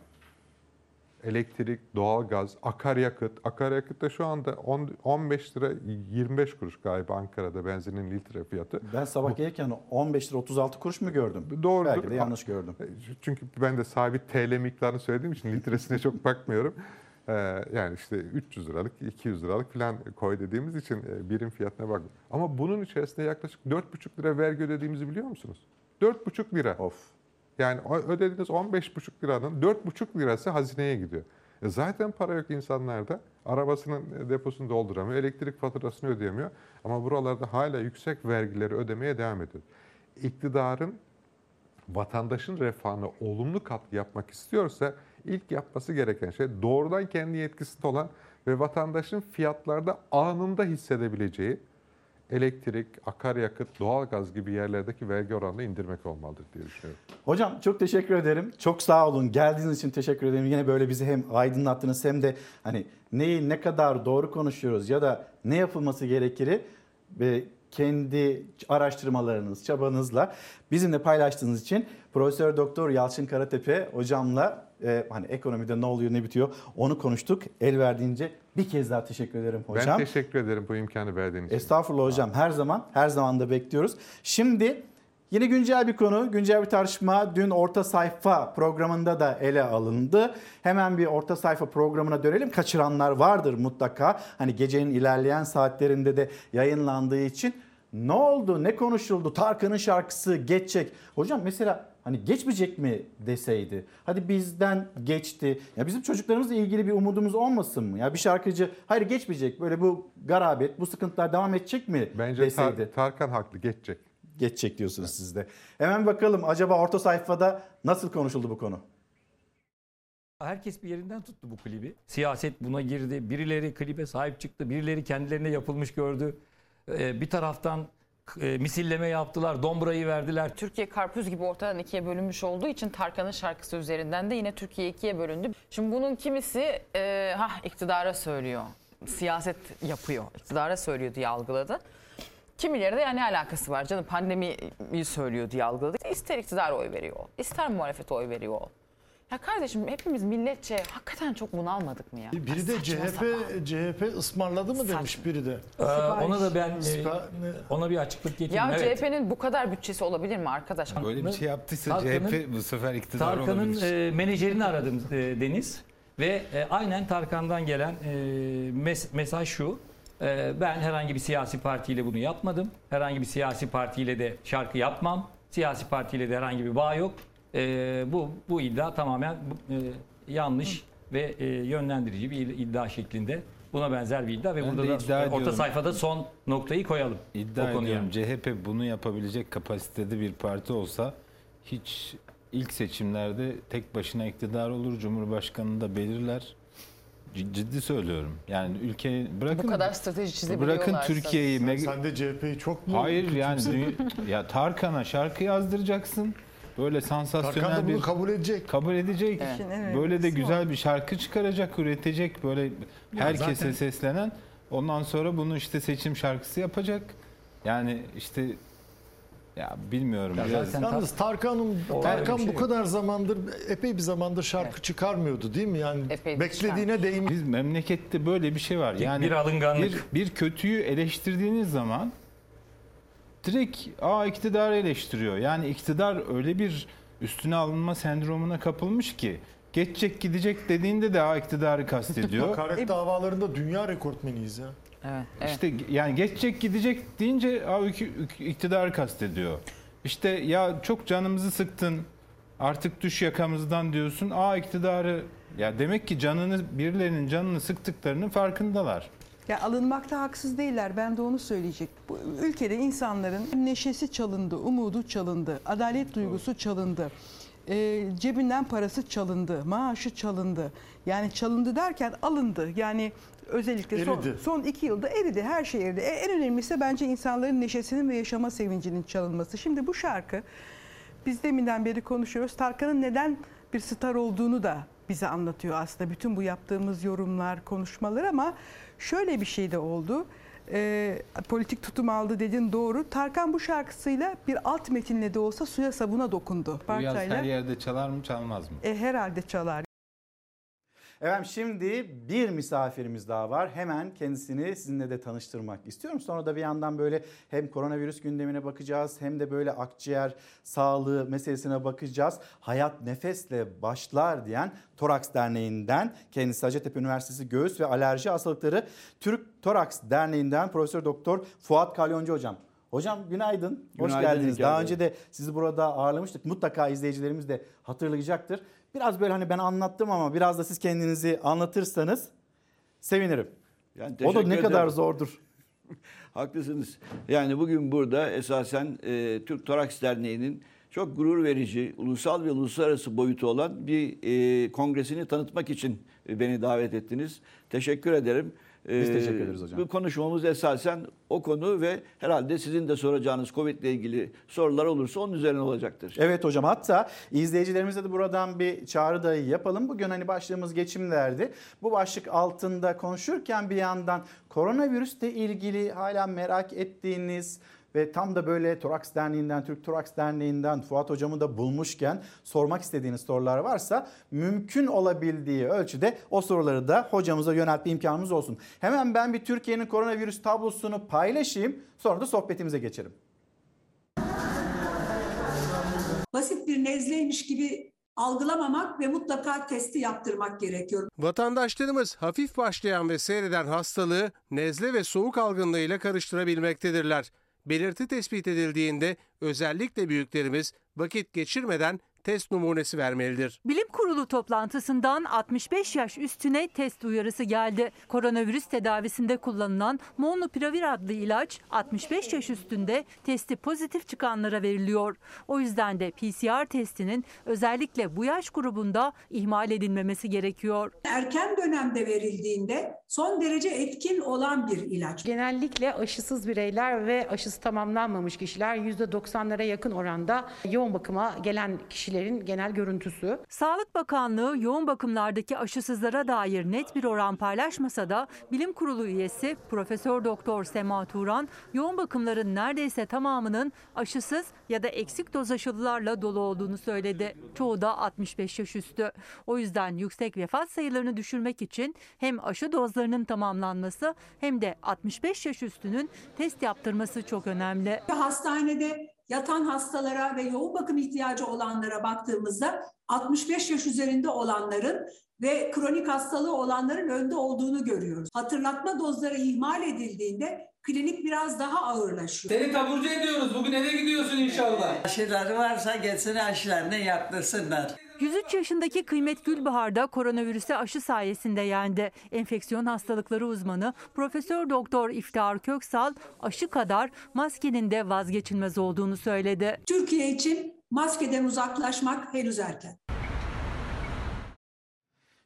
elektrik, doğalgaz, akaryakıt. Akaryakıt da şu anda 10, 15 lira 25 kuruş galiba Ankara'da benzinin litre fiyatı. Ben sabah gelirken 15 lira 36 kuruş mu gördüm? Doğru. Belki de yanlış gördüm. Çünkü ben de sabit TL miktarını söylediğim için litresine çok bakmıyorum. Ee, yani işte 300 liralık, 200 liralık falan koy dediğimiz için e, birim fiyatına bak. Ama bunun içerisinde yaklaşık 4,5 lira vergi ödediğimizi biliyor musunuz? 4,5 lira. Of. Yani ödediğiniz 15,5 liranın 4,5 lirası hazineye gidiyor. E zaten para yok insanlarda. Arabasının deposunu dolduramıyor, elektrik faturasını ödeyemiyor. Ama buralarda hala yüksek vergileri ödemeye devam ediyor. İktidarın vatandaşın refahına olumlu katkı yapmak istiyorsa ilk yapması gereken şey doğrudan kendi yetkisinde olan ve vatandaşın fiyatlarda anında hissedebileceği elektrik, akaryakıt, doğalgaz gibi yerlerdeki vergi oranını indirmek olmalıdır diye düşünüyorum. Hocam çok teşekkür ederim. Çok sağ olun. Geldiğiniz için teşekkür ederim. Yine böyle bizi hem aydınlattınız hem de hani neyi ne kadar doğru konuşuyoruz ya da ne yapılması gerekir ve kendi araştırmalarınız, çabanızla bizimle paylaştığınız için Profesör Doktor Yalçın Karatepe hocamla e, hani ekonomide ne oluyor ne bitiyor onu konuştuk. El verdiğince bir kez daha teşekkür ederim hocam. Ben teşekkür ederim bu imkanı verdiğiniz için. Estağfurullah hocam her zaman her zaman da bekliyoruz. Şimdi yine güncel bir konu, güncel bir tartışma dün orta sayfa programında da ele alındı. Hemen bir orta sayfa programına dönelim. Kaçıranlar vardır mutlaka. Hani gecenin ilerleyen saatlerinde de yayınlandığı için ne oldu, ne konuşuldu? Tarkan'ın şarkısı geçecek. Hocam mesela hani geçmeyecek mi deseydi? Hadi bizden geçti. Ya bizim çocuklarımızla ilgili bir umudumuz olmasın mı? Ya bir şarkıcı hayır geçmeyecek. Böyle bu garabet, bu sıkıntılar devam edecek mi Bence deseydi? Tar- Tarkan haklı geçecek. Geçecek diyorsunuz siz de. Hemen bakalım acaba orta sayfada nasıl konuşuldu bu konu? Herkes bir yerinden tuttu bu klibi. Siyaset buna girdi. Birileri klibe sahip çıktı. Birileri kendilerine yapılmış gördü. Ee, bir taraftan e, misilleme yaptılar. Dombrayı verdiler. Türkiye karpuz gibi ortadan ikiye bölünmüş olduğu için Tarkan'ın şarkısı üzerinden de yine Türkiye ikiye bölündü. Şimdi bunun kimisi e, ha iktidara söylüyor. Siyaset yapıyor. iktidara söylüyor diye algıladı. Kimileri de yani ne alakası var canım pandemiyi söylüyor diye algıladı. İster iktidar oy veriyor ister muhalefet oy veriyor. Ya kardeşim hepimiz milletçe hakikaten çok bunalmadık mı ya? Biri de CHP CHP ısmarladı mı demiş biri de. Ee, ona da ben e, Sipa- ona bir açıklık getireyim. Ya evet. CHP'nin bu kadar bütçesi olabilir mi arkadaş? Böyle bir şey yaptıysa Tarkan'ın- CHP bu sefer iktidar Tarkan'ın olabilir. e, menajerini aradım e, Deniz ve e, aynen Tarkan'dan gelen e, mes- mesaj şu. E, ben herhangi bir siyasi partiyle bunu yapmadım. Herhangi bir siyasi partiyle de şarkı yapmam. Siyasi partiyle de herhangi bir bağ yok. E, bu bu iddia tamamen e, yanlış ve e, yönlendirici bir iddia şeklinde. Buna benzer bir iddia ve Ben burada da iddia orta ediyorum. sayfada son noktayı koyalım. İddia o konuya. ediyorum CHP bunu yapabilecek kapasitede bir parti olsa hiç ilk seçimlerde tek başına iktidar olur. Cumhurbaşkanını da belirler. Ciddi söylüyorum. Yani ülke bırakın Bu kadar strateji çizebiliyorlarsa. Bırakın Türkiye'yi Sen, sen de CHP'yi çok mu Hayır yani ya Tarkan'a şarkı yazdıracaksın. Böyle sansasyonel Tarkan da bunu bir kabul edecek. kabul edecek. Evet. İşin Böyle de güzel bir şarkı çıkaracak, üretecek böyle herkese zaten- seslenen. Ondan sonra bunu işte seçim şarkısı yapacak. Yani işte ya bilmiyorum. Ya biraz- zaten Yalnız Tarkan'ın Tarkan şey bu kadar zamandır epey bir zamandır şarkı çıkarmıyordu değil mi? Yani Epey beklediğine değmiş. Biz memlekette böyle bir şey var. Yani bir alınganlık. Bir, bir kötüyü eleştirdiğiniz zaman direkt aa iktidarı eleştiriyor. Yani iktidar öyle bir üstüne alınma sendromuna kapılmış ki geçecek gidecek dediğinde de aa iktidarı kastediyor. Hakaret davalarında dünya rekortmeniyiz ya. Evet, evet. İşte yani geçecek gidecek deyince ük- iktidarı kastediyor. İşte ya çok canımızı sıktın artık düş yakamızdan diyorsun. Aa iktidarı ya demek ki canını birilerinin canını sıktıklarının farkındalar. Ya alınmakta haksız değiller. Ben de onu söyleyecek. Bu ülkede insanların neşesi çalındı, umudu çalındı, adalet duygusu çalındı. e, cebinden parası çalındı, maaşı çalındı. Yani çalındı derken alındı. Yani özellikle son, Eridi. son iki yılda eridi, her şey eridi. E, en önemlisi bence insanların neşesinin ve yaşama sevincinin çalınması. Şimdi bu şarkı biz deminden beri konuşuyoruz. Tarkan'ın neden bir star olduğunu da bize anlatıyor aslında. Bütün bu yaptığımız yorumlar, konuşmalar ama şöyle bir şey de oldu. Ee, politik tutum aldı dedin doğru. Tarkan bu şarkısıyla bir alt metinle de olsa suya sabuna dokundu. Bu yaz Parçayla. her yerde çalar mı çalmaz mı? E, herhalde çalar. Efendim şimdi bir misafirimiz daha var. Hemen kendisini sizinle de tanıştırmak istiyorum. Sonra da bir yandan böyle hem koronavirüs gündemine bakacağız hem de böyle akciğer sağlığı meselesine bakacağız. Hayat nefesle başlar diyen Toraks Derneği'nden kendisi Hacettepe Üniversitesi Göğüs ve Alerji Hastalıkları Türk Toraks Derneği'nden Profesör Doktor Fuat Kalyoncu hocam. Hocam günaydın. Hoş Günaydın geldiniz. İlker Daha önce de sizi burada ağırlamıştık. Mutlaka izleyicilerimiz de hatırlayacaktır. Biraz böyle hani ben anlattım ama biraz da siz kendinizi anlatırsanız sevinirim. Yani o da ne kadar zordur. Haklısınız. Yani bugün burada esasen e, Türk Toraks Derneği'nin çok gurur verici, ulusal ve uluslararası boyutu olan bir e, kongresini tanıtmak için beni davet ettiniz. Teşekkür ederim. Biz E, teşekkür ederiz hocam. Bu konuşmamız esasen o konu ve herhalde sizin de soracağınız Covid ile ilgili sorular olursa onun üzerine olacaktır. Evet hocam hatta izleyicilerimize de buradan bir çağrı da yapalım. Bugün hani başlığımız geçimlerdi. Bu başlık altında konuşurken bir yandan koronavirüsle ilgili hala merak ettiğiniz ve tam da böyle Toraks Derneği'nden, Türk Toraks Derneği'nden Fuat hocamı da bulmuşken sormak istediğiniz sorular varsa mümkün olabildiği ölçüde o soruları da hocamıza yöneltme imkanımız olsun. Hemen ben bir Türkiye'nin koronavirüs tablosunu paylaşayım sonra da sohbetimize geçelim. basit bir nezleymiş gibi algılamamak ve mutlaka testi yaptırmak gerekiyor. Vatandaşlarımız hafif başlayan ve seyreden hastalığı nezle ve soğuk algınlığıyla karıştırabilmektedirler. Belirti tespit edildiğinde özellikle büyüklerimiz vakit geçirmeden test numunesi vermelidir. Bilim Kurulu toplantısından 65 yaş üstüne test uyarısı geldi. Koronavirüs tedavisinde kullanılan Molnupiravir adlı ilaç 65 yaş üstünde testi pozitif çıkanlara veriliyor. O yüzden de PCR testinin özellikle bu yaş grubunda ihmal edilmemesi gerekiyor. Erken dönemde verildiğinde son derece etkin olan bir ilaç. Genellikle aşısız bireyler ve aşısı tamamlanmamış kişiler %90'lara yakın oranda yoğun bakıma gelen kişilerin genel görüntüsü. Sağlık Sağlık Bakanlığı yoğun bakımlardaki aşısızlara dair net bir oran paylaşmasa da Bilim Kurulu üyesi Profesör Doktor Sema Turan yoğun bakımların neredeyse tamamının aşısız ya da eksik doz aşılılarla dolu olduğunu söyledi. Çoğu da 65 yaş üstü. O yüzden yüksek vefat sayılarını düşürmek için hem aşı dozlarının tamamlanması hem de 65 yaş üstünün test yaptırması çok önemli. Hastanede yatan hastalara ve yoğun bakım ihtiyacı olanlara baktığımızda 65 yaş üzerinde olanların ve kronik hastalığı olanların önde olduğunu görüyoruz. Hatırlatma dozları ihmal edildiğinde klinik biraz daha ağırlaşıyor. Seni taburcu ediyoruz. Bugün eve gidiyorsun inşallah. Aşıları varsa gelsin aşılarını yaptırsınlar. 103 yaşındaki Kıymet Gülbahar da koronavirüse aşı sayesinde yendi. Enfeksiyon hastalıkları uzmanı Profesör Doktor İftihar Köksal aşı kadar maskenin de vazgeçilmez olduğunu söyledi. Türkiye için maskeden uzaklaşmak henüz erken.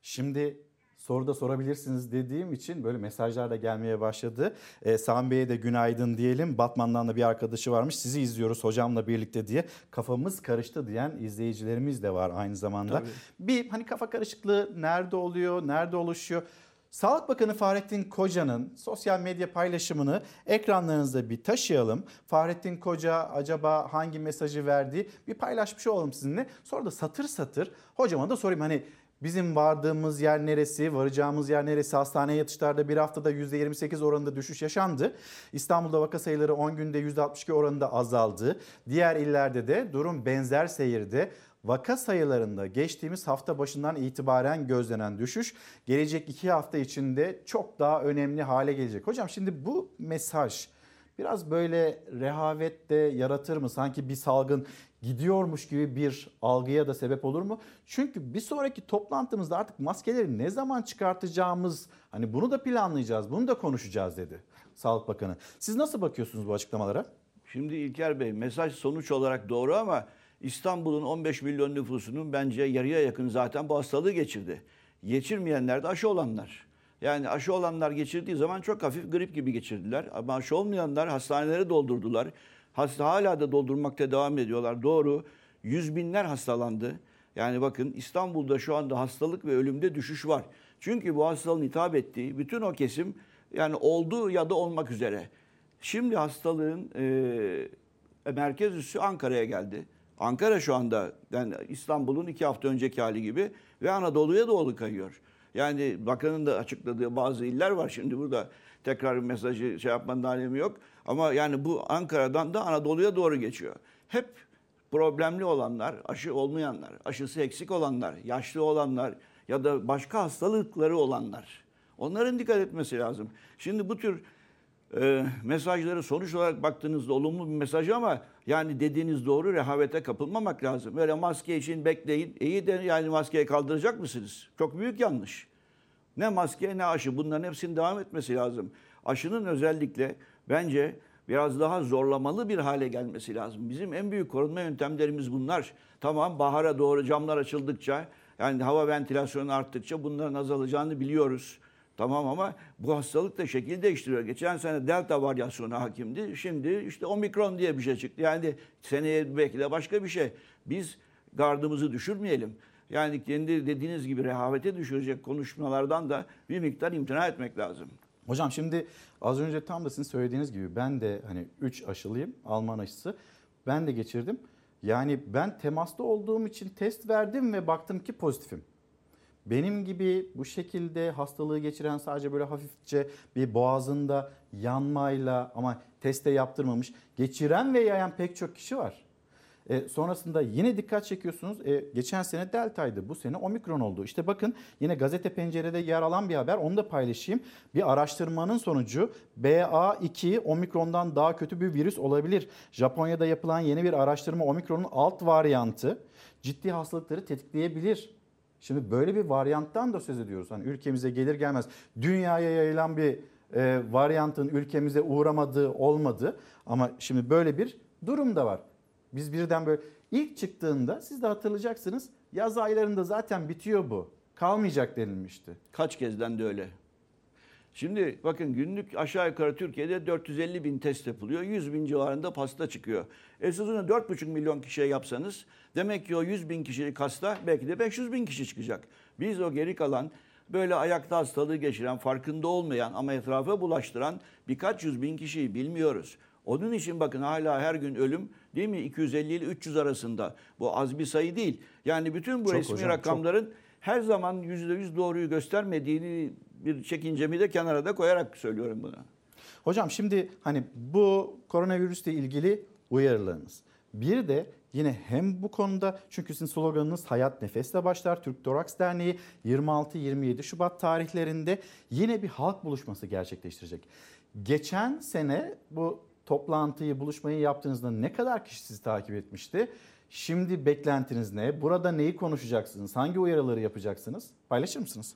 Şimdi soruda sorabilirsiniz dediğim için böyle mesajlar da gelmeye başladı. Ee, Sami Bey'e de günaydın diyelim. Batman'dan da bir arkadaşı varmış. Sizi izliyoruz hocamla birlikte diye. Kafamız karıştı diyen izleyicilerimiz de var aynı zamanda. Tabii. Bir hani kafa karışıklığı nerede oluyor, nerede oluşuyor? Sağlık Bakanı Fahrettin Koca'nın sosyal medya paylaşımını ekranlarınızda bir taşıyalım. Fahrettin Koca acaba hangi mesajı verdi bir paylaşmış olalım sizinle. Sonra da satır satır hocama da sorayım hani Bizim vardığımız yer neresi, varacağımız yer neresi? Hastaneye yatışlarda bir haftada %28 oranında düşüş yaşandı. İstanbul'da vaka sayıları 10 günde %62 oranında azaldı. Diğer illerde de durum benzer seyirde. Vaka sayılarında geçtiğimiz hafta başından itibaren gözlenen düşüş gelecek iki hafta içinde çok daha önemli hale gelecek. Hocam şimdi bu mesaj biraz böyle rehavet de yaratır mı? Sanki bir salgın gidiyormuş gibi bir algıya da sebep olur mu? Çünkü bir sonraki toplantımızda artık maskeleri ne zaman çıkartacağımız hani bunu da planlayacağız, bunu da konuşacağız dedi Sağlık Bakanı. Siz nasıl bakıyorsunuz bu açıklamalara? Şimdi İlker Bey mesaj sonuç olarak doğru ama İstanbul'un 15 milyon nüfusunun bence yarıya yakın zaten bu hastalığı geçirdi. Geçirmeyenler de aşı olanlar. Yani aşı olanlar geçirdiği zaman çok hafif grip gibi geçirdiler. Ama aşı olmayanlar hastaneleri doldurdular. Hasta hala da doldurmakta devam ediyorlar. Doğru. Yüz binler hastalandı. Yani bakın İstanbul'da şu anda hastalık ve ölümde düşüş var. Çünkü bu hastalığın hitap ettiği bütün o kesim yani oldu ya da olmak üzere. Şimdi hastalığın e, merkez üssü Ankara'ya geldi. Ankara şu anda yani İstanbul'un iki hafta önceki hali gibi ve Anadolu'ya doğru kayıyor. Yani bakanın da açıkladığı bazı iller var. Şimdi burada tekrar mesajı şey yapmanın alemi yok. Ama yani bu Ankara'dan da Anadolu'ya doğru geçiyor. Hep problemli olanlar, aşı olmayanlar, aşısı eksik olanlar, yaşlı olanlar ya da başka hastalıkları olanlar. Onların dikkat etmesi lazım. Şimdi bu tür e, mesajları sonuç olarak baktığınızda olumlu bir mesaj ama yani dediğiniz doğru rehavete kapılmamak lazım. Böyle maske için bekleyin. İyi de yani maskeyi kaldıracak mısınız? Çok büyük yanlış. Ne maske ne aşı bunların hepsinin devam etmesi lazım. Aşının özellikle bence biraz daha zorlamalı bir hale gelmesi lazım. Bizim en büyük korunma yöntemlerimiz bunlar. Tamam bahara doğru camlar açıldıkça yani hava ventilasyonu arttıkça bunların azalacağını biliyoruz. Tamam ama bu hastalık da şekil değiştiriyor. Geçen sene delta varyasyonu hakimdi. Şimdi işte omikron diye bir şey çıktı. Yani seneye belki de başka bir şey. Biz gardımızı düşürmeyelim. Yani kendi dediğiniz gibi rehavete düşürecek konuşmalardan da bir miktar imtina etmek lazım. Hocam şimdi az önce tam da sizin söylediğiniz gibi ben de hani 3 aşılıyım Alman aşısı. Ben de geçirdim. Yani ben temasta olduğum için test verdim ve baktım ki pozitifim. Benim gibi bu şekilde hastalığı geçiren sadece böyle hafifçe bir boğazında yanmayla ama teste yaptırmamış geçiren ve yayan pek çok kişi var. E, sonrasında yine dikkat çekiyorsunuz. E, geçen sene deltaydı. Bu sene omikron oldu. İşte bakın yine gazete pencerede yer alan bir haber. Onu da paylaşayım. Bir araştırmanın sonucu BA2 omikrondan daha kötü bir virüs olabilir. Japonya'da yapılan yeni bir araştırma omikronun alt varyantı ciddi hastalıkları tetikleyebilir. Şimdi böyle bir varyanttan da söz ediyoruz. Hani ülkemize gelir gelmez dünyaya yayılan bir e, varyantın ülkemize uğramadığı olmadı. Ama şimdi böyle bir durum da var. Biz birden böyle ilk çıktığında siz de hatırlayacaksınız yaz aylarında zaten bitiyor bu. Kalmayacak denilmişti. Kaç kezden de öyle. Şimdi bakın günlük aşağı yukarı Türkiye'de 450 bin test yapılıyor. 100 bin civarında pasta çıkıyor. E onu 4,5 milyon kişiye yapsanız demek ki o 100 bin kişilik hasta belki de 500 bin kişi çıkacak. Biz o geri kalan böyle ayakta hastalığı geçiren, farkında olmayan ama etrafa bulaştıran birkaç yüz bin kişiyi bilmiyoruz. Onun için bakın hala her gün ölüm değil mi 250 ile 300 arasında. Bu az bir sayı değil. Yani bütün bu Çok resmi hocam, rakamların her zaman %100 doğruyu göstermediğini bir çekincemi de kenara da koyarak söylüyorum bunu. Hocam şimdi hani bu koronavirüsle ilgili uyarılarınız. Bir de yine hem bu konuda çünkü sizin sloganınız Hayat Nefesle Başlar. Türk Toraks Derneği 26-27 Şubat tarihlerinde yine bir halk buluşması gerçekleştirecek. Geçen sene bu toplantıyı, buluşmayı yaptığınızda ne kadar kişi sizi takip etmişti? Şimdi beklentiniz ne? Burada neyi konuşacaksınız? Hangi uyarıları yapacaksınız? Paylaşır mısınız?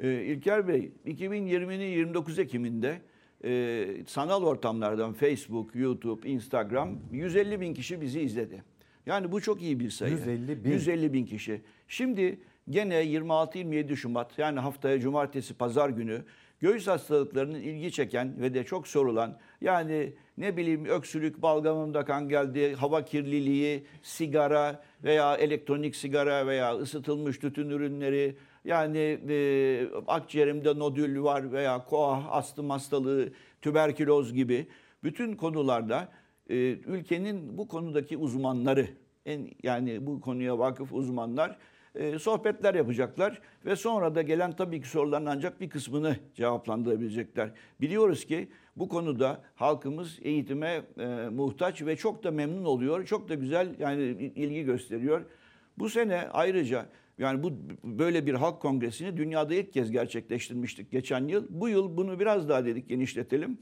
Ee, İlker Bey, 2020'nin 29 Ekim'inde e, sanal ortamlardan Facebook, YouTube, Instagram 150 bin kişi bizi izledi. Yani bu çok iyi bir sayı. 150 bin. 150 bin kişi. Şimdi gene 26-27 Şubat yani haftaya cumartesi pazar günü göğüs hastalıklarının ilgi çeken ve de çok sorulan yani ne bileyim öksürük, balgamımda kan geldi, hava kirliliği, sigara veya elektronik sigara veya ısıtılmış tütün ürünleri yani e, akciğerimde nodül var veya koa, astım hastalığı, tüberküloz gibi bütün konularda e, ülkenin bu konudaki uzmanları en yani bu konuya vakıf uzmanlar e, sohbetler yapacaklar ve sonra da gelen tabii ki soruların ancak bir kısmını cevaplandırabilecekler. Biliyoruz ki bu konuda halkımız eğitime e, muhtaç ve çok da memnun oluyor. Çok da güzel yani ilgi gösteriyor. Bu sene ayrıca yani bu böyle bir halk kongresini dünyada ilk kez gerçekleştirmiştik geçen yıl. Bu yıl bunu biraz daha dedik genişletelim.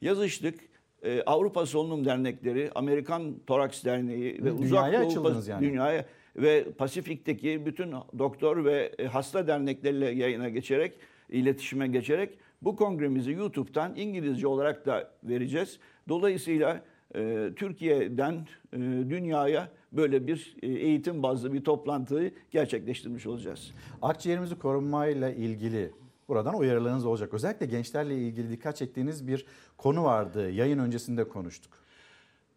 Yazıştık. Ee, Avrupa Solunum Dernekleri, Amerikan Toraks Derneği ve Dünyaya Uzak Doğu Pas- yani. dünyaya ve Pasifik'teki bütün doktor ve e, hasta dernekleriyle yayına geçerek, iletişime geçerek bu kongremizi YouTube'dan İngilizce olarak da vereceğiz. Dolayısıyla e, Türkiye'den e, dünyaya böyle bir e, eğitim bazlı bir toplantıyı gerçekleştirmiş olacağız. Akciğerimizi korumayla ilgili buradan uyarılarınız olacak. Özellikle gençlerle ilgili dikkat çektiğiniz bir konu vardı. Yayın öncesinde konuştuk.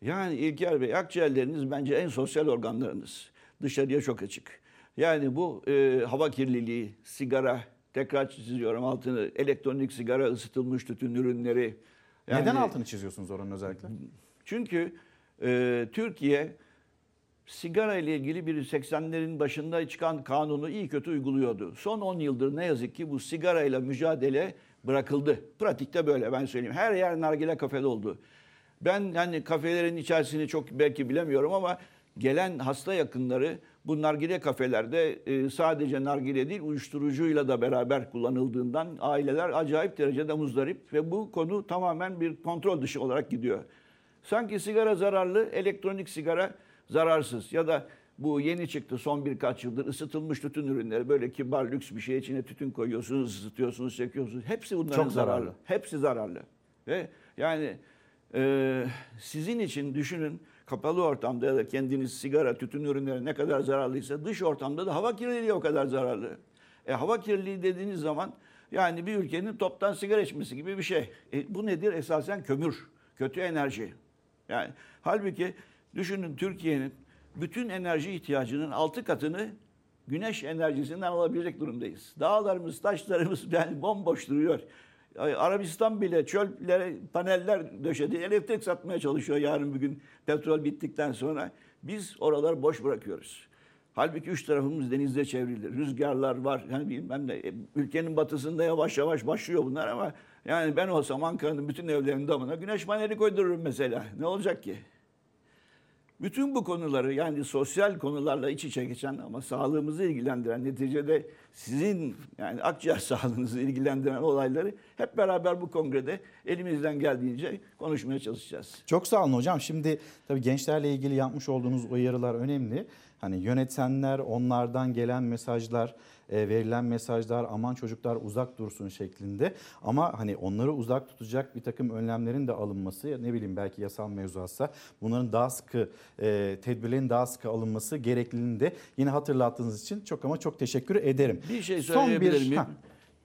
Yani İlker Bey akciğerleriniz bence en sosyal organlarınız. Dışarıya çok açık. Yani bu e, hava kirliliği, sigara, tekrar çiziyorum altını, elektronik sigara, ısıtılmış tütün ürünleri. Yani- Neden altını çiziyorsunuz oranın özellikle? Çünkü e, Türkiye sigara ile ilgili bir 80'lerin başında çıkan kanunu iyi kötü uyguluyordu. Son 10 yıldır ne yazık ki bu sigara ile mücadele bırakıldı. Pratikte böyle ben söyleyeyim. Her yer nargile kafede oldu. Ben hani kafelerin içerisini çok belki bilemiyorum ama gelen hasta yakınları bu nargile kafelerde e, sadece nargile değil uyuşturucuyla da beraber kullanıldığından aileler acayip derecede muzdarip ve bu konu tamamen bir kontrol dışı olarak gidiyor. Sanki sigara zararlı, elektronik sigara zararsız ya da bu yeni çıktı son birkaç yıldır ısıtılmış tütün ürünleri böyle kibar lüks bir şey içine tütün koyuyorsunuz, ısıtıyorsunuz, çekiyorsunuz. Hepsi bunların Çok zararlı. zararlı. Hepsi zararlı. Ve yani e, sizin için düşünün kapalı ortamda ya da kendiniz sigara, tütün ürünleri ne kadar zararlıysa dış ortamda da hava kirliliği o kadar zararlı. E, hava kirliliği dediğiniz zaman yani bir ülkenin toptan sigara içmesi gibi bir şey. E, bu nedir? Esasen kömür, kötü enerji. Yani halbuki düşünün Türkiye'nin bütün enerji ihtiyacının altı katını güneş enerjisinden alabilecek durumdayız. Dağlarımız, taşlarımız yani bomboş duruyor. Arabistan bile çöllere paneller döşedi. Elektrik satmaya çalışıyor yarın bir gün petrol bittikten sonra. Biz oraları boş bırakıyoruz. Halbuki üç tarafımız denizle çevrili. Rüzgarlar var. Yani bilmem ne. E, Ülkenin batısında yavaş yavaş başlıyor bunlar ama yani ben olsam Ankara'nın bütün evlerinin damına güneş paneli koydururum mesela. Ne olacak ki? Bütün bu konuları yani sosyal konularla iç içe geçen ama sağlığımızı ilgilendiren neticede sizin yani akciğer sağlığınızı ilgilendiren olayları hep beraber bu kongrede elimizden geldiğince konuşmaya çalışacağız. Çok sağ olun hocam. Şimdi tabii gençlerle ilgili yapmış olduğunuz uyarılar önemli. Hani yönetsenler, onlardan gelen mesajlar, verilen mesajlar aman çocuklar uzak dursun şeklinde. Ama hani onları uzak tutacak bir takım önlemlerin de alınması, ne bileyim belki yasal mevzuatsa bunların daha sıkı, e, tedbirlerin daha sıkı alınması gerekliliğini de yine hatırlattığınız için çok ama çok teşekkür ederim. Bir şey Son söyleyebilir bir- miyim? Ha.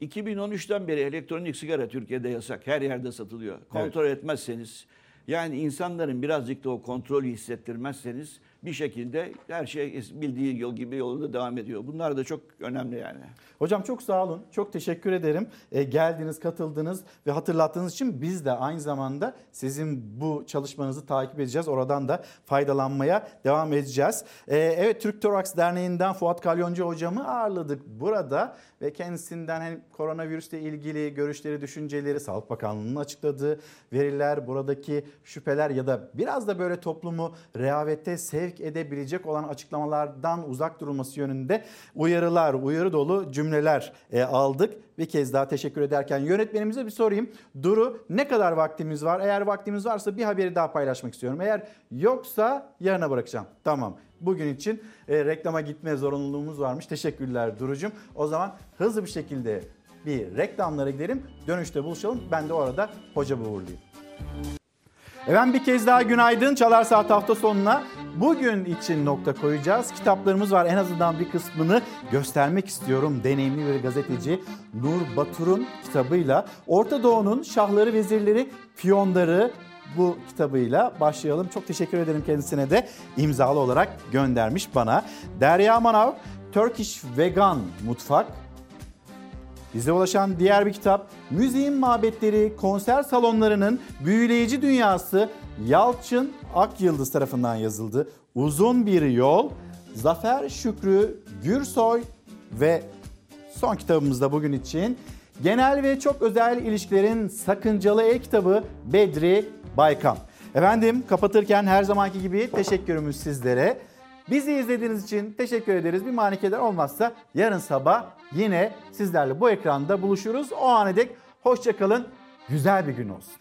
2013'ten beri elektronik sigara Türkiye'de yasak. Her yerde satılıyor. Kontrol etmezseniz yani insanların birazcık da o kontrolü hissettirmezseniz bir şekilde her şey bildiği yol gibi yolunda devam ediyor. Bunlar da çok önemli yani. Hocam çok sağ olun. Çok teşekkür ederim. E, geldiniz, katıldınız ve hatırlattığınız için biz de aynı zamanda sizin bu çalışmanızı takip edeceğiz. Oradan da faydalanmaya devam edeceğiz. E, evet Türk Toraks Derneği'nden Fuat Kalyoncu hocamı ağırladık burada ve kendisinden hem koronavirüsle ilgili görüşleri, düşünceleri, Sağlık Bakanlığı'nın açıkladığı veriler, buradaki şüpheler ya da biraz da böyle toplumu rehavete sevk edebilecek olan açıklamalardan uzak durulması yönünde uyarılar, uyarı dolu cümleler e, aldık. Bir kez daha teşekkür ederken yönetmenimize bir sorayım. Duru ne kadar vaktimiz var? Eğer vaktimiz varsa bir haberi daha paylaşmak istiyorum. Eğer yoksa yarına bırakacağım. Tamam. Bugün için e, reklama gitme zorunluluğumuz varmış. Teşekkürler Duru'cum. O zaman hızlı bir şekilde bir reklamlara gidelim. Dönüşte buluşalım. Ben de orada hoca uğurlayayım. Efendim bir kez daha günaydın. Çalar Saat hafta sonuna bugün için nokta koyacağız. Kitaplarımız var. En azından bir kısmını göstermek istiyorum. Deneyimli bir gazeteci Nur Batur'un kitabıyla Orta Doğu'nun şahları, vezirleri, piyonları bu kitabıyla başlayalım. Çok teşekkür ederim kendisine de imzalı olarak göndermiş bana. Derya Manav, Turkish Vegan Mutfak bize ulaşan diğer bir kitap Müziğin Mabetleri Konser Salonlarının Büyüleyici Dünyası Yalçın Akyıldız tarafından yazıldı. Uzun bir yol Zafer Şükrü Gürsoy ve son kitabımız da bugün için Genel ve çok özel ilişkilerin sakıncalı e-kitabı Bedri Baykan. Efendim kapatırken her zamanki gibi teşekkürümüz sizlere. Bizi izlediğiniz için teşekkür ederiz. Bir manikeler olmazsa yarın sabah yine sizlerle bu ekranda buluşuruz. O ana dek hoşçakalın. Güzel bir gün olsun.